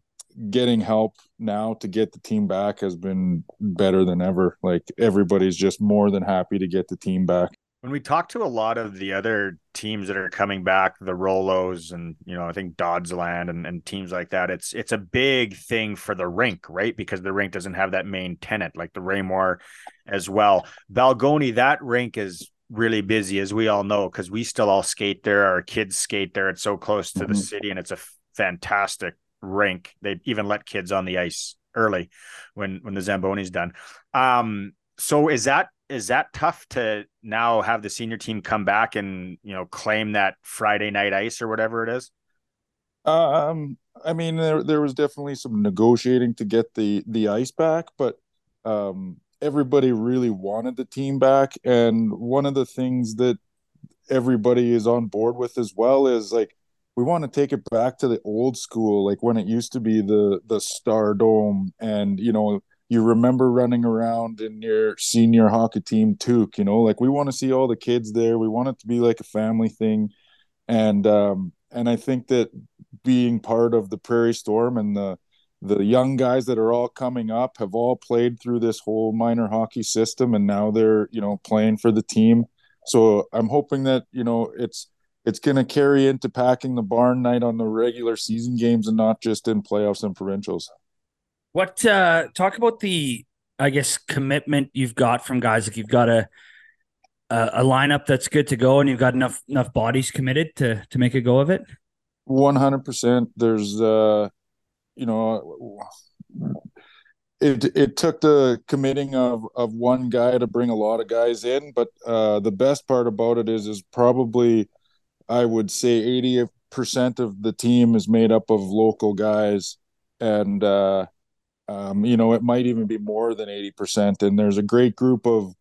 getting help now to get the team back has been better than ever. Like everybody's just more than happy to get the team back when we talk to a lot of the other teams that are coming back, the Rouleaus and you know, I think Dodsland and, and teams like that, it's it's a big thing for the rink, right? Because the rink doesn't have that main tenant like the Raymore as well. Balgonie, that rink is really busy, as we all know, because we still all skate there. Our kids skate there. It's so close to mm-hmm. the city, and it's a fantastic rink. They even let kids on the ice early when when the Zamboni's done. Um, so is that is that tough to now have the senior team come back and you know claim that Friday night ice or whatever it is? Um, I mean, there there was definitely some negotiating to get the the ice back, but um, everybody really wanted the team back, and one of the things that everybody is on board with as well is like we want to take it back to the old school, like when it used to be the the Star Dome, and you know you remember running around in your senior hockey team toque, you know, like we want to see all the kids there. We want it to be like a family thing, and um, and I think that being part of the Prairie Storm and the the young guys that are all coming up have all played through this whole minor hockey system and now they're you know playing for the team. So i'm hoping that you know it's it's going to carry into packing the barn night on the regular season games and not just in playoffs and provincials what uh talk about the i guess commitment you've got from guys. Like you've got a a, lineup that's good to go and you've got enough enough bodies committed to to make a go of it? 100% there's uh you know it it took the committing of of one guy to bring a lot of guys in but uh the best part about it is is probably i would say 80% of the team is made up of local guys and uh um you know it might even be more than 80% and there's a great group of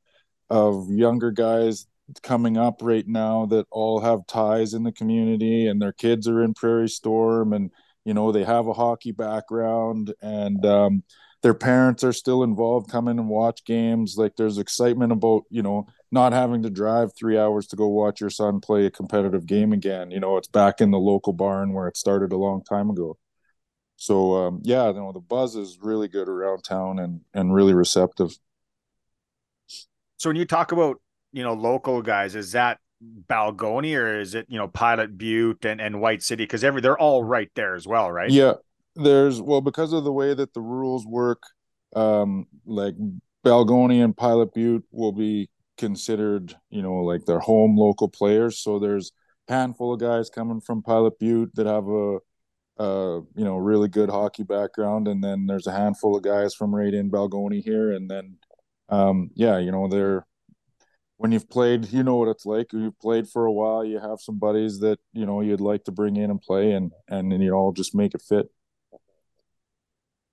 of younger guys coming up right now that all have ties in the community and their kids are in Prairie Storm and you know they have a hockey background and um, their parents are still involved come in and watch games. Like there's excitement about you know not having to drive three hours to go watch your son play a competitive game again. You know it's back in the local barn where it started a long time ago so um, yeah you know the buzz is really good around town and and really receptive so when you talk about you know local guys is that Balgonie or is it you know Pilot Butte and, and White City because every they're all right there as well, right? Yeah, there's well because of the way that the rules work, um, like Balgonie and Pilot Butte will be considered you know like their home local players. So there's a handful of guys coming from Pilot Butte that have a uh, you know, really good hockey background, and then there's a handful of guys from right in Balgonie here, and then, um, yeah, you know, they're when you've played, you know what it's like. You've played for a while. You have some buddies that you know you'd like to bring in and play, and and then you all just make it fit.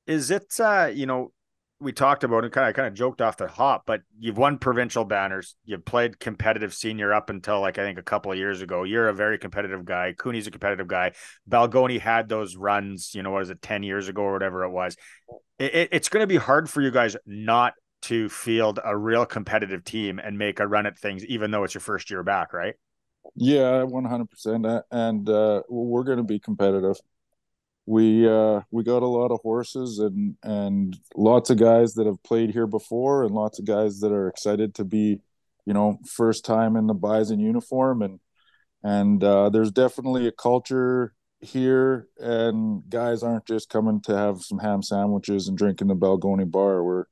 Is it? uh You know, we talked about it. Kind of kind of joked off the hop, but you've won provincial banners. You've played competitive senior up until like I think a couple of years ago. You're a very competitive guy. Cooney's a competitive guy. Balgonie had those runs. You know, what is it, ten years ago or whatever it was. It, it, it's going to be hard for you guys not to field a real competitive team and make a run at things, even though it's your first year back, right? Yeah, one hundred percent, and uh, we're going to be competitive. We uh, we got a lot of horses and and lots of guys that have played here before, and lots of guys that are excited to be, you know, first time in the Bison uniform, and and uh, there's definitely a culture here, and guys aren't just coming to have some ham sandwiches and drinking the Balgonie bar. We're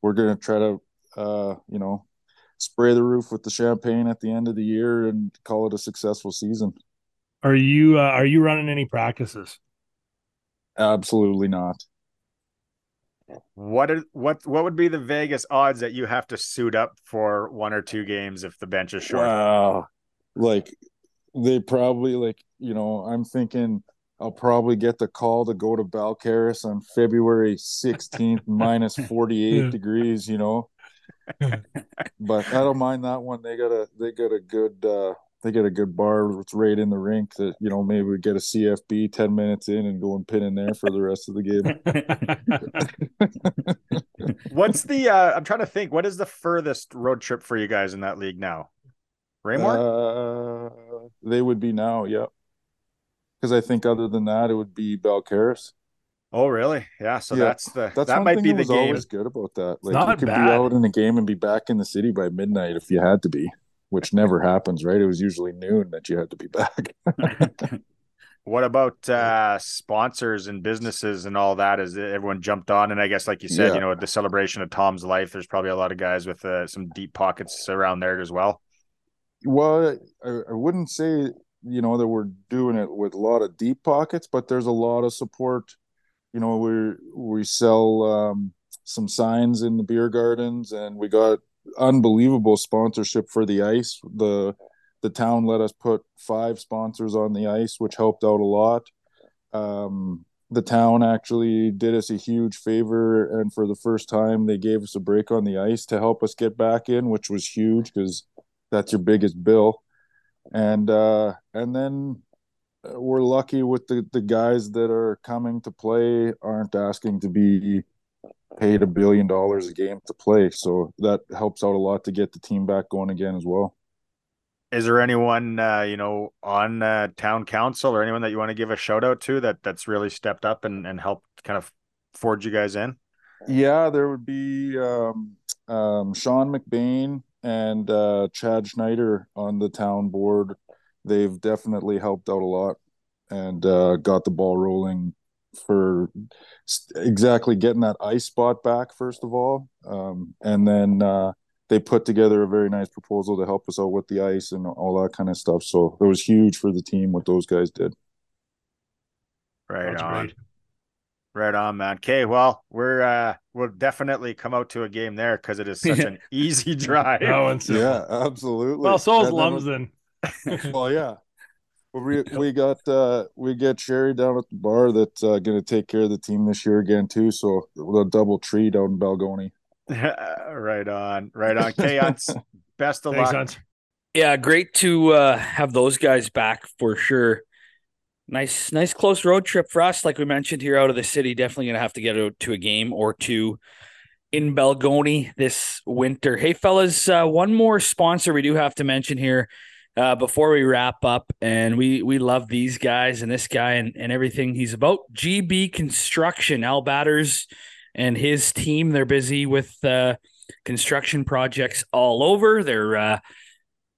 we're going to try to, uh, you know, spray the roof with the champagne at the end of the year and call it a successful season. Are you uh, are you running any practices? Absolutely not. What are, what what would be the Vegas odds that you have to suit up for one or two games if the bench is short? Wow, like they probably like you know I'm thinking I'll probably get the call to go to Balcarres on February 16th, minus 48 degrees, you know. but I don't mind that one. They got a they got a good uh they get a good bar that's right in the rink that you know maybe we get a CFB 10 minutes in and go and pin in there for the rest of the game. What's the uh I'm trying to think what is the furthest road trip for you guys in that league now? Raymore? Uh, they would be now, yep because I think other than that, it would be Balcarres. Oh, really? Yeah. So yeah. that's the that's that might be the game. Always good about that. Like you could bad. be out in the game and be back in the city by midnight if you had to be, which never happens, right? It was usually noon that you had to be back. what about uh, sponsors and businesses and all that? Is everyone jumped on? And I guess, like you said, yeah. you know, at the celebration of Tom's life, there's probably a lot of guys with uh, some deep pockets around there as well. Well, I, I wouldn't say you know that we're doing it with a lot of deep pockets, but there's a lot of support. You know, we we sell um, some signs in the beer gardens, and we got unbelievable sponsorship for the ice. The the town let us put five sponsors on the ice, which helped out a lot. Um, the town actually did us a huge favor, and for the first time, they gave us a break on the ice to help us get back in, which was huge because that's your biggest bill. And uh, and then uh, we're lucky with the the guys that are coming to play aren't asking to be paid a billion dollars a game to play, so that helps out a lot to get the team back going again as well. Is there anyone uh, you know on uh, town council or anyone that you want to give a shout out to that that's really stepped up and, and helped kind of forge you guys in? Yeah there would be um, um, sean mcbain and uh, chad schneider on the town board. They've definitely helped out a lot and uh, got the ball rolling for exactly getting that ice spot back first of all um, and then uh, they put together a very nice proposal to help us out with the ice and all that kind of stuff. So it was huge for the team what those guys did. Right That's on. Great. Right on, man. Okay, well, we're uh we'll definitely come out to a game there because it is such an easy drive. Oh, yeah, absolutely. Well, so is Lumsden. well, yeah. We we got uh we get Sherry down at the bar that's uh, going to take care of the team this year again too. So the double tree down in Balgonie. right on, right on. Chaos, best of Thanks, luck. Hunter. Yeah, great to uh, have those guys back for sure. Nice, nice close road trip for us. Like we mentioned here out of the city, definitely gonna have to get out to a game or two in Balgonie this winter. Hey, fellas, uh, one more sponsor we do have to mention here uh, before we wrap up, and we we love these guys and this guy and, and everything he's about. GB Construction, Al Batters and his team. They're busy with uh, construction projects all over. They're uh,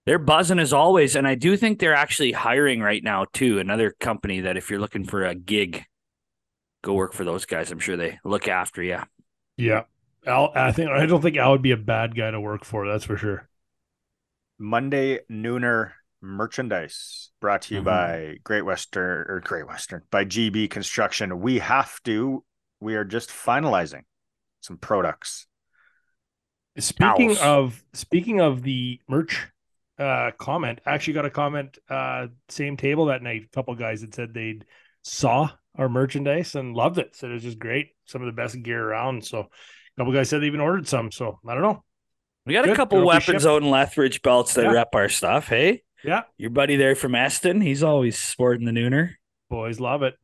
they're buzzing as always, and I do think they're actually hiring right now too. Another company that if you're looking for a gig, go work for those guys. I'm sure they look after you. Yeah, Al. I think I don't think Al would be a bad guy to work for. That's for sure. Monday Nooner merchandise brought to you mm-hmm. by Great Western or Great Western by GB Construction. We have to we are just finalizing some products. Speaking House. of speaking of the merch uh comment, I actually got a comment uh same table that night. A couple guys that said they saw our merchandise and loved it. Said it was just great. Some of the best gear around. So a couple guys said they even ordered some. So I don't know. We got Good. a couple weapons out in Lethbridge belts that yeah. rep our stuff. Hey, yeah, your buddy there from Eston, he's always sporting the nooner. Boys love it.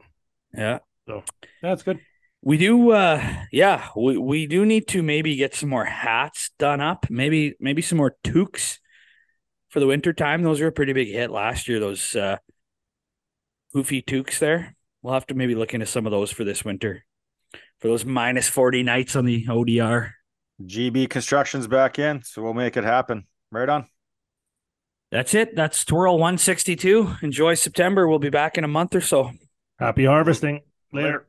Yeah, so that's good. We do uh yeah, we, we do need to maybe get some more hats done up. Maybe maybe some more toques for the winter time. Those were a pretty big hit last year, those uh hoofy toques there. We'll have to maybe look into some of those for this winter. For those minus 40 nights on the ODR. GB construction's back in, so we'll make it happen. Right on. That's it. That's Twirl 162. Enjoy September. We'll be back in a month or so. Happy harvesting. Later. Later.